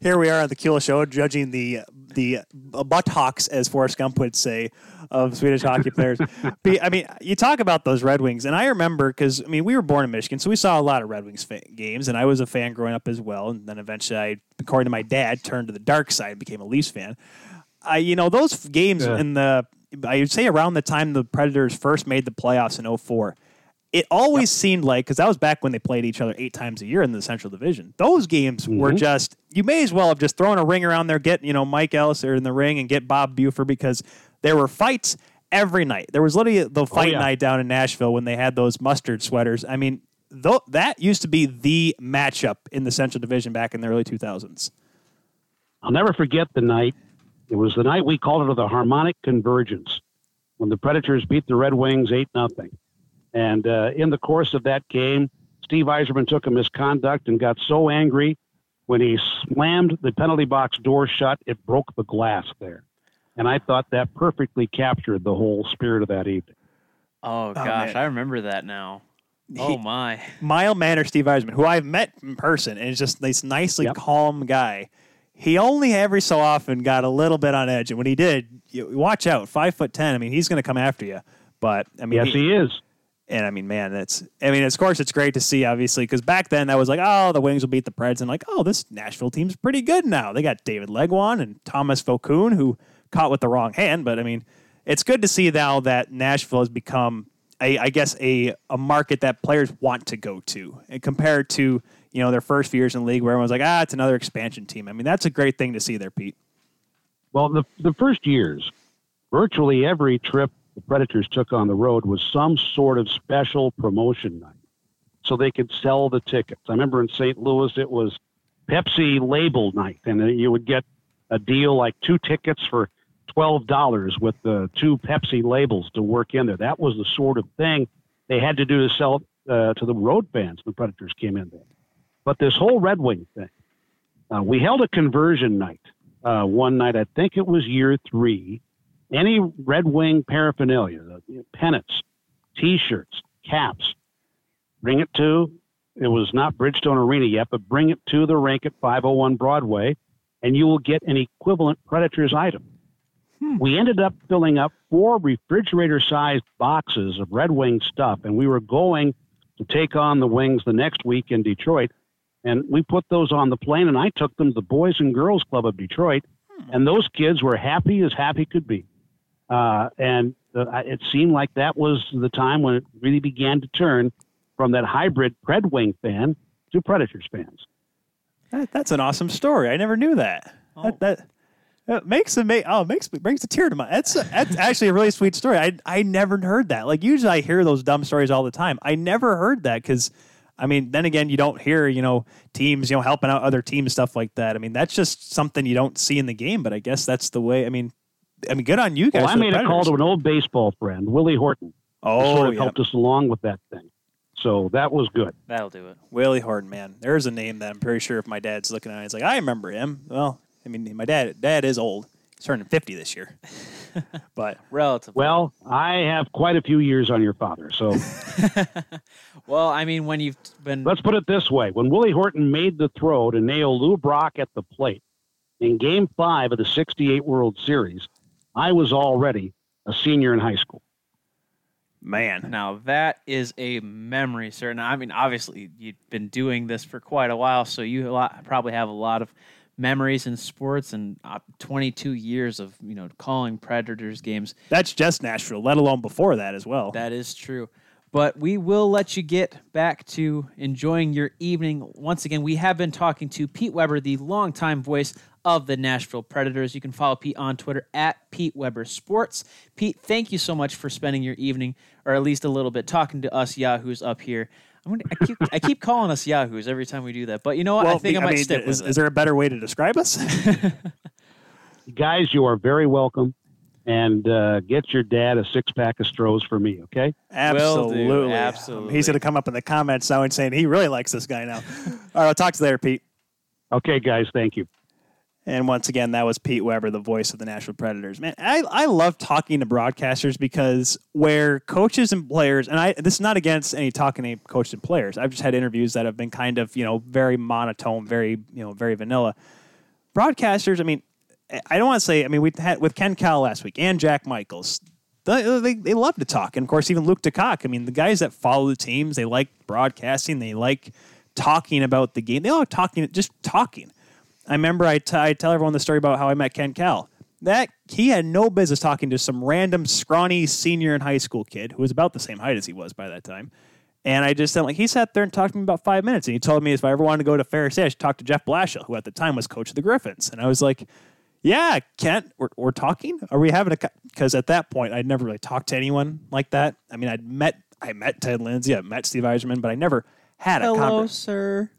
here we are on the Keel Show judging the the buttocks, as Forrest Gump would say, of Swedish hockey players. I mean, you talk about those Red Wings, and I remember because I mean we were born in Michigan, so we saw a lot of Red Wings fa- games, and I was a fan growing up as well. And then eventually, I, according to my dad, turned to the dark side, and became a Leafs fan. I, you know, those games Yeah. in the I would say around the time the Predators first made the playoffs in 04, it always seemed like because that was back when they played each other eight times a year in the Central Division. Those games were mm-hmm. just you may as well have just thrown a ring around there, get you know Mike Ellis in the ring and get Bob Buford because there were fights every night. There was literally the oh, fight yeah. night down in Nashville when they had those mustard sweaters. I mean, though that used to be the matchup in the Central Division back in the early 2000s. I'll never forget the night. It was the night we called it the harmonic convergence when the Predators beat the Red Wings eight nothing. And uh, in the course of that game, Steve Yzerman took a misconduct and got so angry when he slammed the penalty box door shut, it broke the glass there. And I thought that perfectly captured the whole spirit of that evening. Oh gosh, man. I remember that now. Oh my. mild manner Steve Yzerman, who I've met in person, and is just this nicely Yep. calm guy. He only every so often got a little bit on edge, and when he did, you watch out. Five foot ten. I mean, he's going to come after you. But I mean, Yes, he is. And I mean, man, that's. I mean, of course, it's great to see, obviously, because back then that was like, oh, the Wings will beat the Preds, and like, oh, this Nashville team's pretty good now. They got David Legwand and Tomas Vokoun, who caught with the wrong hand, but I mean, it's good to see now that Nashville has become, a, I guess, a a market that players want to go to, and compared to you know their first few years in the league, where everyone's like, ah, it's another expansion team. I mean, that's a great thing to see there, Pete. Well, the, the first years, virtually every trip the Predators took on the road was some sort of special promotion night so they could sell the tickets. I remember in St. Louis, it was Pepsi label night, and you would get a deal like two tickets for $12 with the two Pepsi labels to work in there. That was the sort of thing they had to do to sell uh, to the road fans. The Predators came in there. But this whole Red Wing thing, uh, we held a conversion night uh, one night. I think it was year three. Any Red Wing paraphernalia, the pennants, T-shirts, caps, bring it to. It was not Bridgestone Arena yet, but bring it to the rink at 501 Broadway, and you will get an equivalent Predators item. Hmm. We ended up filling up four refrigerator-sized boxes of Red Wing stuff, and we were going to take on the Wings the next week in Detroit. And we put those on the plane, and I took them to the Boys and Girls Club of Detroit, hmm. and those kids were happy as happy could be. Uh, and uh, it seemed like that was the time when it really began to turn from that hybrid Red Wing fan to Predators fans. That, that's an awesome story. I never knew that. That, that that makes a ma- oh makes brings a tear to my. That's that's actually a really sweet story. I I never heard that. Like usually I hear those dumb stories all the time. I never heard that because. I mean, then again, you don't hear, you know, teams, you know, helping out other teams, stuff like that. I mean, that's just something you don't see in the game, but I guess that's the way. I mean, I mean, good on you guys. Well, I for the made a call to an old baseball friend, Willie Horton, Oh, sort of yeah. helped us along with that thing. So that was good. That'll do it. Willie Horton, man. There's a name that I'm pretty sure if my dad's looking at it, he's like, I remember him. Well, I mean, my dad dad is old. He's turning 50 this year. but Relatively. Well, I have quite a few years on your father. So Well, I mean, when you've been let's put it this way. When Willie Horton made the throw to nail Lou Brock at the plate in game five of the 68 World Series, I was already a senior in high school. Man. Now that is a memory, sir. Now, I mean, obviously you've been doing this for quite a while, so you lot, probably have a lot of memories in sports and uh, 22 years of you know calling Predators games. That's just Nashville, let alone before that as well. That is true. But we will let you get back to enjoying your evening. Once again, we have been talking to Pete Weber, the longtime voice of the Nashville Predators. You can follow Pete on Twitter at Pete Weber Sports. Pete, thank you so much for spending your evening, or at least a little bit, talking to us Yahoos up here. I'm gonna, I, keep, I keep calling us Yahoos every time we do that, but you know what? I think I might mean, stick is, with is there a better way to describe us? Guys, you are very welcome. And uh, get your dad a six pack of Stroh's for me, okay? Absolutely. Absolutely. He's going to come up in the comments now and saying he really likes this guy now. All right, I'll talk to you later, Pete. Okay, guys, thank you. And once again, that was Pete Weber, the voice of the Nashville Predators. Man, I, I love talking to broadcasters because where coaches and players, and I this is not against any talking to coaches and players. I've just had interviews that have been kind of you know very monotone, very you know very vanilla. Broadcasters, I mean, I don't want to say. I mean, we had with Ken Kal last week and Jack Michaels. They, they, they love to talk, and of course, even Luke DeCock. I mean, the guys that follow the teams, they like broadcasting. They like talking about the game. They all talking, just talking. I remember I, t- I tell everyone the story about how I met Ken Kal. That he had no business talking to some random scrawny senior in high school kid who was about the same height as he was by that time. And I just said, like, he sat there and talked to me about five minutes. And he told me if I ever wanted to go to Ferris State, I should talk to Jeff Blashill, who at the time was coach of the Griffins. And I was like, yeah, Kent, we're, we're talking. Are we having a? Because at that point, I'd never really talked to anyone like that. I mean, I'd met, I met Ted Lindsay, I met Steve Yzerman, but I never had a Hello, conversation. sir.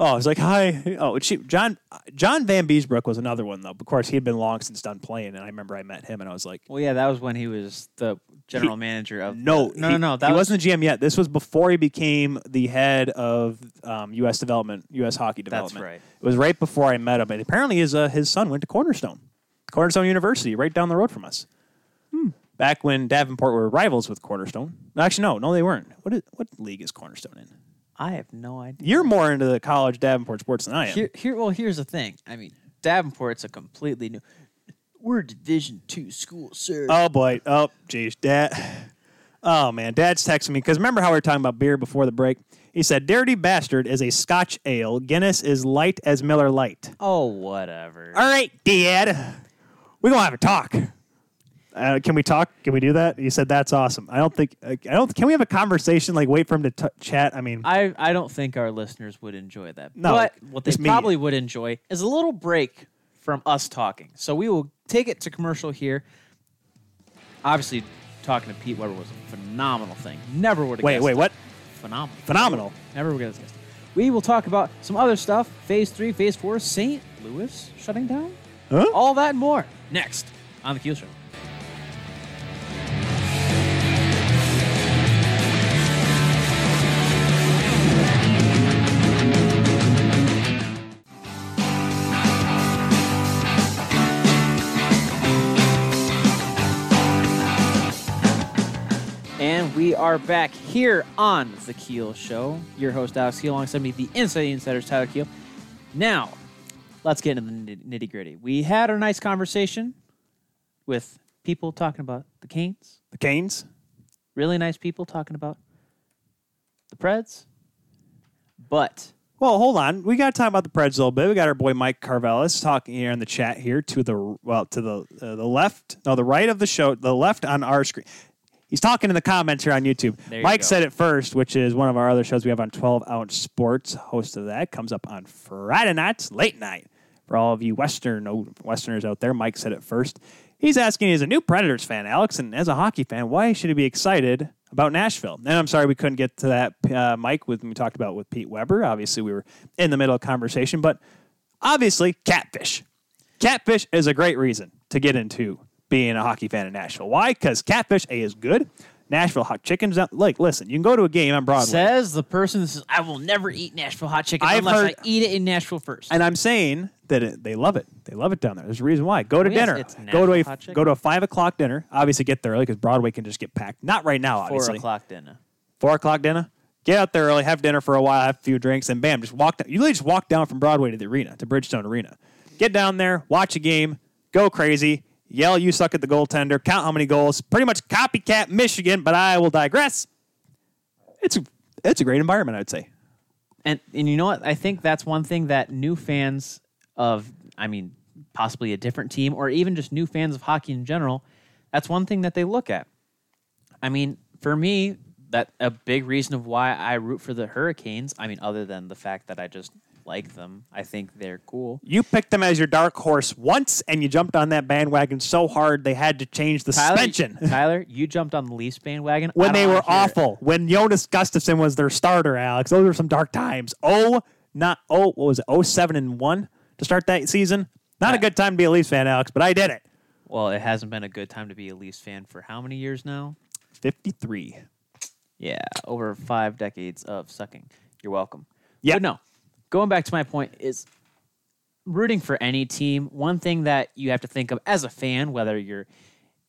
Oh, I was like, hi. Oh, she, John John Vanbiesbrouck was another one though. Of course, he had been long since done playing, and I remember I met him, and I was like, Well, yeah, that was when he was the general manager of. no, no, he, no, no. That he was, wasn't the GM yet. This was before he became the head of um, U.S. development, U.S. hockey development. That's development. right. It was right before I met him, and apparently his uh, his son went to Cornerstone, Cornerstone University, right down the road from us. Hmm. Back when Davenport were rivals with Cornerstone. Actually, no, no, they weren't. What is, what league is Cornerstone in? I have no idea. You're more into the college Davenport sports than I am. Here, here. Well, here's the thing. I mean, Davenport's a completely new. We're a Division two school, sir. Oh boy. Oh, geez, Dad. Oh man, Dad's texting me because remember how we were talking about beer before the break? He said, "Dirty Bastard is a Scotch ale. Guinness is light as Miller Light." oh, whatever. All right, Dad, we're gonna have a talk. Uh, can we talk? Can we do that? He said, "That's awesome." I don't think. I don't. Can we have a conversation? Like, wait for him to t- chat. I mean, I, I don't think our listeners would enjoy that. No, but what they probably would enjoy is a little break from us talking. So we will take it to commercial here. Obviously, talking to Pete Weber was a phenomenal thing. Never would have wait, guessed wait, it. what? Phenomenal. Phenomenal. Never would have guessed. We will talk about some other stuff. Phase three, phase four, St. Louis shutting down. Huh? All that and more next on the Keel Show. And we are back here on the Keel Show. Your host Alex Keel, alongside me, the Inside Insiders Tyler Keel. Now, let's get into the nitty gritty. We had a nice conversation with people talking about the Canes. The Canes. Really nice people talking about the Preds. But Well, hold on. We got to talk about the Preds a little bit. We got our boy Mike Carvelis talking here in the chat here to the well to the uh, the left, no, the right of the show, the left on our screen. He's talking in the comments here on YouTube. You Mike go. said it first, which is one of our other shows we have on 12 Ounce Sports. Host of that comes up on Friday nights, late night. For all of you Western oh, Westerners out there, Mike said it first. He's asking, as a new Predators fan, Alex, and as a hockey fan, why should he be excited about Nashville? And I'm sorry we couldn't get to that, uh, Mike, with we talked about with Pete Weber. Obviously, we were in the middle of conversation, but obviously, catfish. Catfish is a great reason to get into being a hockey fan in Nashville. Why? Because catfish A is good. Nashville hot chicken's out. Like, listen, you can go to a game on Broadway. says the person that says, I will never eat Nashville hot chicken I've unless heard- I eat it in Nashville first. And I'm saying that it, they love it. They love it down there. There's a reason why. Go to Oh, yes, dinner. Go to a go to a five o'clock dinner. Obviously, get there early because Broadway can just get packed. Not right now, obviously. Four o'clock dinner. Four o'clock dinner. Get out there early, have dinner for a while, have a few drinks, and bam, just walk down. You literally just walk down from Broadway to the arena, to Bridgestone Arena. Get down there, watch a game, go crazy. Yell you suck at the goaltender, count how many goals, pretty much copycat Michigan, but I will digress. It's a, it's a great environment, I'd say. And and you know what? I think that's one thing that new fans of I mean, possibly a different team or even just new fans of hockey in general, that's one thing that they look at. I mean, for me, that a big reason of why I root for the Hurricanes, I mean, other than the fact that I just like them. I think they're cool. You picked them as your dark horse once, and you jumped on that bandwagon so hard they had to change the Tyler, suspension. Tyler, you jumped on the Leafs bandwagon when they were hear it. awful. When Jonas Gustavsson was their starter, Alex. Those were some dark times. Oh, not oh, what was it? Oh, seven and one to start that season. Not a good time to be a Leafs fan, Alex, but I did it. Well, it hasn't been a good time to be a Leafs fan for how many years now? Fifty-three. Yeah, over five decades of sucking. You're welcome. Yeah. No, going back to my point is rooting for any team. One thing that you have to think of as a fan, whether you're,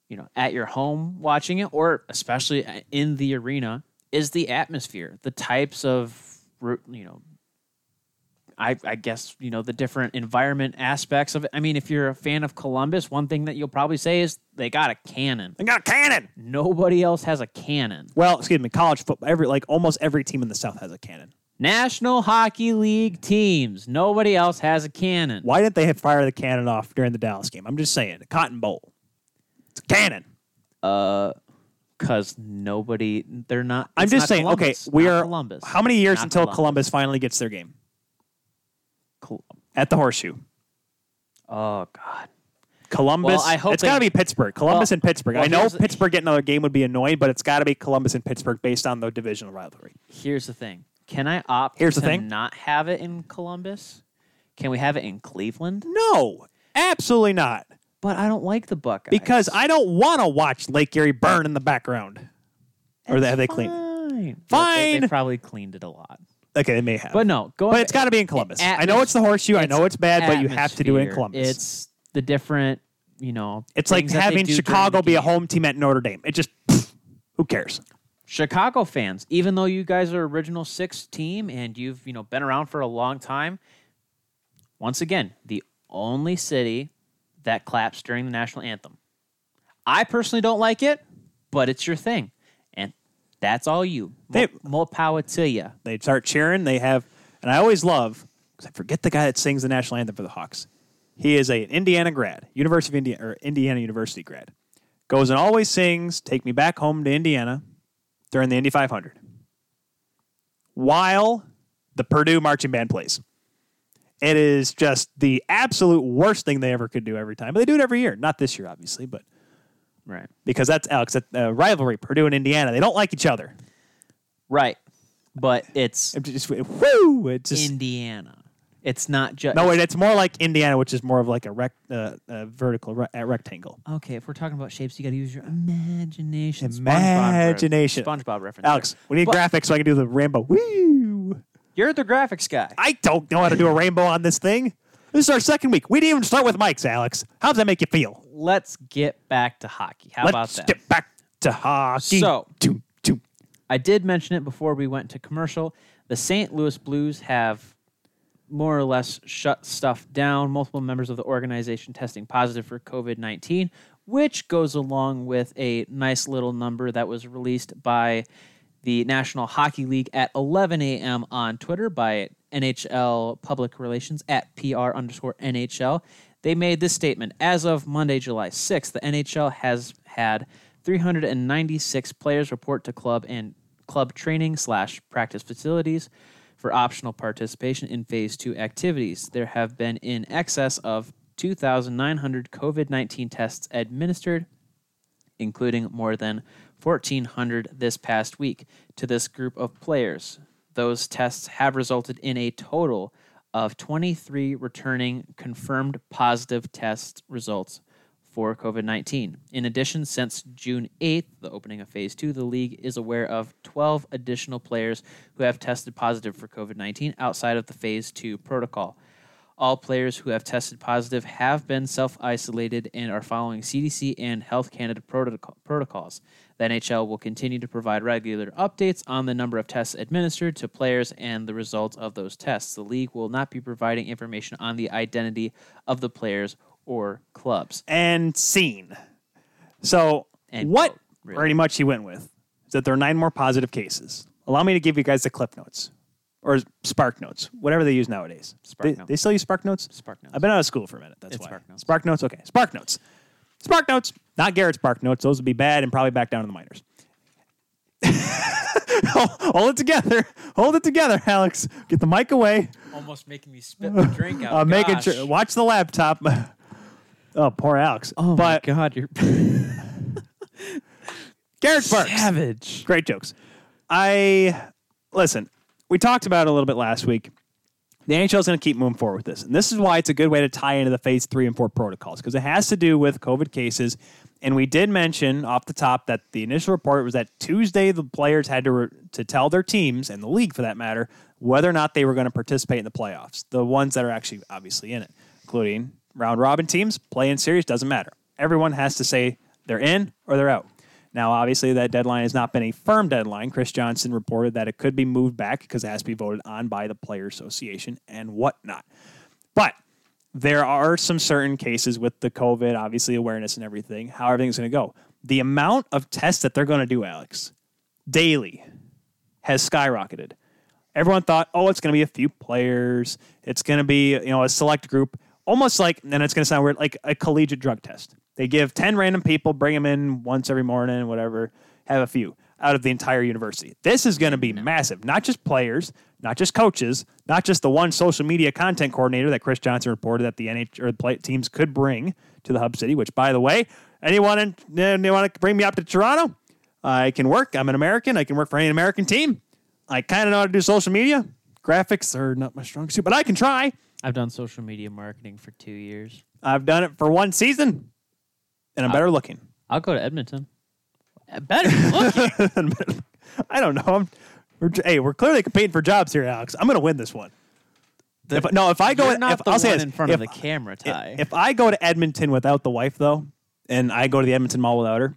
you know, at your home watching it or especially in the arena, is the atmosphere, the types of, you know, I, I guess you know the different environment aspects of it. I mean, if you're a fan of Columbus, one thing that you'll probably say is they got a cannon. They got a cannon. Nobody else has a cannon. Well, excuse me, college football. Every like almost every team in the South has a cannon. National Hockey League teams. Nobody else has a cannon. Why didn't they have fire the cannon off during the Dallas game? I'm just saying, the Cotton Bowl. It's a cannon. Uh, cause nobody. They're not. I'm just not saying. Columbus, okay, we are. Columbus. How many years Not until Columbus. Columbus finally gets their game Col- at the Horseshoe? Oh God. Columbus. Well, I hope it's got to be Pittsburgh. Columbus Well- and Pittsburgh. well, I know Pittsburgh getting another game would be annoying, but it's got to be Columbus and Pittsburgh based on the divisional rivalry. Here's the thing. Can I opt Here's the to thing. not have it in Columbus? Can we have it in Cleveland? No, absolutely not. But I don't like the Buckeyes Because I don't want to watch Lake Erie burn in the background. Or they- have they cleaned? Fine. Fine. They, they probably cleaned it a lot. Okay, they may have. But no, going. But it's got to be in Columbus. I know it's the Horseshoe. I know it's bad, but you have to do it in atmosphere. Columbus. It's the different, you know. It's like things that they having do during Chicago the be a game. home team at Notre Dame. It just, pfft, who cares? Chicago fans, even though you guys are original six team and you've you know been around for a long time, once again, the only city that claps during the national anthem. I personally don't like it, but it's your thing, and that's all you. They- Mo, more power to you. They start cheering. They have, and I always love because I forget the guy that sings the national anthem for the Hawks. He is a Indiana grad, University of Indiana or Indiana University grad. Goes and always sings "Take Me Back Home to Indiana" during the Indy 500, while the Purdue marching band plays. It is just the absolute worst thing they ever could do every time. But they do it every year. Not this year, obviously, but Right. because that's Alex, that uh, rivalry, Purdue and Indiana. They don't like each other. Right. But it's It just woo. It's just Indiana. It's not just no. Wait, it's more like Indiana, which is more of like a rec, uh, uh, vertical re- uh, rectangle. Okay, if we're talking about shapes, you got to use your imagination. SpongeBob Imagination. ref- SpongeBob reference. Alex, we need But- graphics so I can do the rainbow. Woo! You're the graphics guy. I don't know how to do a rainbow on this thing. This is our second week. We didn't even start with mics, Alex. How does that make you feel? Let's get back to hockey. How about that? Let's that? get back to hockey. So- Toom, toom. I did mention it before we went to commercial. The St. Louis Blues have more or less shut stuff down. Multiple members of the organization testing positive for COVID 19, which goes along with a nice little number that was released by the National Hockey League at 11 a.m. on Twitter by NHL Public Relations at PR underscore NHL. They made this statement. As of Monday, July 6th, the NHL has had 396 players report to club and club training slash practice facilities for optional participation in phase two activities. There have been in excess of 2,900 COVID 19 tests administered including more than 1,400 this past week, to this group of players. Those tests have resulted in a total of 23 returning confirmed positive test results for COVID 19. In addition, since June 8th, the opening of phase two, the league is aware of 12 additional players who have tested positive for COVID 19 outside of the phase two protocol. All players who have tested positive have been self isolated and are following CDC and Health Canada protocol- protocols. The NHL will continue to provide regular updates on the number of tests administered to players and the results of those tests. The league will not be providing information on the identity of the players or clubs. and scene. So And what quote, really. pretty much he went with is that there are nine more positive cases. Allow me to give you guys the clip notes or Spark Notes, whatever they use nowadays. Spark they, Notes. they still use Spark Notes. Spark Notes. I've been out of school for a minute. That's It's why. Spark Notes. Spark Notes. Okay. Spark Notes. Spark Notes. Not Garrett Spark Notes. Those would be bad and probably back down to the minors. Hold it together. Hold it together, Alex. Get the mic away. Almost making me spit my drink out. Uh, making sure. Watch the laptop. Oh, poor Alex. Oh but my god, you're Garrett Sparks. savage. Great jokes. I listen. We talked about it a little bit last week. The NHL is going to keep moving forward with this, and this is why it's a good way to tie into the phase three and four protocols because it has to do with COVID cases. And we did mention off the top that the initial report was that Tuesday the players had to re- to tell their teams and the league for that matter whether or not they were going to participate in the playoffs. The ones that are actually obviously in it, including round robin teams, play in series doesn't matter. Everyone has to say they're in or they're out. Now, obviously, that deadline has not been a firm deadline. Chris Johnston reported that it could be moved back because it has to be voted on by the Player Association and whatnot. But there are some certain cases with the COVID, obviously, awareness and everything, how everything's going to go. The amount of tests that they're going to do, Alex, daily has skyrocketed. Everyone thought, oh, it's going to be a few players. It's going to be, you know, a select group, almost like, and it's going to sound weird, like a collegiate drug test. They give 10 random people, bring them in once every morning, whatever, have a few out of the entire university. This is going to be massive. Not just players, not just coaches, not just the one social media content coordinator that Chris Johnston reported that the NH or the teams could bring to the hub city, which, by the way, anyone in, they want to bring me up to Toronto? I can work. I'm an American. I can work for any American team. I kind of know how to do social media. Graphics are not my strong suit, but I can try. I've done social media marketing for two years. I've done it for one season, and I'm better looking. I'll go to Edmonton. Uh, Better looking. I don't know. I'm, we're, hey, we're clearly competing for jobs here, Alex. I'm going to win this one. if, no, if I go, not if, the I'll say this, in front if, of the camera, Ty. If I go to Edmonton without the wife, though, and I go to the Edmonton Mall without her,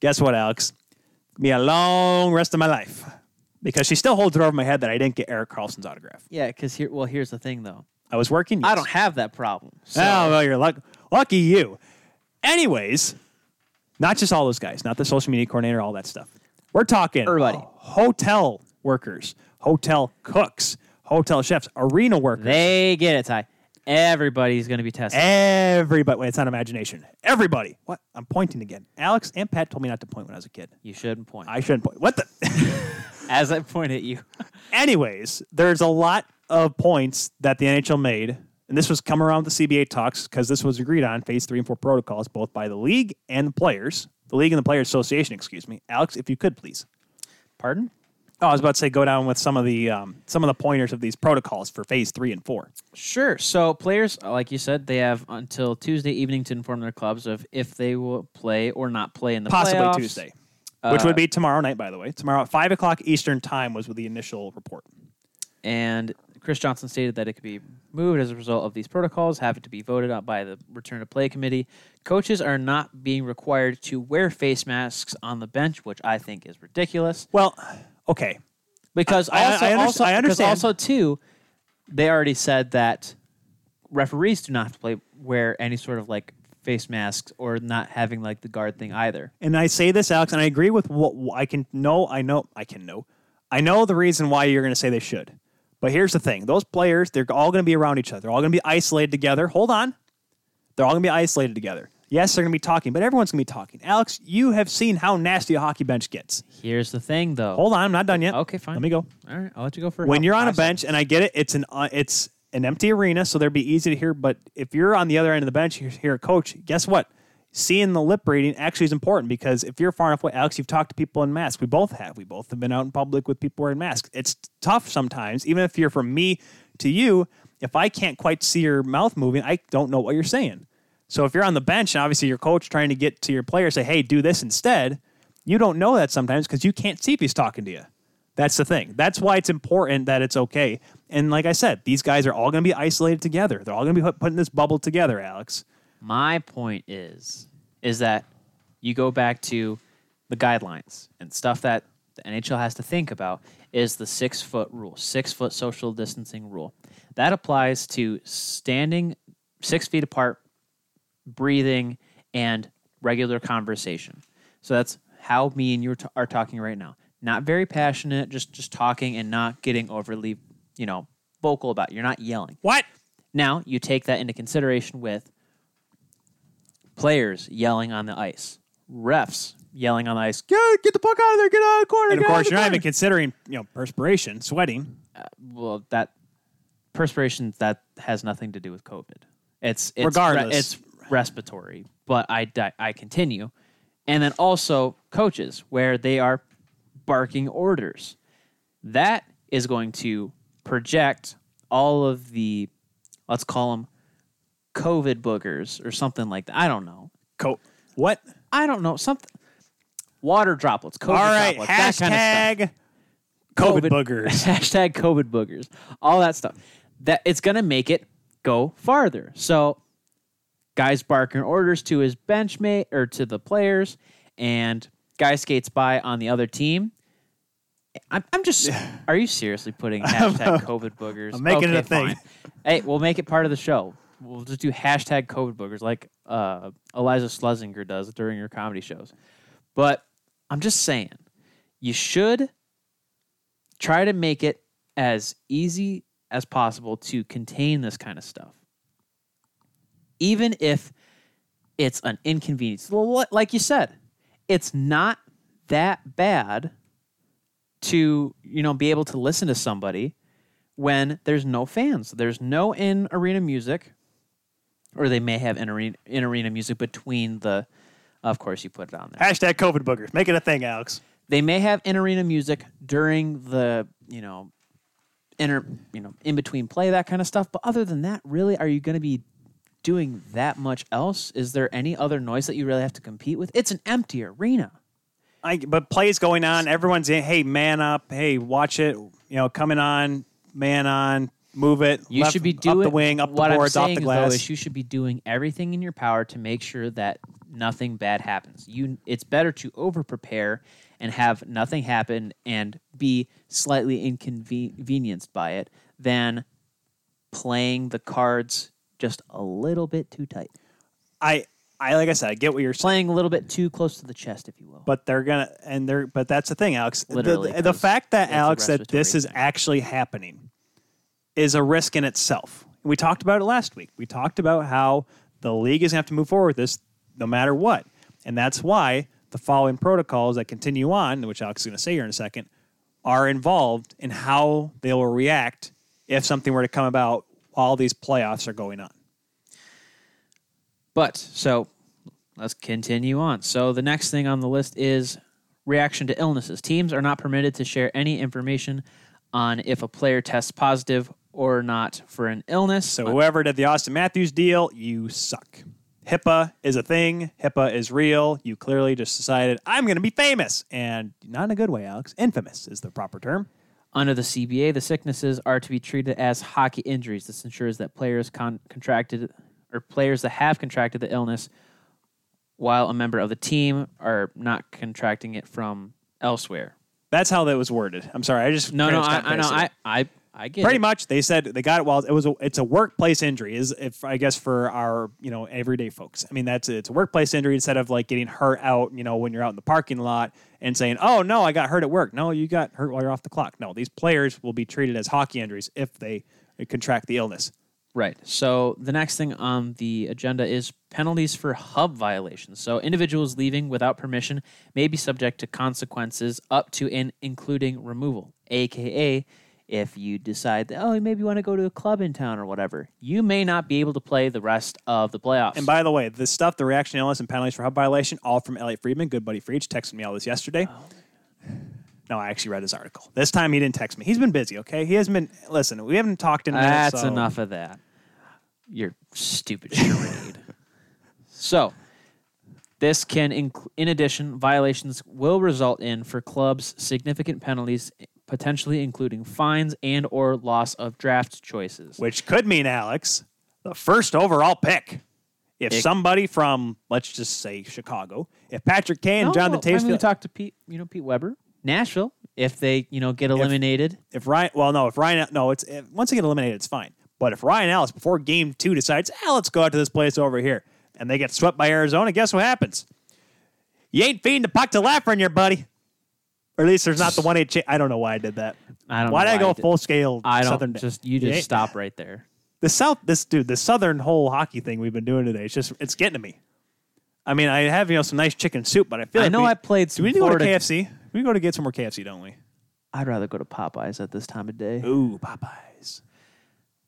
guess what, Alex? Be a long rest of my life because she still holds it over my head that I didn't get Erik Karlsson's autograph. yeah, because here. Well, here's the thing, though. I was working. I don't have that problem. So Oh, well, you're luck- lucky you. Anyways, not just all those guys, not the social media coordinator, all that stuff. We're talking Everybody. hotel workers, hotel cooks, hotel chefs, arena workers. they get it, Ty. Everybody's going to be tested. Everybody. Wait, it's not imagination. Everybody. What? I'm pointing again. Alex and Pat told me not to point when I was a kid. you shouldn't point. I shouldn't point. What the? As I point at you. Anyways, there's a lot of points that the NHL made, and this was come around with the CBA talks because this was agreed on phase three and four protocols, both by the league and the players, the league and the players association. Excuse me, Alex, if you could please. Pardon? Oh, I was about to say go down with some of the um, some of the pointers of these protocols for phase three and four. Sure. So players, like you said, they have until Tuesday evening to inform their clubs of if they will play or not play in the Possibly playoffs. Tuesday, which would uh, be tomorrow night. By the way, tomorrow at five o'clock Eastern time was with the initial report. And Chris Johnston stated that it could be moved as a result of these protocols having to be voted out by the return to play committee. Coaches are not being required to wear face masks on the bench, which I think is ridiculous. Well, okay, Because I- I also, under- also, I understand. also too, they already said that referees do not have to play wear any sort of like face masks or not having like the guard thing either. and I say this, Alex, and I agree with what what I can know. I know I can know. I know the reason why you're going to say they should. But here's the thing: those players, they're all going to be around each other. They're all going to be isolated together. Hold on, they're all going to be isolated together. Yes, they're going to be talking, but everyone's going to be talking. Alex, you have seen how nasty a hockey bench gets. Here's the thing, though. Hold on, I'm not done yet. Okay, fine. Let me go. All right, I'll let you go for a when you're on a bench, and I get it, it's an uh, it's an empty arena, so they'd be easy to hear. But if you're on the other end of the bench, you hear a coach. Guess what? Seeing the lip reading actually is important because if you're far enough away, Alex, you've talked to people in masks. We both have. We both have been out in public with people wearing masks. It's tough sometimes, even if you're from me to you. If I can't quite see your mouth moving, I don't know what you're saying. So if you're on the bench and obviously your coach trying to get to your player, say, "Hey, do this instead," you don't know that sometimes because you can't see if he's talking to you. That's the thing. That's why it's important that it's okay. And like I said, these guys are all going to be isolated together. They're all going to be put, in this bubble together, Alex. My point is, is that you go back to the guidelines and stuff that the NHL has to think about is the six foot rule, six foot social distancing rule. That applies to standing six feet apart breathing, and regular conversation. So that's how me and you are talking right now. Not very passionate, just just talking and not getting overly, you know, vocal about. It. You're not yelling. What? Now you take that into consideration with players yelling on the ice, refs yelling on the ice. Get, get the puck out of there! Get out of the corner! And of course, you're not even considering you know perspiration, sweating. Uh, well that perspiration that has nothing to do with COVID. It's, it's Regardless. it's respiratory. But I I continue, and then also coaches where they are barking orders. That is going to project all of the let's call them COVID boogers or something like that. I don't know. Co- what? I don't know something. Water droplets, COVID All right, droplets, that kind of stuff. hashtag COVID, boogers. hashtag COVID boogers, all that stuff. That it's gonna make it go farther. So, guys barking orders to his benchmate or to the players, and guy skates by on the other team. I'm, I'm just. Are you seriously putting hashtag COVID boogers? I'm making it a thing. fine. Hey, we'll make it part of the show. We'll just do hashtag COVID boogers like uh, Iliza Shlesinger does during her comedy shows. But I'm just saying, you should try to make it as easy as possible to contain this kind of stuff. Even if it's an inconvenience. Well, what- Like you said, it's not that bad to, you know, be able to listen to somebody when there's no fans. There's no in arena music, or they may have in arena, in arena music between the. Of course, you put it on there hashtag COVID boogers. Make it a thing, Alex. they may have in arena music during the you know inter you know in between play that kind of stuff but other than that really are you going to be doing that much else is there any other noise that you really have to compete with it's an empty arena I, but plays going on. Everyone's in. Hey, man up. Hey, watch it. You know, coming on. Man on. Move it. you left- should be doing up the wing, up what the boards, I'm off saying, the though, glass. is you should be doing everything in your power to make sure that nothing bad happens you it's better to over prepare and have nothing happen and be slightly inconvenienced by it than playing the cards just a little bit too tight I, I like I said, I get what you're saying. playing a little bit too close to the chest if you will But they're gonna, and they're, but that's the thing, Alex. The- Literally, the, 'cause fact that it's a Alex that this respiratory is thing. actually happening is a risk in itself. We talked about it last week. We talked about how the league is gonna have to move forward with this no matter what, and that's why the following protocols that continue on, which Alex is gonna say here in a second, are involved in how they will react if something were to come about while these playoffs are going on. But so let's continue on. So the next thing on the list is reaction to illnesses. Teams are not permitted to share any information on if a player tests positive or not for an illness. So whoever did the Auston Matthews deal, you suck. HIPAA is a thing. HIPAA is real. You clearly just decided I'm going to be famous, and not in a good way, Alex. Infamous is the proper term. Under the CBA, the sicknesses are to be treated as hockey injuries. This ensures that players con- contracted or players that have contracted the illness while a member of the team are not contracting it from elsewhere. That's how that was worded. I'm sorry. I just No, no, I, I know. I. I, I get Pretty it. much, they said they got it while it was a, it's a workplace injury. Is if I guess for our you know everyday folks. I mean that's it's a workplace injury instead of like getting hurt out you know when you're out in the parking lot and saying oh no I got hurt at work. No, you got hurt while you're off the clock. No, these players will be treated as hockey injuries if they contract the illness. Right. So the next thing on the agenda is penalties for hub violations. So individuals leaving without permission may be subject to consequences up to and including removal, aka if you decide that oh you maybe you want to go to a club in town or whatever, you may not be able to play the rest of the playoffs. And by the way, the stuff, the reaction analysis and penalties for hub violation, all from Elliotte Friedman, good buddy Freach, texted me all this yesterday. Oh. No, I actually read his article. This time he didn't text me. He's been busy, okay? He hasn't been, listen, we haven't talked in a minute. That's so- enough of that. Your stupid charade. so, this can, inc- in addition, violations will result in for clubs significant penalties, potentially including fines and or loss of draft choices. Which could mean, Alex, the first overall pick. If somebody from, let's just say Chicago, if Patrick Kane and No, Jonathan well, Toews, we talked to Pete, you know, Pete Weber, Nashville, if they, you know, get eliminated. if Ryan, well, no, if Ryan, no, it's if, once they get eliminated, it's fine. But if Ryan Ellis before game two decides, ah, let's go out to this place over here, and they get swept by Arizona, guess what happens? You ain't feeding the puck to Lafreniere, your buddy. Or at least there's not the one eight. Cha- I don't know why I did that. I don't Why know did I go did- full scale? I don't Southern just you just stop right there. the South. This dude, the Southern whole hockey thing we've been doing today. It's just it's getting to me. I mean, I have you know some nice chicken soup, but I feel I like know we, I played Do some we need to go to KFC? We go to get some more KFC, don't we? I'd rather go to Popeyes at this time of day. Ooh, Popeyes.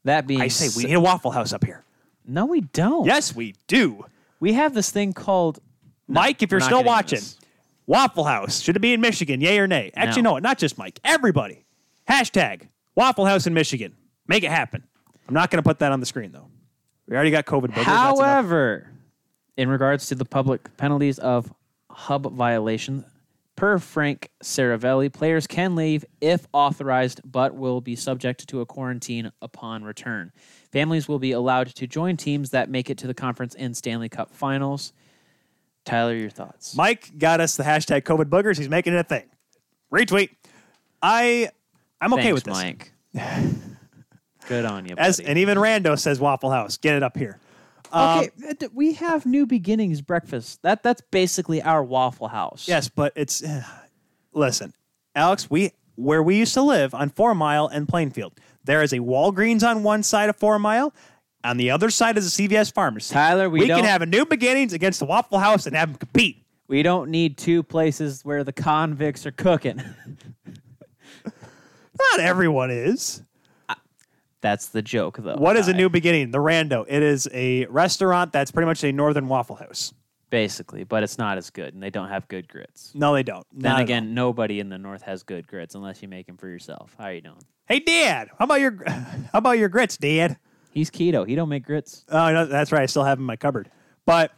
That being I say we need a Waffle House up here. No, we don't. Yes, we do. We have this thing called Mike, if we're you're not still getting watching, this. Waffle House should it be in Michigan? Yay or nay? Actually, No. no, not just Mike. Everybody. Hashtag Waffle House in Michigan. Make it happen. I'm not going to put that on the screen though. We already got COVID. boogers. That's enough. However, in regards to the public penalties of hub violation, per Frank Seravalli, players can leave if authorized, but will be subject to a quarantine upon return. Families will be allowed to join teams that make it to the conference and Stanley Cup finals. Tyler, your thoughts? Mike got us the hashtag COVID boogers. He's making it a thing. Retweet. I I'm okay Thanks, with this. Mike. Good on you, As buddy. and even Rando says Waffle House. Get it up here. Um, okay, uh, we have New Beginnings breakfast. That that's basically our Waffle House. Yes, but it's listen, Alex. We where we used to live on Four Mile and Plainfield. There is a Walgreens on one side of Four Mile. On the other side is a CVS pharmacy. Tyler, we we can don't- have a new beginnings against the Waffle House and have them compete. We don't need two places where the convicts are cooking. Not everyone is. That's the joke, though. What is a new beginning? The Rando. It is a restaurant that's pretty much a northern Waffle House. Basically, but it's not as good, and they don't have good grits. No, they don't. Then again, nobody in the north has good grits unless you make them for yourself. How you doing? hey, Dad. How about your How about your grits, Dad? He's keto. He don't make grits. Oh, no, that's right. I still have them in my cupboard. But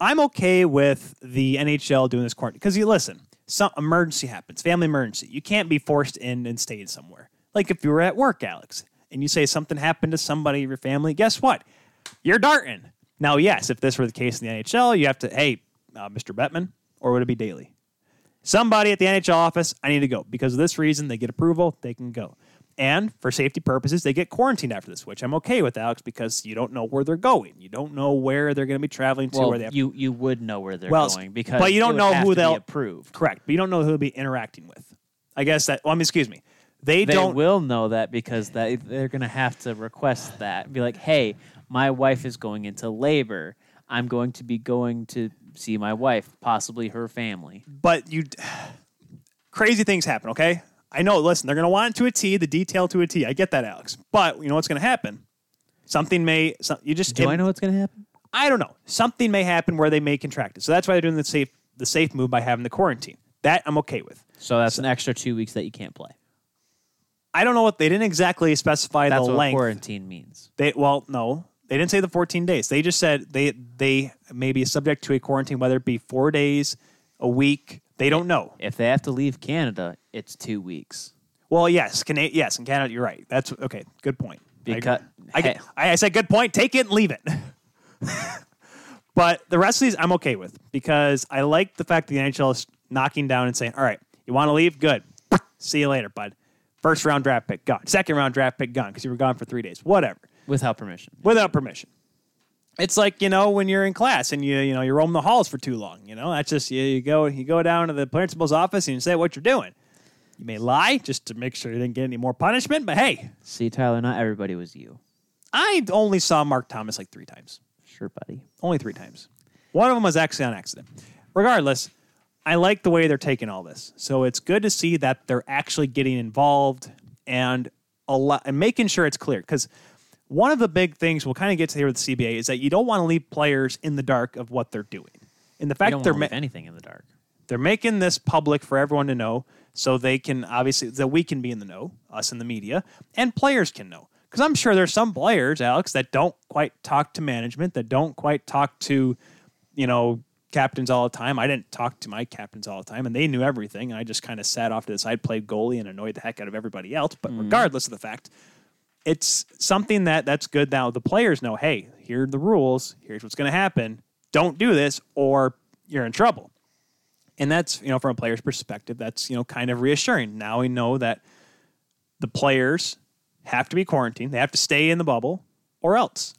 I'm okay with the NHL doing this quarantine because you listen. Some emergency happens, family emergency. You can't be forced in and stayed somewhere. Like if you were at work, Alex, and you say something happened to somebody in your family, guess what? You're darting. Now, yes, if this were the case in the NHL, you have to, hey, uh, Mr. Bettman, or would it be Daly? Somebody at the NHL office, I need to go. Because of this reason, they get approval, they can go. And for safety purposes, they get quarantined after this, which I'm okay with, Alex, because you don't know where they're going. You don't know where they're going to be traveling to. Well, where they have you you would know where they're Well, going because, but you don't know who they'll- approved. correct, but you don't know who they'll be interacting with. I guess that. Well, I mean, excuse me. They, They don't. will know that because that they're going to have to request that. Be like, hey, my wife is going into labor. I'm going to be going to see my wife, possibly her family. but you crazy things happen okay i know listen they're going to want to a t the detail to a t i get that alex but you know what's going to happen something may some, you just Do I know what's going to happen? i don't know something may happen where they may contract it so that's why they're doing the safe the safe move by having the quarantine that i'm okay with So that's an extra two weeks that you can't play. I don't know what they didn't exactly specify That's the what length quarantine means. they well no they didn't say the 14 days they just said they they may be subject to a quarantine whether it be four days a week they don't know If they have to leave Canada, it's two weeks. Well, yes, Cana- yes, in Canada, you're right. That's okay. Good point. Because-. I, I, I said good point. Take it and leave it. but the rest of these, I'm okay with because I like the fact that the NHL is knocking down and saying, "All right, you want to leave? Good. See you later, bud. First round draft pick gone. Second round draft pick gone because you were gone for three days. Whatever, Without permission. without permission." It's like you know when you're in class and you you know you roam the halls for too long. You know that's just you, you go you go down to the principal's office and you say what you're doing. You may lie just to make sure you didn't get any more punishment, but hey, See, Tyler, not everybody was you. I only saw Mark Thomas like three times. Sure, buddy. Only three times. One of them was actually on accident. Regardless, I like the way they're taking all this. So it's good to see that they're actually getting involved and a lot and making sure it's clear. Because one of the big things we'll kind of get to here with the CBA is that you don't want to leave players in the dark of what they're doing. In the fact they're ma- anything in the dark. they're making this public for everyone to know so they can obviously that we can be in the know us in the media and players can know because i'm sure there's some players alex that don't quite talk to management that don't quite talk to you know captains all the time. I didn't talk to my captains all the time and they knew everything i just kind of sat off to the side played goalie and annoyed the heck out of everybody else. But mm-hmm. regardless of the fact it's something that that's good. Now the players know hey here are the rules. Here's what's going to happen. Don't do this or you're in trouble. And that's you know from a player's perspective that's you know kind of reassuring. Now we know that the players have to be quarantined. They have to stay in the bubble or else.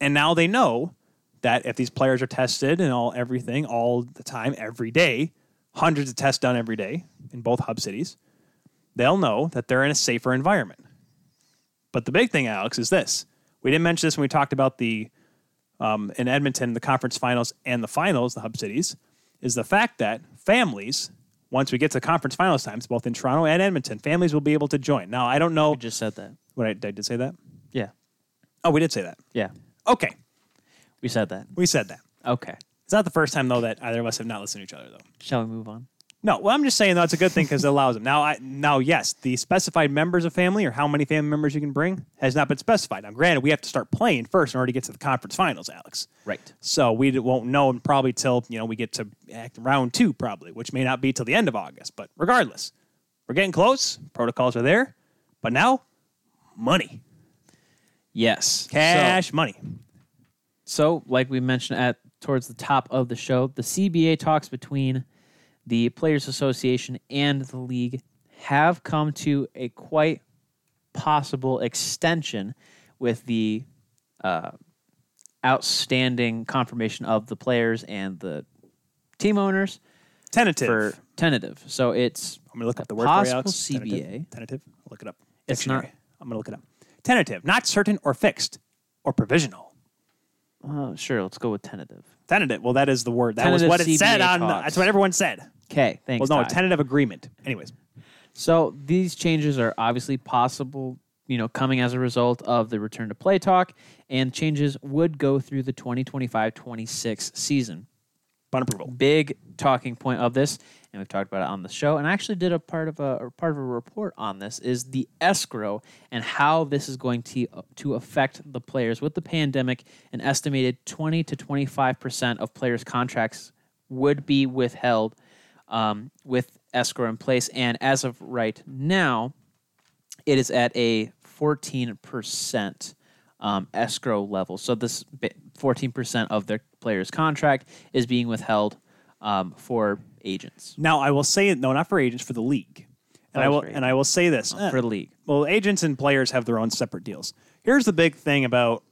And now they know that if these players are tested and all everything all the time, every day, hundreds of tests done every day in both hub cities, they'll know that they're in a safer environment. But the big thing, Alex, is this. We didn't mention this when we talked about the um, in Edmonton, the conference finals and the finals, the hub cities, is the fact that families, once we get to conference finals times, both in Toronto and Edmonton, families will be able to join. Now, I don't know We just said that. what I, I did say that. Yeah. Oh, we did say that. Yeah. Okay, We said that. we said that. Okay. It's not the first time though that either of us have not listened to each other though. Shall we move on? No, well, I'm just saying that's a good thing because it allows them. Now, I, now, yes, the specified members of family or how many family members you can bring has not been specified. Now, granted, we have to start playing first in order to get to the conference finals, Alex. Right. So we won't know probably till you know we get to act round two, probably, which may not be till the end of August. But regardless, we're getting close. Protocols are there, but now money, Yes. cash, money. So, like we mentioned at towards the top of the show, the CBA talks between the Players Association and the league have come to a quite possible extension with the uh, outstanding confirmation of the players and the team owners Tentative. for tentative. So it's I'm gonna look up the word for you, possible Alex. CBA. Tentative. Tentative. Look it up. It's not- Dictionary. I'm gonna look it up. Tentative, not certain or fixed or provisional. Uh, sure. Let's go with tentative. Tentative. Well, that is the word. That Tentative was what it said CBA on. The, talks. that's what everyone said. Okay, thanks. Well, no, a Ty. tentative agreement. Anyways, So these changes are obviously possible, you know, coming as a result of the return to play talk, and changes would go through the 2025-26 season. bun approval. Big talking point of this, and we've talked about it on the show, and I actually did a part of a, part of a report on this is the escrow and how this is going to to affect the players with the pandemic. An estimated 20 to 25 percent of players' contracts would be withheld um, with escrow in place. And as of right now, it is at a 14% um, escrow level. So this 14% of their player's contract is being withheld um, for agents Now, I will say it. no, not for agents, for the league. And I will, and I will say this eh, for the league. well, agents and players have their own separate deals. Here's the big thing about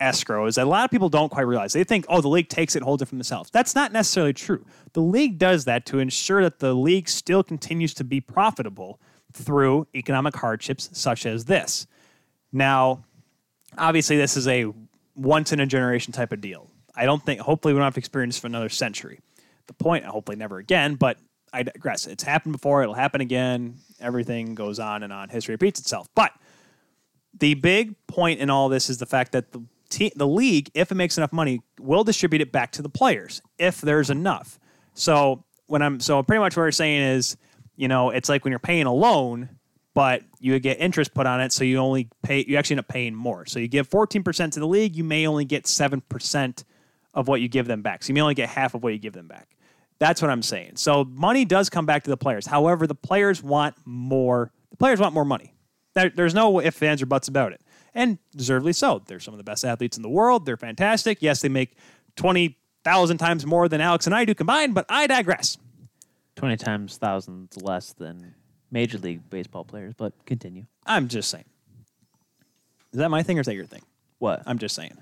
escrow is that a lot of people don't quite realize. They think, oh, the league takes it and holds it from themselves. That's not necessarily true. The league does that to ensure that the league still continues to be profitable through economic hardships such as this. Now, obviously, this is a once in a generation type of deal. I don't think, hopefully, we don't have to experience for another century. The point, hopefully, never again, but I digress. It's happened before, it'll happen again. Everything goes on and on. History repeats itself. But the big point in all this is the fact that the te- the league, if it makes enough money, will distribute it back to the players if there's enough. So when I'm so pretty much what we're saying is, you know, it's like when you're paying a loan, but you get interest put on it, so you only pay you actually end up paying more. So you give 14% to the league, you may only get 7% of what you give them back. So you may only get half of what you give them back. That's what I'm saying. So money does come back to the players. However, the players want more. The players want more money. There, there's no ifs, ands, or buts about it. And deservedly so. They're some of the best athletes in the world. They're fantastic. Yes, they make 20,000 times more than Alex and I do combined, but I digress. 20 times thousands less than Major League Baseball players, but continue. I'm just saying. Is that my thing or is that your thing? What? I'm just saying.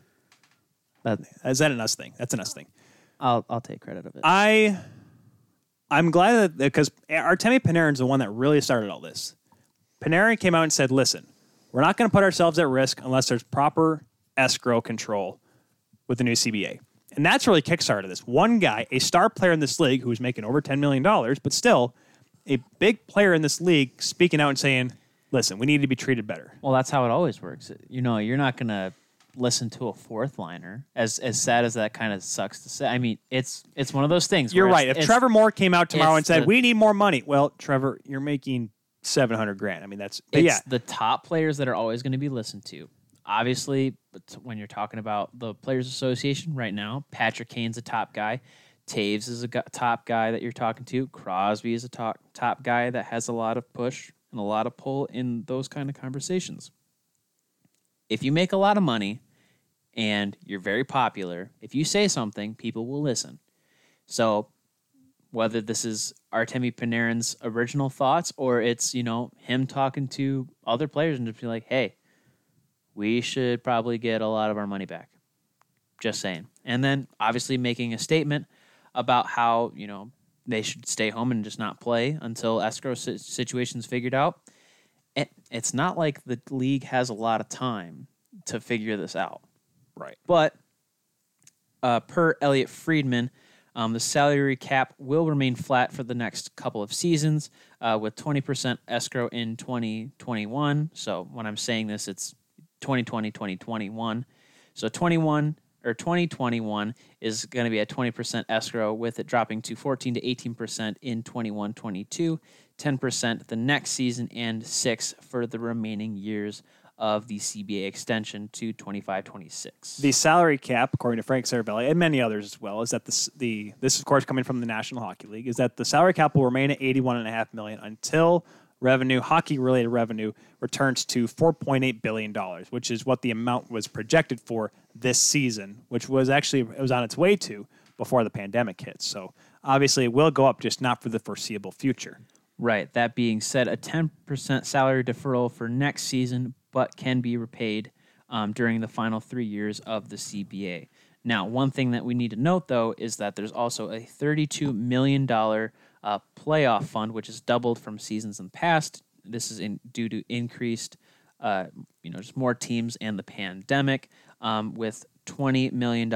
That, Is that an us thing? That's an us thing. I'll, I'll take credit of it. I I'm glad that because Artemi Panarin's the one that really started all this. Panarin came out and said, "Listen, we're not going to put ourselves at risk unless there's proper escrow control with the new CBA." And that's really kickstarted this. One guy, a star player in this league who's making over $10 million, but still a big player in this league speaking out and saying, listen, we need to be treated better. Well, that's how it always works. You know, you're not gonna listen to a fourth liner. As as sad as that kind of sucks to say. I mean, it's it's one of those things. You're right. If Trevor Moore came out tomorrow and said, the- we need more money, well, Trevor, you're making 700 grand. I mean, that's, it's yeah. the top players that are always going to be listened to. Obviously, but when you're talking about the Players Association right now, Patrick Kane's a top guy. Toews is a top guy that you're talking to. Crosby is a top top guy that has a lot of push and a lot of pull in those kind of conversations. If you make a lot of money and you're very popular, if you say something, people will listen. So whether this is Artemi Panarin's original thoughts or it's, you know, him talking to other players and just be like, hey, we should probably get a lot of our money back. Just saying. And then obviously making a statement about how, you know, they should stay home and just not play until escrow situation's figured out. It, it's not like the league has a lot of time to figure this out. Right. But uh, per Elliotte Friedman, um, the salary cap will remain flat for the next couple of seasons uh, with 20% escrow in 2021. So when I'm saying this, it's 2020, 2021. So 21 or 2021 is going to be at 20% escrow with it dropping to 14 to 18% in 21 22, 10% the next season, and 6 for the remaining years of the CBA extension to 25 26. The salary cap, according to Frank Seravalli and many others as well, is that the, the this is of course coming from the National Hockey League, is that the salary cap will remain at 81.5 million until revenue, hockey related revenue, returns to 4.8 billion dollars, which is what the amount was projected for this season, which was actually it was on its way to before the pandemic hit. So obviously it will go up, just not for the foreseeable future. Right. That being said, a 10% salary deferral for next season, but can be repaid um, during the final three years of the CBA. Now, one thing that we need to note, though, is that there's also a $32 million uh, playoff fund, which is doubled from seasons in the past. This is in, due to increased, uh, you know, just more teams and the pandemic, um, with $20 million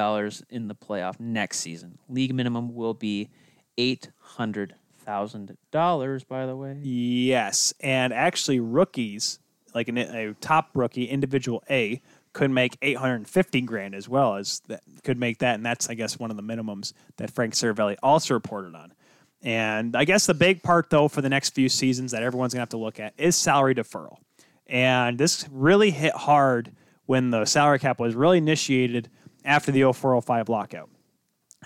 in the playoff next season. League minimum will be 800 thousand dollars. By the way, Yes, and actually, rookies like an, a top rookie, individual A, could make eight hundred and fifty grand as well as that could make that, and that's I guess one of the minimums that Frank Seravalli also reported on. And I guess the big part though for the next few seasons that everyone's gonna have to look at is salary deferral, and this really hit hard when the salary cap was really initiated after the 0405 lockout.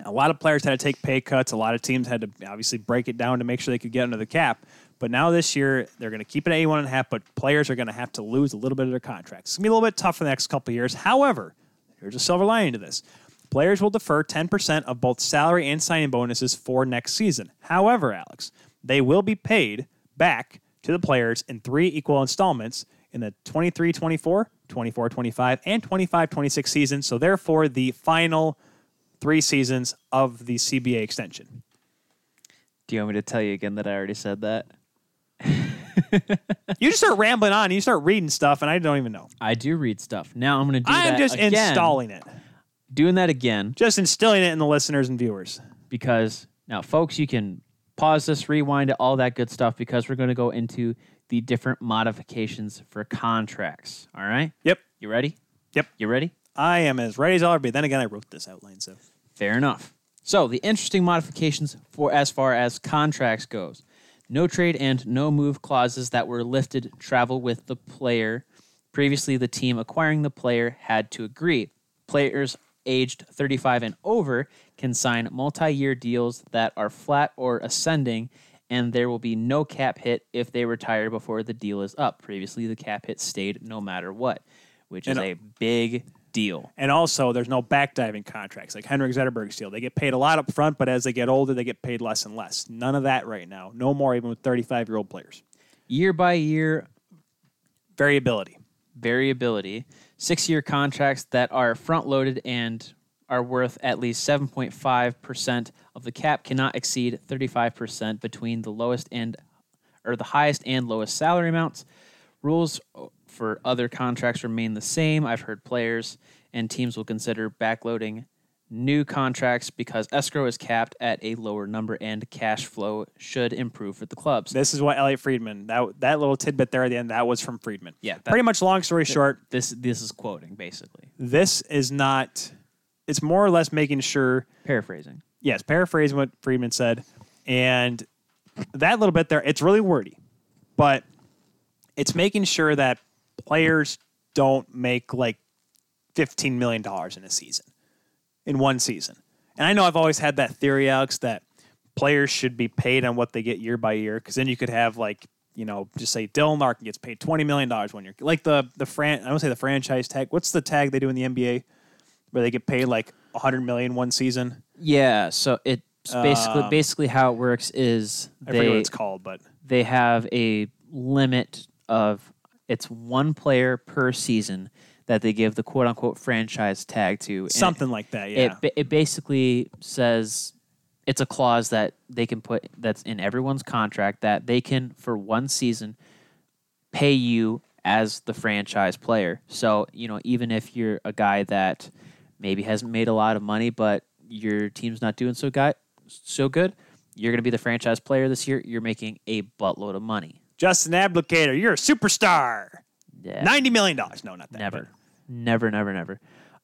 A lot of players had to take pay cuts. A lot of teams had to obviously break it down to make sure they could get under the cap. But now this year, they're going to keep it at 81 and a half, but players are going to have to lose a little bit of their contracts. It's going to be a little bit tough for the next couple years. However, here's a silver lining to this. Players will defer 10% of both salary and signing bonuses for next season. However, Alex, they will be paid back to the players in three equal installments in the 23 24, 24 25, and 25 26 season. So, therefore, the final three seasons of the CBA extension. do you want me to tell you again that I already said that? You just start rambling on, and you start reading stuff, and I don't even know. I do read stuff. Now I'm going to do that. I'm just again. installing it, doing that again just instilling it in the listeners and viewers. because now, folks, you can pause this, rewind it, all that good stuff because we're going to go into the different modifications for contracts. All right, Yep, you ready? Yep. You ready? I am as ready as I'll ever be. Then again, I wrote this outline, so Fair enough. So the interesting modifications for as far as contracts goes. No trade and no move clauses that were lifted travel with the player. Previously, the team acquiring the player had to agree. Players aged 35 and over can sign multi year deals that are flat or ascending, and there will be no cap hit if they retire before the deal is up. Previously, the cap hit stayed no matter what, which is And, uh, a big deal. And also, there's no backdiving contracts like Henrik Zetterberg's deal. They get paid a lot up front, but as they get older, they get paid less and less. None of that right now. No more, even with 35 year old players. Year by year, Variability. variability, six year contracts that are front loaded and are worth at least 7.5% of the cap cannot exceed 35% between the lowest and or the highest and lowest salary amounts. Rules for other contracts remain the same. I've heard players and teams will consider backloading new contracts because escrow is capped at a lower number and cash flow should improve for the clubs. This is what Elliotte Friedman, that, that little tidbit there at the end, that was from Friedman. Yeah, that- Pretty much, long story short, This this is quoting basically. this is not, it's more or less making sure Paraphrasing. yes, paraphrasing what Friedman said, and that little bit there, it's really wordy, but it's making sure that players don't make like fifteen million dollars in a season, in one season. And I know I've always had that theory, Alex, that players should be paid on what they get year by year, because then you could have like you know just say Dylan Larkin gets paid twenty million dollars one year, like the the fran I don't say the franchise tag. What's the tag they do in the NBA where they get paid like a hundred million one season? Yeah, so it's basically Um, basically how it works is I forget what they it's called, but they have a limit of it's one player per season that they give the quote unquote franchise tag to. And Something like that. It, Yeah. ba- it basically says it's a clause that they can put that's in everyone's contract that they can for one season pay you as the franchise player. So, you know, even if you're a guy that maybe hasn't made a lot of money, but your team's not doing so guy so good, you're going to be the franchise player this year. You're making a buttload of money. Justin Abdelkader, you're a superstar. Yeah. Ninety million dollars. No, not that. Never. Never, never, never.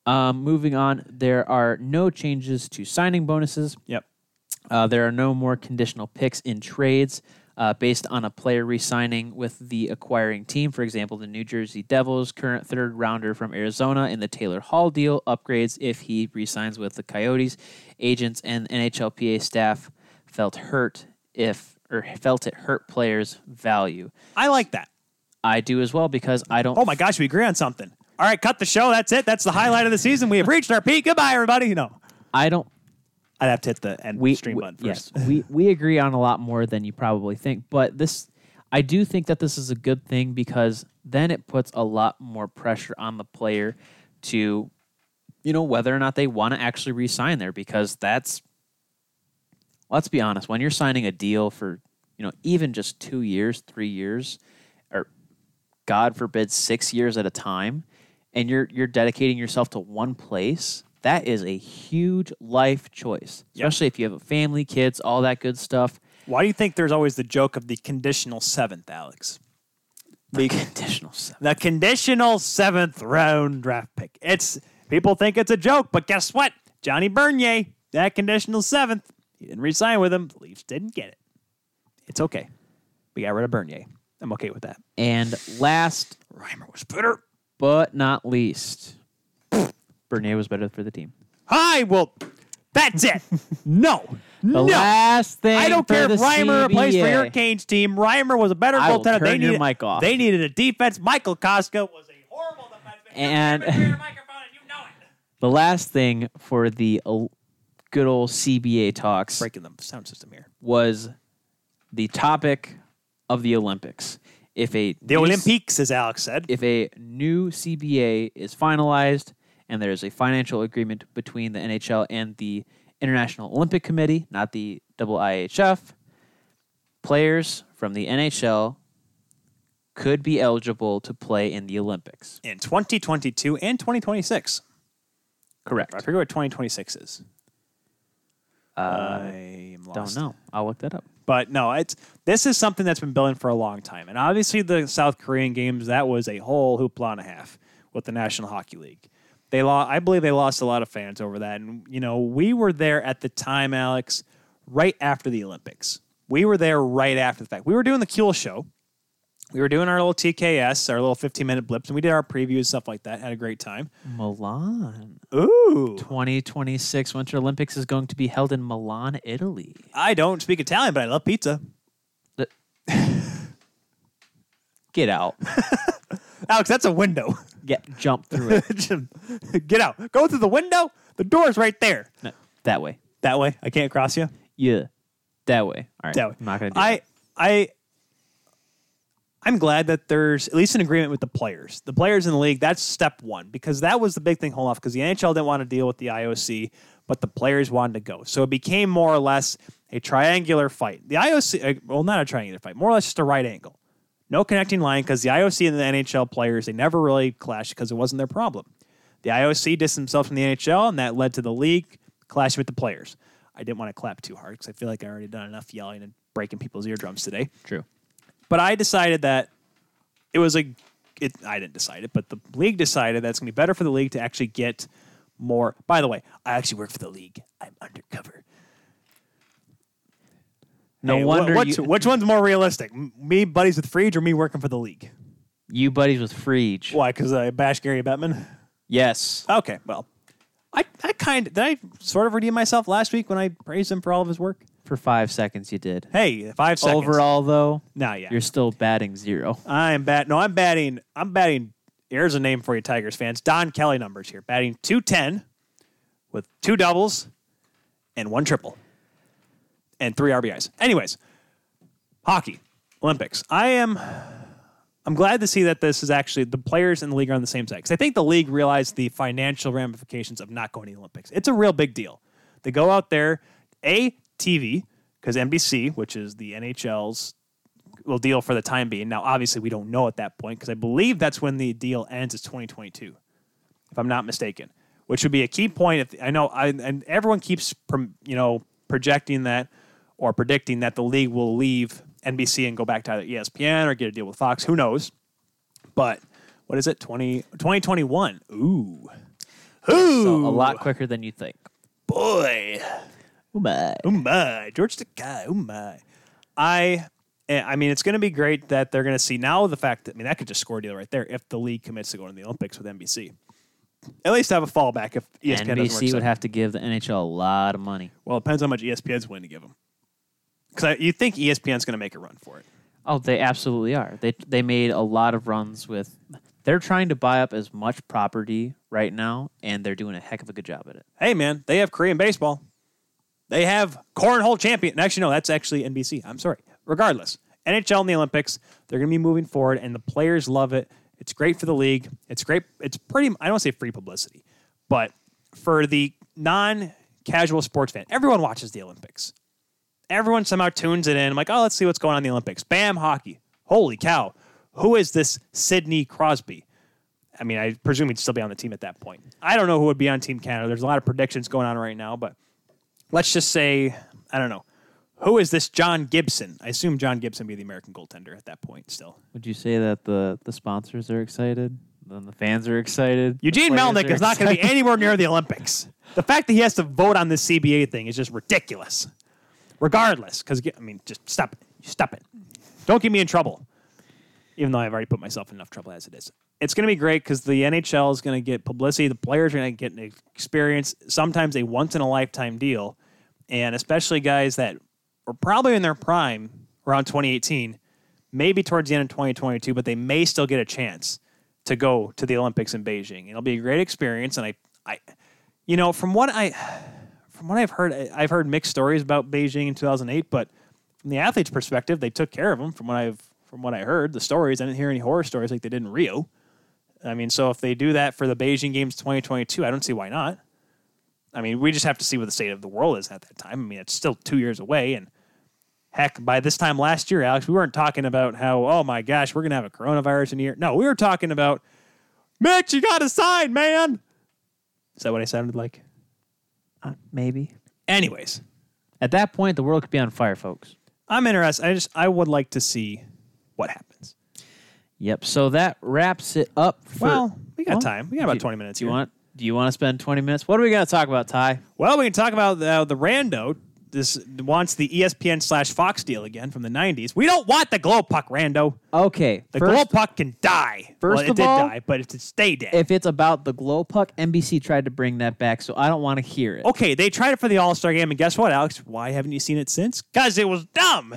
Um, moving on, there are no changes to signing bonuses. Yep. Uh, there are no more conditional picks in trades uh, based on a player re signing with the acquiring team. For example, the New Jersey Devils' current third rounder from Arizona in the Taylor Hall deal upgrades if he re signs with the Coyotes. Agents and NHLPA staff felt hurt if or felt it hurt players' value. I like that. I do as well because I don't. Oh my gosh, we agree on something. All right, cut the show. That's it. That's the highlight of the season. We have reached our peak. Goodbye, everybody. You know, I don't I'd have to hit the end we stream we- button yes, first. we we agree on a lot more than you probably think. But this, I do think that this is a good thing because then it puts a lot more pressure on the player to, you know, whether or not they want to actually re-sign there because that's. Let's be honest. When you're signing a deal for, you know, even just two years, three years, or God forbid, six years at a time, and you're you're dedicating yourself to one place, that is a huge life choice. Especially if you have a family, kids, all that good stuff. Why do you think there's always the joke of the conditional seventh, Alex? The conditional seven. The conditional seventh round draft pick. It's people think it's a joke, but guess what? Johnny Bernier, that conditional seventh, he didn't resign with him. The Leafs didn't get it. It's okay. We got rid of Bernier. I'm okay with that. And last Reimer was better. But not least, Bernier was better for the team. Hi, well, that's it. no. The no. last thing I don't care if Reimer plays for your CBA. Canes team. Reimer was a better I will goaltender. They needed, mic off. They needed a defense. Michael Koska was a horrible defenseman. And- You have your microphone and you know it. The last thing for the good old CBA talks Breaking the sound system here. was the topic of the Olympics. If a The Olympics, as Alex said. if a new CBA is finalized and there's a financial agreement between the NHL and the International Olympic Committee, not the IIHF, players from the NHL could be eligible to play in the Olympics. in 2022 and 2026. Correct. I forget what 2026 is. Uh, I don't know. I'll look that up. But no, it's this is something that's been building for a long time. And obviously the South Korean games, that was a whole hoopla and a half with the National Hockey League. They lost I believe they lost a lot of fans over that. And you know, we were there at the time, Alex, right after the Olympics. We were there right after the fact. We were doing the Kuhl show. We were doing our little TKS, our little 15 minute blips, and we did our previews, stuff like that. Had a great time. Milan. Ooh. 2026 Winter Olympics is going to be held in Milan, Italy. I don't speak Italian, but I love pizza. Get out. Alex, that's a window. Get jump through it. Get out. Go through the window. The door's right there. No, that way. That way. I can't cross you. Yeah. That way. All right. That way. I'm not going to do I that. I I'm glad that there's at least an agreement with the players. The players in the league, that's step one, because that was the big thing hold off because the NHL didn't want to deal with the IOC, but the players wanted to go. So it became more or less a triangular fight. The IOC, uh, well, not a triangular fight, more or less just a right angle. No connecting line because the IOC and the NHL players, they never really clashed because it wasn't their problem. The IOC distanced themselves from the NHL, and that led to the league clashing with the players. I didn't want to clap too hard because I feel like I already done enough yelling and breaking people's eardrums today. True. But I decided that it was a. It, I didn't decide it, but the league decided that it's going to be better for the league to actually get more. By the way, I actually work for the league. I'm undercover. No Hey, wh- wonder which, you, which one's more realistic? Me buddies with Freege or me working for the league? you buddies with Freege. Why? Because I bash Gary Bettman. Yes. Okay, well, I I kind did I sort of redeem myself last week when I praised him for all of his work. For five seconds, you did. Hey, five seconds Overall, though, Nah, yeah. you're still batting zero. I'm bat. No, I'm batting. I'm batting. Here's a name for you, Tigers fans. Don Kelly numbers here. Batting 210 with two doubles and one triple and three RBIs. Anyways, hockey, Olympics. I am I'm glad to see that this is actually the players in the league are on the same side because I think the league realized the financial ramifications of not going to the Olympics. It's a real big deal. They go out there, a TV because NBC, which is the NHL's will deal for the time being. Now, obviously, we don't know at that point because I believe that's when the deal ends. Is 2022, if I'm not mistaken, which would be a key point. If I know, I and everyone keeps you know projecting that or predicting that the league will leave NBC and go back to either ESPN or get a deal with Fox. Who knows? But what is it? 20, 2021. Ooh. Ooh. So a lot quicker than you think. boy. Oh my. Oh my, George Takei. Oh my. I, eh, I mean, it's going to be great that they're going to see now the fact that I mean that could just score a deal right there if the league commits to going to the Olympics with NBC. At least have a fallback if ESPN doesn't work. NBC would have to give the NHL a lot of money. Well, it depends how much ESPN's willing to give them. Because you think ESPN's going to make a run for it. Oh, they absolutely are. They they made a lot of runs with. They're trying to buy up as much property right now, and they're doing a heck of a good job at it. Hey, man, they have Korean baseball. They have cornhole champion. Actually, no, that's actually NBC. I'm sorry. Regardless, NHL and the Olympics, they're going to be moving forward, and the players love it. It's great for the league. It's great. It's pretty. I don't say free publicity, but for the non-casual sports fan, everyone watches the Olympics. Everyone somehow tunes it in. I'm like, oh, let's see what's going on in the Olympics. Bam, hockey. Holy cow! Who is this Sidney Crosby? I mean, I presume he'd still be on the team at that point. I don't know who would be on Team Canada. There's a lot of predictions going on right now, but let's just say, I don't know. Who is this John Gibson? I assume John Gibson be the American goaltender at that point still. Would you say that the the sponsors are excited? Then the fans are excited. Eugene Melnyk is not going to be anywhere near the Olympics. The fact that he has to vote on this CBA thing is just ridiculous. Regardless, because, I mean, just stop it. Stop it. Don't get me in trouble. Even though I've already put myself in enough trouble as it is. It's going to be great because the NHL is going to get publicity. The players are going to get an experience, sometimes a once in a lifetime deal. And especially guys that were probably in their prime around 2018, maybe towards the end of 2022, but they may still get a chance to go to the Olympics in Beijing. It'll be a great experience. And I, I, you know, from what I, from what I've heard, I've heard mixed stories about Beijing in 2008, but from the athlete's perspective, they took care of them. From what I've, from what I heard, the stories, I didn't hear any horror stories like they did in Rio. I mean, so if they do that for the Beijing Games 2022, I don't see why not. I mean, we just have to see what the state of the world is at that time. I mean, it's still two years away, and heck, by this time last year, Alex, we weren't talking about how, oh my gosh, we're gonna have a coronavirus in a year. No, we were talking about, Mitch, you got to sign, man. Is that what I sounded like? Uh, maybe. Anyways, At that point, the world could be on fire, folks. I'm interested. I just, I would like to see what happens. Yep. So that wraps it up. For, well, we got Well, time. We got about do- 20 minutes. Do you here. want? Do you want to spend twenty minutes? What are we going to talk about, Ty? Well, we can talk about uh, the Rando. This wants the ESPN slash Fox deal again from the 90s. We don't want the glow puck, Rando. Okay. The first, glow puck can die. first well, it of did all, die, but it stay dead. if it's about the glow puck, NBC tried to bring that back, so I don't want to hear it. okay, they tried it for the All Star game, and guess what, Alex? Why haven't you seen it since? Because it was dumb.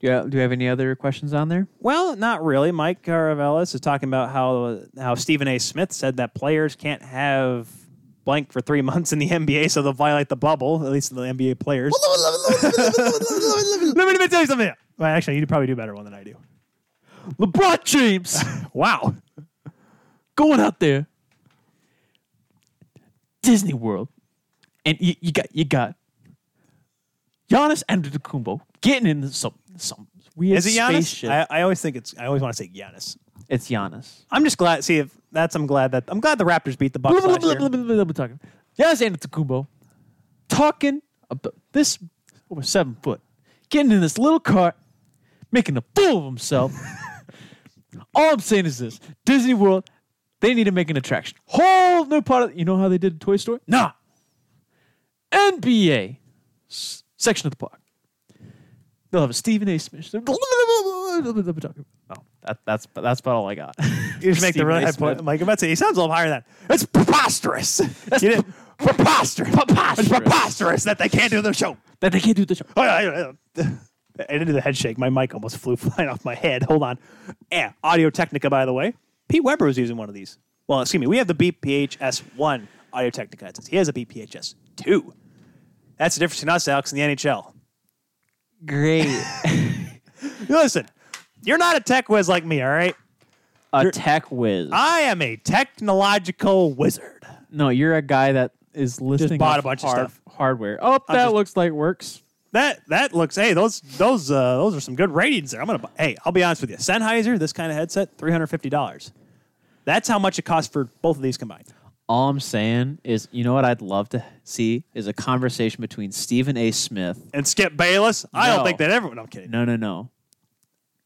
Do you, have, do you have any other questions on there? Well, not really. Mike Caravellis is talking about how how Stephen A. Smith said that players can't have blank for three months in the NBA, so they'll violate the bubble. At least the NBA players. Let me, let me tell you something. Well, actually, you probably do better one than I do. LeBron James Wow. going out there, Disney World, and you, you got you got Giannis Antetokounmpo getting in some some weird Is it Giannis? spaceship. I, I always think it's. I always want to say Giannis. it's Giannis. I'm just glad. See if that's. I'm glad that. I'm glad the Raptors beat the Bucks last year. talking. Giannis Antetokounmpo talking about this over seven foot, getting in this little cart, making a fool of himself. All I'm saying is this: Disney World, they need to make an attraction. Whole new part of you know how they did Toy Story? Nah. NBA s- section of the park. They'll have a Stephen A. Smith. Oh, that, that's that's about all I got. You just make the really high point. Mike, I'm about to say he sounds a little higher than that. It's preposterous. You didn't- preposterous. Preposterous. It's preposterous that they can't do the show. that they can't do the show. Oh. I didn't do the head shake. My mic almost flew flying off my head. Hold on. Yeah, Audio Technica, by the way. Pete Weber was using one of these. Well, excuse me. We have the BPHS one Audio Technica. He has a BPHS two. That's the difference between us, Alex, and the NHL. Great. Listen, You're not a tech whiz like me, all right? A You're- tech whiz. I am a technological wizard. no, you're a guy that is listing bought off a bunch of hard- stuff. hardware. Oh, that just- looks like works. That that looks. Hey, those those uh, those are some good ratings there. I'm gonna. buy- Hey, I'll be honest with you. Sennheiser, this kind of headset, three hundred fifty dollars. That's how much it costs for both of these combined. All I'm saying is, you know what I'd love to see is a conversation between Stephen A. Smith. And Skip Bayless, I No. don't think that everyone. I'm kidding. No, no, no.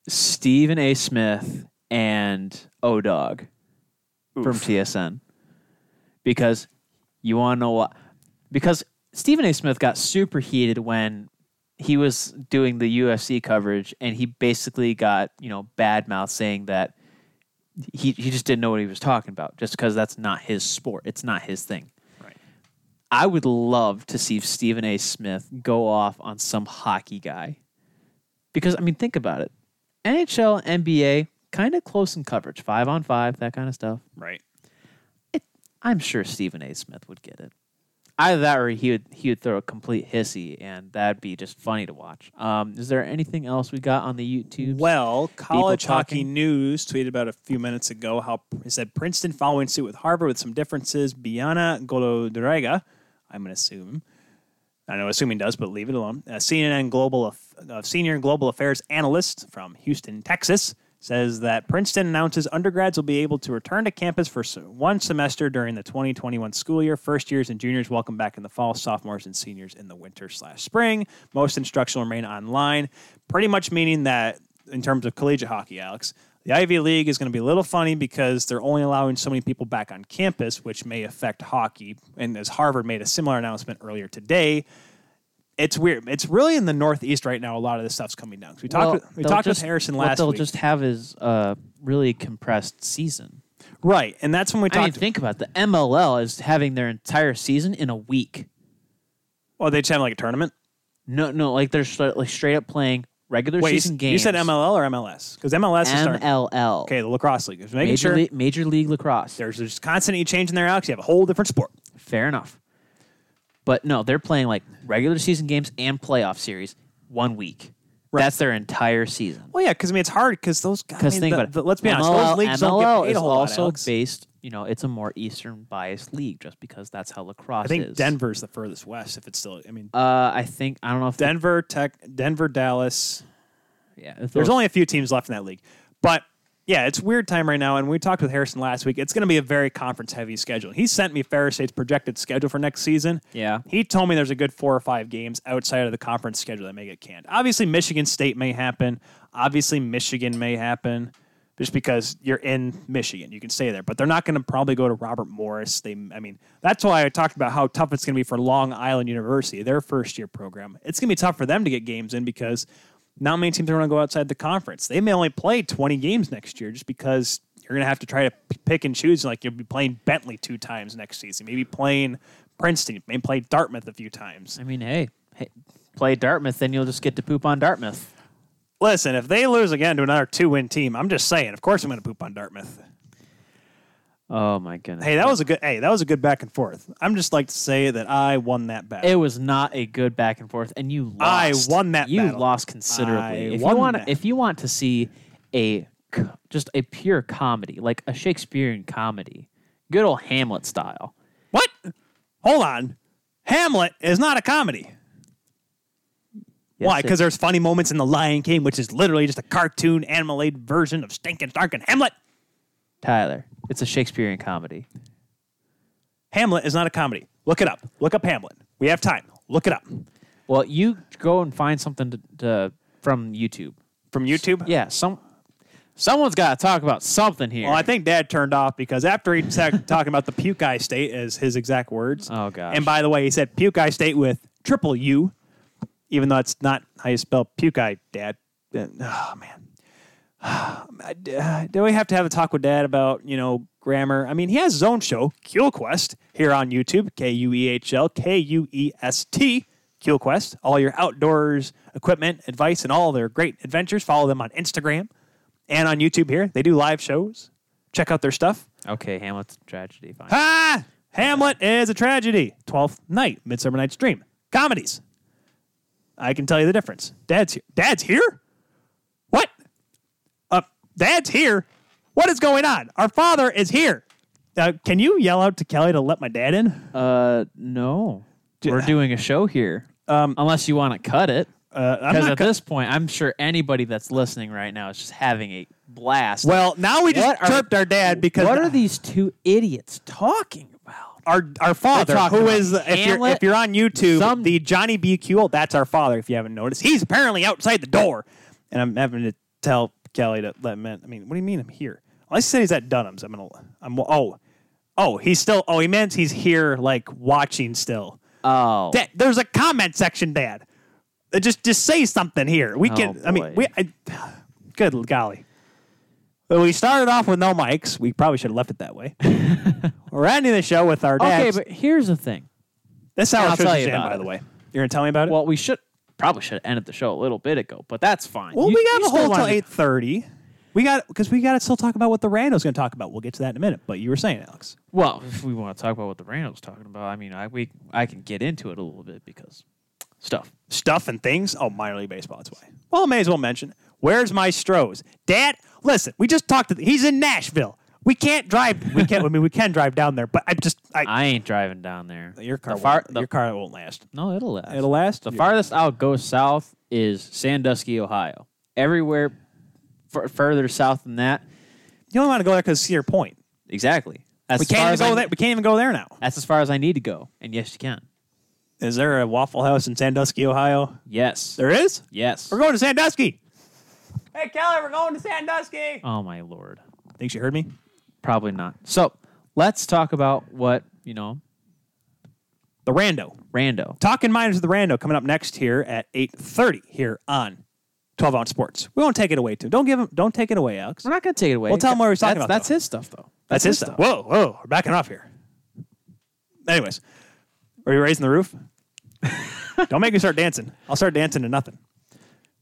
Stephen A. Smith and O Dog from TSN. Because you want to know what? Because Stephen A. Smith got super heated when he was doing the UFC coverage and he basically got, you know, bad mouth saying that he, he just didn't know what he was talking about just because that's not his sport. It's not his thing. Right. I would love to see Stephen A. Smith go off on some hockey guy. Because, I mean, think about it. NHL, NBA, kind of close in coverage, five on five, that kind of stuff. Right. I'm sure Stephen A. Smith would get it. Either that or he would he would throw a complete hissy, and that'd be just funny to watch. Um, is there anything else we got on the YouTube? Well, College Hockey. News tweeted about a few minutes ago how it said Princeton following suit with Harvard with some differences. Bianna Golodryga, I'm going to assume. I know assuming does, but leave it alone. A CNN global uh, senior global affairs analyst from Houston, Texas, says that Princeton announces undergrads will be able to return to campus for one semester during the 2021 school year. First years and juniors welcome back in the fall. Sophomores and seniors in the winter slash spring. Most instruction will remain online. Pretty much meaning that in terms of collegiate hockey, Alex, the Ivy League is going to be a little funny because they're only allowing so many people back on campus, which may affect hockey. And as Harvard made a similar announcement earlier today, it's weird. It's really in the Northeast right now. A lot of this stuff's coming down. 'Cause We talked. Well, with, we they'll talked just- with Harrison what last they'll week, just have is a really compressed season. right? And that's when we I mean, talked. think about it. the MLL is having their entire season in a week. well, they just have like a tournament. No, no, like they're stra- like straight up playing regular Wait, you, season games. you said MLL or MLS? Because MLS is starting. MLL. Okay, the lacrosse league. Just making Major, sure League, Major League Lacrosse. there's just constantly changing their Alex. You have a whole different sport. Fair enough. But no, they're playing like regular season games and playoff series one week. That's their entire season. Well, yeah, because I mean it's hard because those guys. Because I mean, think the- about it. the- let's be honest, those leagues don't get paid a whole lot, also Alex. based. You know, it's a more Eastern biased league just because that's how lacrosse I think is. Denver's the furthest west. If it's still, I mean, Uh, I think I don't know if the- Denver, Tech, Denver, Dallas. yeah. if There's only a few teams left in that league, but yeah, it's weird time right now. And we talked with Harrison last week. It's going to be a very conference heavy schedule. He sent me Ferris State's projected schedule for next season. yeah. He told me there's a good four or five games outside of the conference schedule that may get canned. Obviously, Michigan State may happen. Obviously, Michigan may happen just because you're in Michigan. You can stay there, but they're not going to probably go to Robert Morris. They, I mean, that's why I talked about how tough it's going to be for Long Island University, their first year program. It's going to be tough for them to get games in because not many teams are going to go outside the conference. They may only play 20 games next year just because you're going to have to try to pick and choose. Like you'll be playing Bentley two times next season, maybe playing Princeton, maybe play Dartmouth a few times. I mean, hey, hey, play Dartmouth, then you'll just get to poop on Dartmouth. Listen, if they lose again to another two win team, I'm just saying, of course I'm going to poop on Dartmouth. Oh my goodness. Hey, that was a good. Hey, that was a good back and forth. I'm just like to say that I won that battle. It was not a good back and forth, and you lost. I won that You battle. lost considerably. I if won you want, that. if you want to see a just a pure comedy, like a Shakespearean comedy, good old Hamlet style. what? Hold on. Hamlet is not a comedy. Yes, Why? Because there's funny moments in The Lion King, which is literally just a cartoon animated version of Stinkin' Starkin' Hamlet. Tyler, it's a Shakespearean comedy. Hamlet is not a comedy. Look it up. Look up Hamlet. We have time. Look it up. Well, you go and find something to, to from YouTube. From YouTube? Yeah, some someone's got to talk about something here. Well, I think Dad turned off because after he started talking about the Puke Eye State as his exact words. Oh, gosh. And by the way, he said Puke Eye State with triple U, even though it's not how you spell Puke Eye, Dad. Uh, Oh man. Uh, Do we have to have a talk with Dad about you know grammar? I mean, he has his own show, Kuel Quest, here on YouTube. K U E H L K U E S T. Kuel Quest. All your outdoors equipment, advice, and all their great adventures. Follow them on Instagram and on YouTube. Here they do live shows. Check out their stuff. okay, Hamlet's a tragedy. Fine. Ah, Hamlet is a tragedy. Twelfth Night, Midsummer Night's Dream, comedies. I can tell you the difference. Dad's here. Dad's here. What? Dad's here. What is going on? Our father is here. Uh, can you yell out to Kelly to let my dad in? Uh, no. We're doing a show here. Um, Unless you want to cut it. Uh, Because not at co- this point, I'm sure anybody that's listening right now is just having a blast. well, now we just What are- chirped our dad because what are these two idiots talking about? our our father, who is if you're if you're on YouTube, some- the Johnny B. That's our father. If you haven't noticed, he's apparently outside the door, and I'm having to tell Kelly to let him in. I mean, what do you mean I'm here? Well, I said he's at Dunham's. I'm gonna. I'm oh, oh, he's still. Oh, he meant he's here, like watching still. Oh. Dad, there's a comment section, Dad. Uh, Just just say something here. We can. Oh, I mean, boy. we. I, good golly. Well, we started off with no mics. We probably should have left it that way. We're ending the show with our okay, dads. but here's the thing. This hour I'll should tell you about by it. the way. You're gonna tell me about it? Well, we should probably should have ended the show a little bit ago, but that's fine. well, You- we got you a still whole till wanted eight thirty. We got because we got to still talk about what the Rando's going to talk about. We'll get to that in a minute. But you were saying, Alex, Well, if we want to talk about what the Rando was talking about, I mean, I we I can get into it a little bit because stuff. stuff and things. Oh, minor league baseball. That's why. Well, I may as well mention. Where's my Stroh's? Dad, listen. We just talked to. He's in Nashville. We can't drive. We can't. I mean, we can drive down there, but I just. I, I ain't driving down there. your car. The far, won't, the- your car won't last. no, it'll last. It'll last. The farthest I'll go south is Sandusky, Ohio. Everywhere f- further south than that, You don't want to go there because Cedar Point. exactly. That's We as far can't as even go I- there. We can't even go there now. That's as far as I need to go. And yes, you can. Is there a Waffle House in Sandusky, Ohio? Yes. There is. Yes. We're going to Sandusky. Hey, Kelly, we're going to Sandusky. Oh my lord. Think you heard me? Probably not. So let's talk about what you know, The Rando. rando. Talking Minors of the Rando coming up next here at 8.30 here on 12 Ounce Sports. We won't take it away, too. Don't give him, don't take it away, Alex. We're not going to take it away. We'll tell him what he's talking That's- about, That's though. his stuff, though. That's his stuff. Whoa, whoa, we're backing off here. Anyways, are you raising the roof? don't make me start dancing. I'll start dancing to nothing.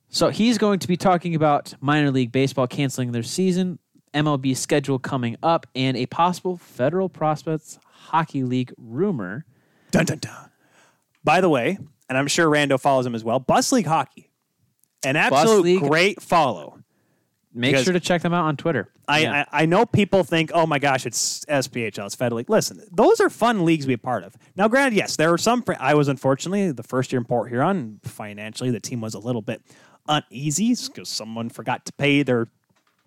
So he's going to be talking about minor league baseball canceling their season, MLB schedule coming up, and a possible federal prospects hockey league rumor. Dun, dun, dun. By the way, and I'm sure Rando follows him as well, Bus League Hockey. An absolute great follow. Make sure to check them out on Twitter. I, Yeah. I I know people think, oh my gosh, it's SPHL, it's Fed League. Listen, those are fun leagues to be a part of. Now, granted, yes, there were some. fr- I was unfortunately the first year in Port Huron. Financially, the team was a little bit uneasy because someone forgot to pay their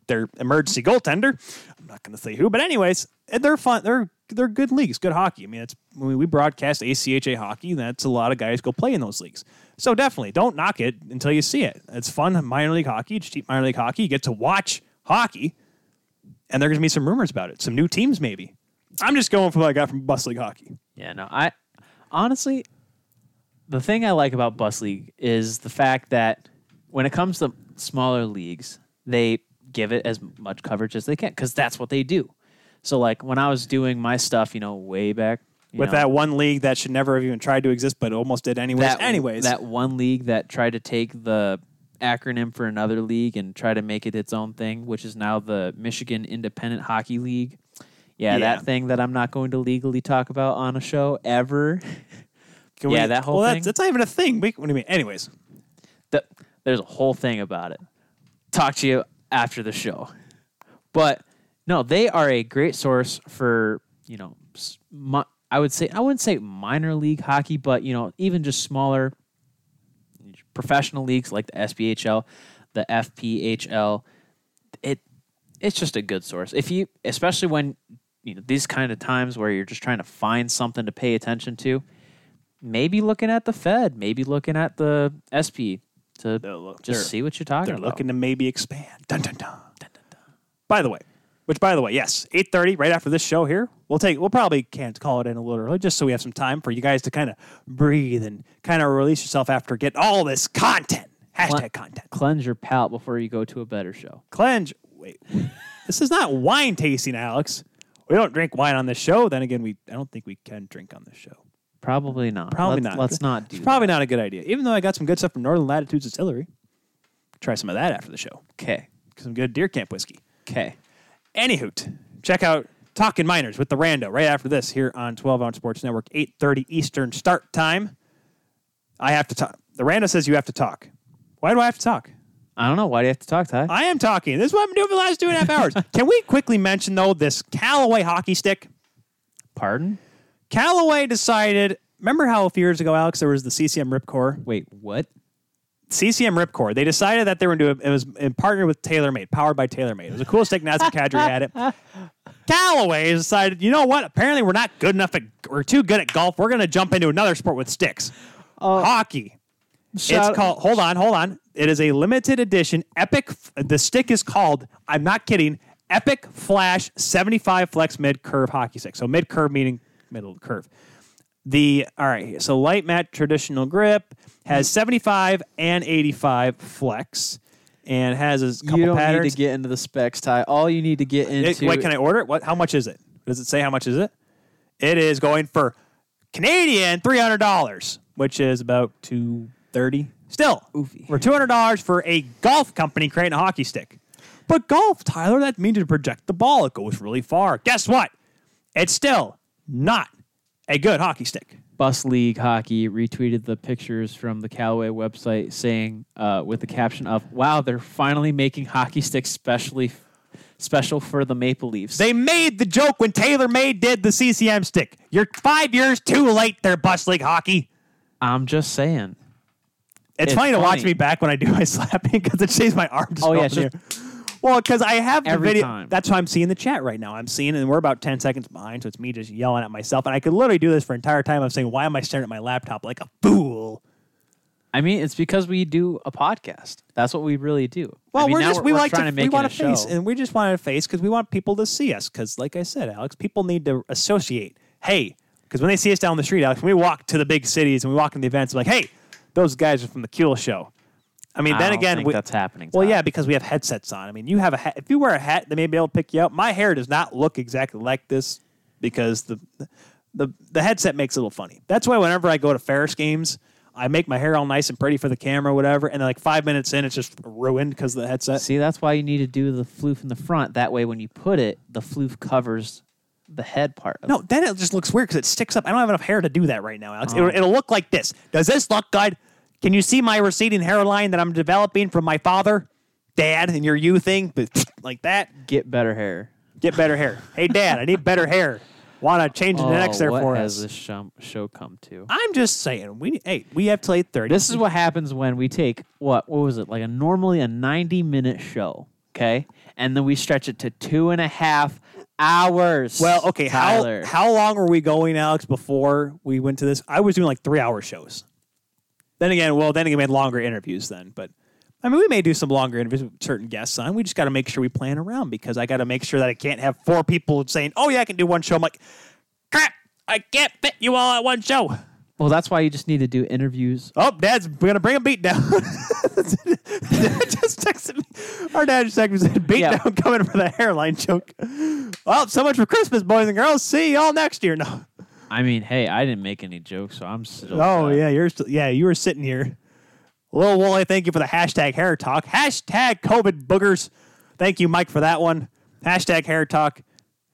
their emergency goaltender. I'm not going to say who, but anyways, they're fun. They're they're good leagues, good hockey. I mean, it's when we broadcast ACHA hockey. That's a lot of guys go play in those leagues. So definitely, don't knock it until you see it. It's fun minor league hockey. It's cheap minor league hockey. You get to watch hockey, and there are going to be some rumors about it. Some new teams, maybe. I'm just going for what I got from Bus League hockey. Yeah, no, I honestly, the thing I like about Bus League is the fact that when it comes to smaller leagues, they give it as much coverage as they can because that's what they do. So, like when I was doing my stuff, you know, way back you With know, that one league that should never have even tried to exist, but almost did anyways. that, anyways, that one league that tried to take the acronym for another league and try to make it its own thing, which is now the Michigan Independent Hockey League. Yeah, Yeah. that thing that I'm not going to legally talk about on a show ever. Can yeah, that whole well, thing. That's, that's not even a thing. We, what do you mean? Anyways, Th- there's a whole thing about it. Talk to you after the show. But no, they are a great source for you know. I would say I wouldn't say minor league hockey, but you know even just smaller professional leagues like the SPHL, the FPHL. It it's just a good source. If you especially when you know these kind of times where you're just trying to find something to pay attention to, maybe looking at the Fed, maybe looking at the SP to look- just see what you're talking they're about. looking to maybe expand. Dun, dun, dun. dun, dun, dun. By the way, which by the way, yes, eight thirty, right after this show here, we'll take. We'll probably can't call it in a little early, just so we have some time for you guys to kind of breathe and kind of release yourself after getting all this content. Hashtag content. Cleanse your palate before you go to a better show. Cleanse. Wait, this is not wine tasting, Alex. We don't drink wine on this show. Then again, we I don't think we can drink on this show. Probably not. Probably let's, not. Let's not do It's probably not a good idea. Even though I got some good stuff from Northern Latitudes Distillery. Try some of that after the show. Okay. Some good deer camp whiskey. Okay. Anyhoot, check out Talking Minors with the Rando right after this here on 12 Ounce Sports Network, 8.30 Eastern start time. I have to talk. The Rando says you have to talk. Why do I have to talk? I don't know. Why do you have to talk, Ty? I am talking. This is what I've been doing for the last two and a half hours. Can we quickly mention though this Callaway hockey stick? Pardon? Callaway decided. Remember how a few years ago, Alex, there was the CCM RibCor. Wait, what? CCM RibCor. They decided that they were going to do it. It was in partner with TaylorMade, powered by TaylorMade. It was the coolest stick. Nazem Kadri had it. Callaway decided, you know what? Apparently, we're not good enough at. We're too good at golf. We're going to jump into another sport with sticks. Oh. Hockey. Shout- it's called. Hold on, hold on. It is a limited edition Epic. The stick is called. I'm not kidding. Epic Flash 75 Flex Mid Curve Hockey Stick. So mid curve meaning middle curve. The all right. So light matte traditional grip has 75 and 85 flex, and has a couple patterns. You don't patterns. need to get into the specs, Ty. All you need to get It- into. wait, can I order it? What? How much is it? Does it say how much is it? It is going for Canadian three hundred dollars, which is about two thirty. Still, Oofy. for two hundred dollars for a golf company creating a hockey stick. But golf, Tyler, that means to project the ball. It goes really far. Guess what? It's still not a good hockey stick. Bus League Hockey retweeted the pictures from the Callaway website saying, uh, with the caption of, wow, they're finally making hockey sticks specially special for the Maple Leafs. They made the joke when Taylor Made did the CCM stick. You're five years too late there, Bus League Hockey. I'm just saying. It's, It's funny to watch me back when I do my slapping because it shaves my arm. just Oh, yeah, here. Well, because I have the Every video. time. That's why I'm seeing the chat right now. I'm seeing, and we're about ten seconds behind, so it's me just yelling at myself. And I could literally do this for entire time. I'm saying, "Why am I staring at my laptop like a fool?" I mean, it's because we do a podcast. That's what we really do. Well, I mean, we're now just we like trying to, we it want a face, show. and we just want to face because we want people to see us. Because, like I said, Alex, people need to associate. Hey, because when they see us down the street, Alex, when we walk to the big cities and we walk in the events, like, hey, those guys are from the Kuhl Show. I mean, I then again, think we, that's happening. Well, yeah, because we have headsets on. I mean, you have a hat. If you wear a hat, they may be able to pick you up. My hair does not look exactly like this because the the the headset makes it a little funny. That's why whenever I go to Ferris games, I make my hair all nice and pretty for the camera, whatever. And then like five minutes in, it's just ruined because of the headset. See, that's why you need to do the floof in the front. That way, when you put it, the floof covers the head part. Of No, then it just looks weird because it sticks up. I don't have enough hair to do that right now, Alex. Oh. It'll, it'll look like this. Does this look good? Can you see my receding hairline that I'm developing from my father, dad, and your you thing? But like that. Get better hair. Get better hair. Hey, Dad, I need better hair. Want to change the next there Oh, what for has us? this show, show come to? I'm just saying. We hey, we have till eight thirty. This is what happens when we take what what was it like a normally a ninety minute show, okay, and then we stretch it to two and a half hours. well, okay. Tyler. How how long were we going, Alex? Before we went to this, I was doing like three hour shows. Then again, well, then again, we had longer interviews then. But I mean, we may do some longer interviews with certain guests on. We just got to make sure we plan around because I got to make sure that I can't have four people saying, "Oh yeah, I can do one show." I'm like, crap, I can't fit you all at one show. well, that's why you just need to do interviews. Oh, Dad's gonna bring a beat down. Dad just texted me. Our dad just texted me said beat Yeah. down coming for the hairline joke. Well, so much for Christmas, boys and girls. See y'all next year. No. I mean, hey, I didn't make any jokes, so I'm still. Oh set. yeah, you're still yeah, you were sitting here. Lil Wooly, thank you for the hashtag hair talk. Hashtag COVID boogers. Thank you, Mike, for that one. Hashtag hair talk.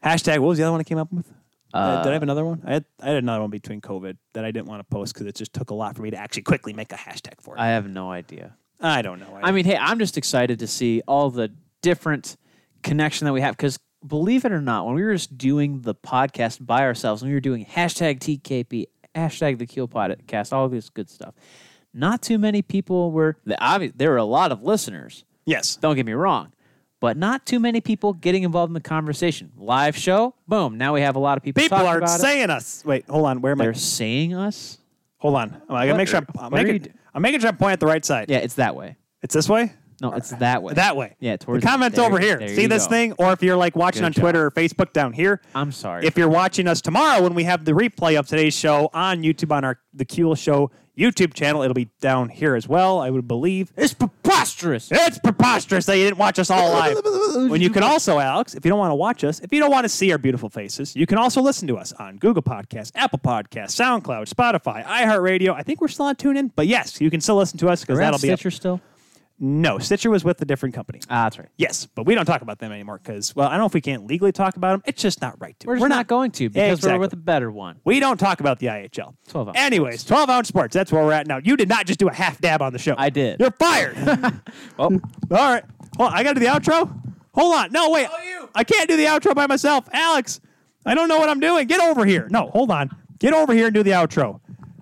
Hashtag what was the other one I came up with? Uh, did I have another one? I had, I had another one between COVID that I didn't want to post because it just took a lot for me to actually quickly make a hashtag for it. I have no idea. I don't know. I mean, hey, I'm just excited to see all the different connection that we have because believe it or not, when we were just doing the podcast by ourselves, when we were doing hashtag TKP, hashtag the Keel Podcast, all this good stuff, not too many people were. The obvious, there were a lot of listeners. yes. Don't get me wrong, but not too many people getting involved in the conversation. Live show, boom! Now we have a lot of people. People are it. saying us. Wait, hold on. Where am I? They're I? saying us. Hold on. I gotta What make sure. I'm, I'm what are you making. I'm making sure I'm pointing at the right side. Yeah, it's that way. It's this way. No, it's that way. That way. Yeah, The towards comments there- over here. See this go. thing? Or if you're like watching Good on job. Twitter or Facebook down here. I'm sorry. If you're watching us tomorrow when we have the replay of today's show on YouTube on our the Kuhl Show YouTube channel, it'll be down here as well. I would believe. it's preposterous. It's preposterous that you didn't watch us all live. when you can also, Alex, if you don't want to watch us, if you don't want to see our beautiful faces, you can also listen to us on Google Podcasts, Apple Podcasts, SoundCloud, Spotify, iHeartRadio. I think we're still on TuneIn, but yes, you can still listen to us because that'll be up. Stitcher still. No, Stitcher was with a different company. Ah, that's right. Yes, but we don't talk about them anymore because, well, I don't know if we can't legally talk about them. It's just not right to. We're just not, going to because Exactly. we're with a better one. We don't talk about the IHL. 12 ounce Anyways, 12 ounce sports. That's where we're at now. You did not just do a half dab on the show. I did. You're fired. Well, All right. Well, I got to do the outro. Hold on. No, wait. I can't do the outro by myself. Alex, I don't know what I'm doing. Get over here. No, hold on. Get over here and do the outro.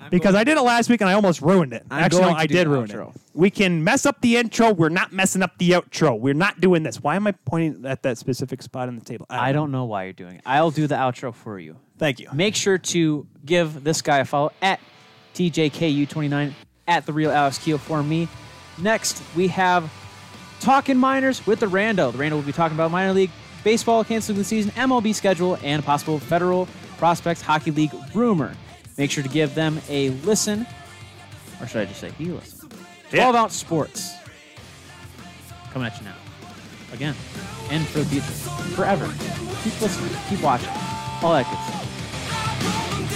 Because I did it last week and I almost ruined it. I'm Actually, going no, to I do did the ruin outro. it. We can mess up the intro. We're not messing up the outro. We're not doing this. Why am I pointing at that specific spot on the table? I don't know why you're doing it. I'll do the outro for you. Thank you. Make sure to give this guy a follow at TJKU29 at the real Alex Keo for me. Next, we have Talking Minors with the Rando. The Rando will be talking about minor league baseball canceling the season, MLB schedule, and possible federal prospects hockey league rumor. Make sure to give them a listen, or should I just say he listen? Yeah. 12 ounce sports coming at you now. Again, and for the future, forever. Keep listening, keep watching, all that good stuff.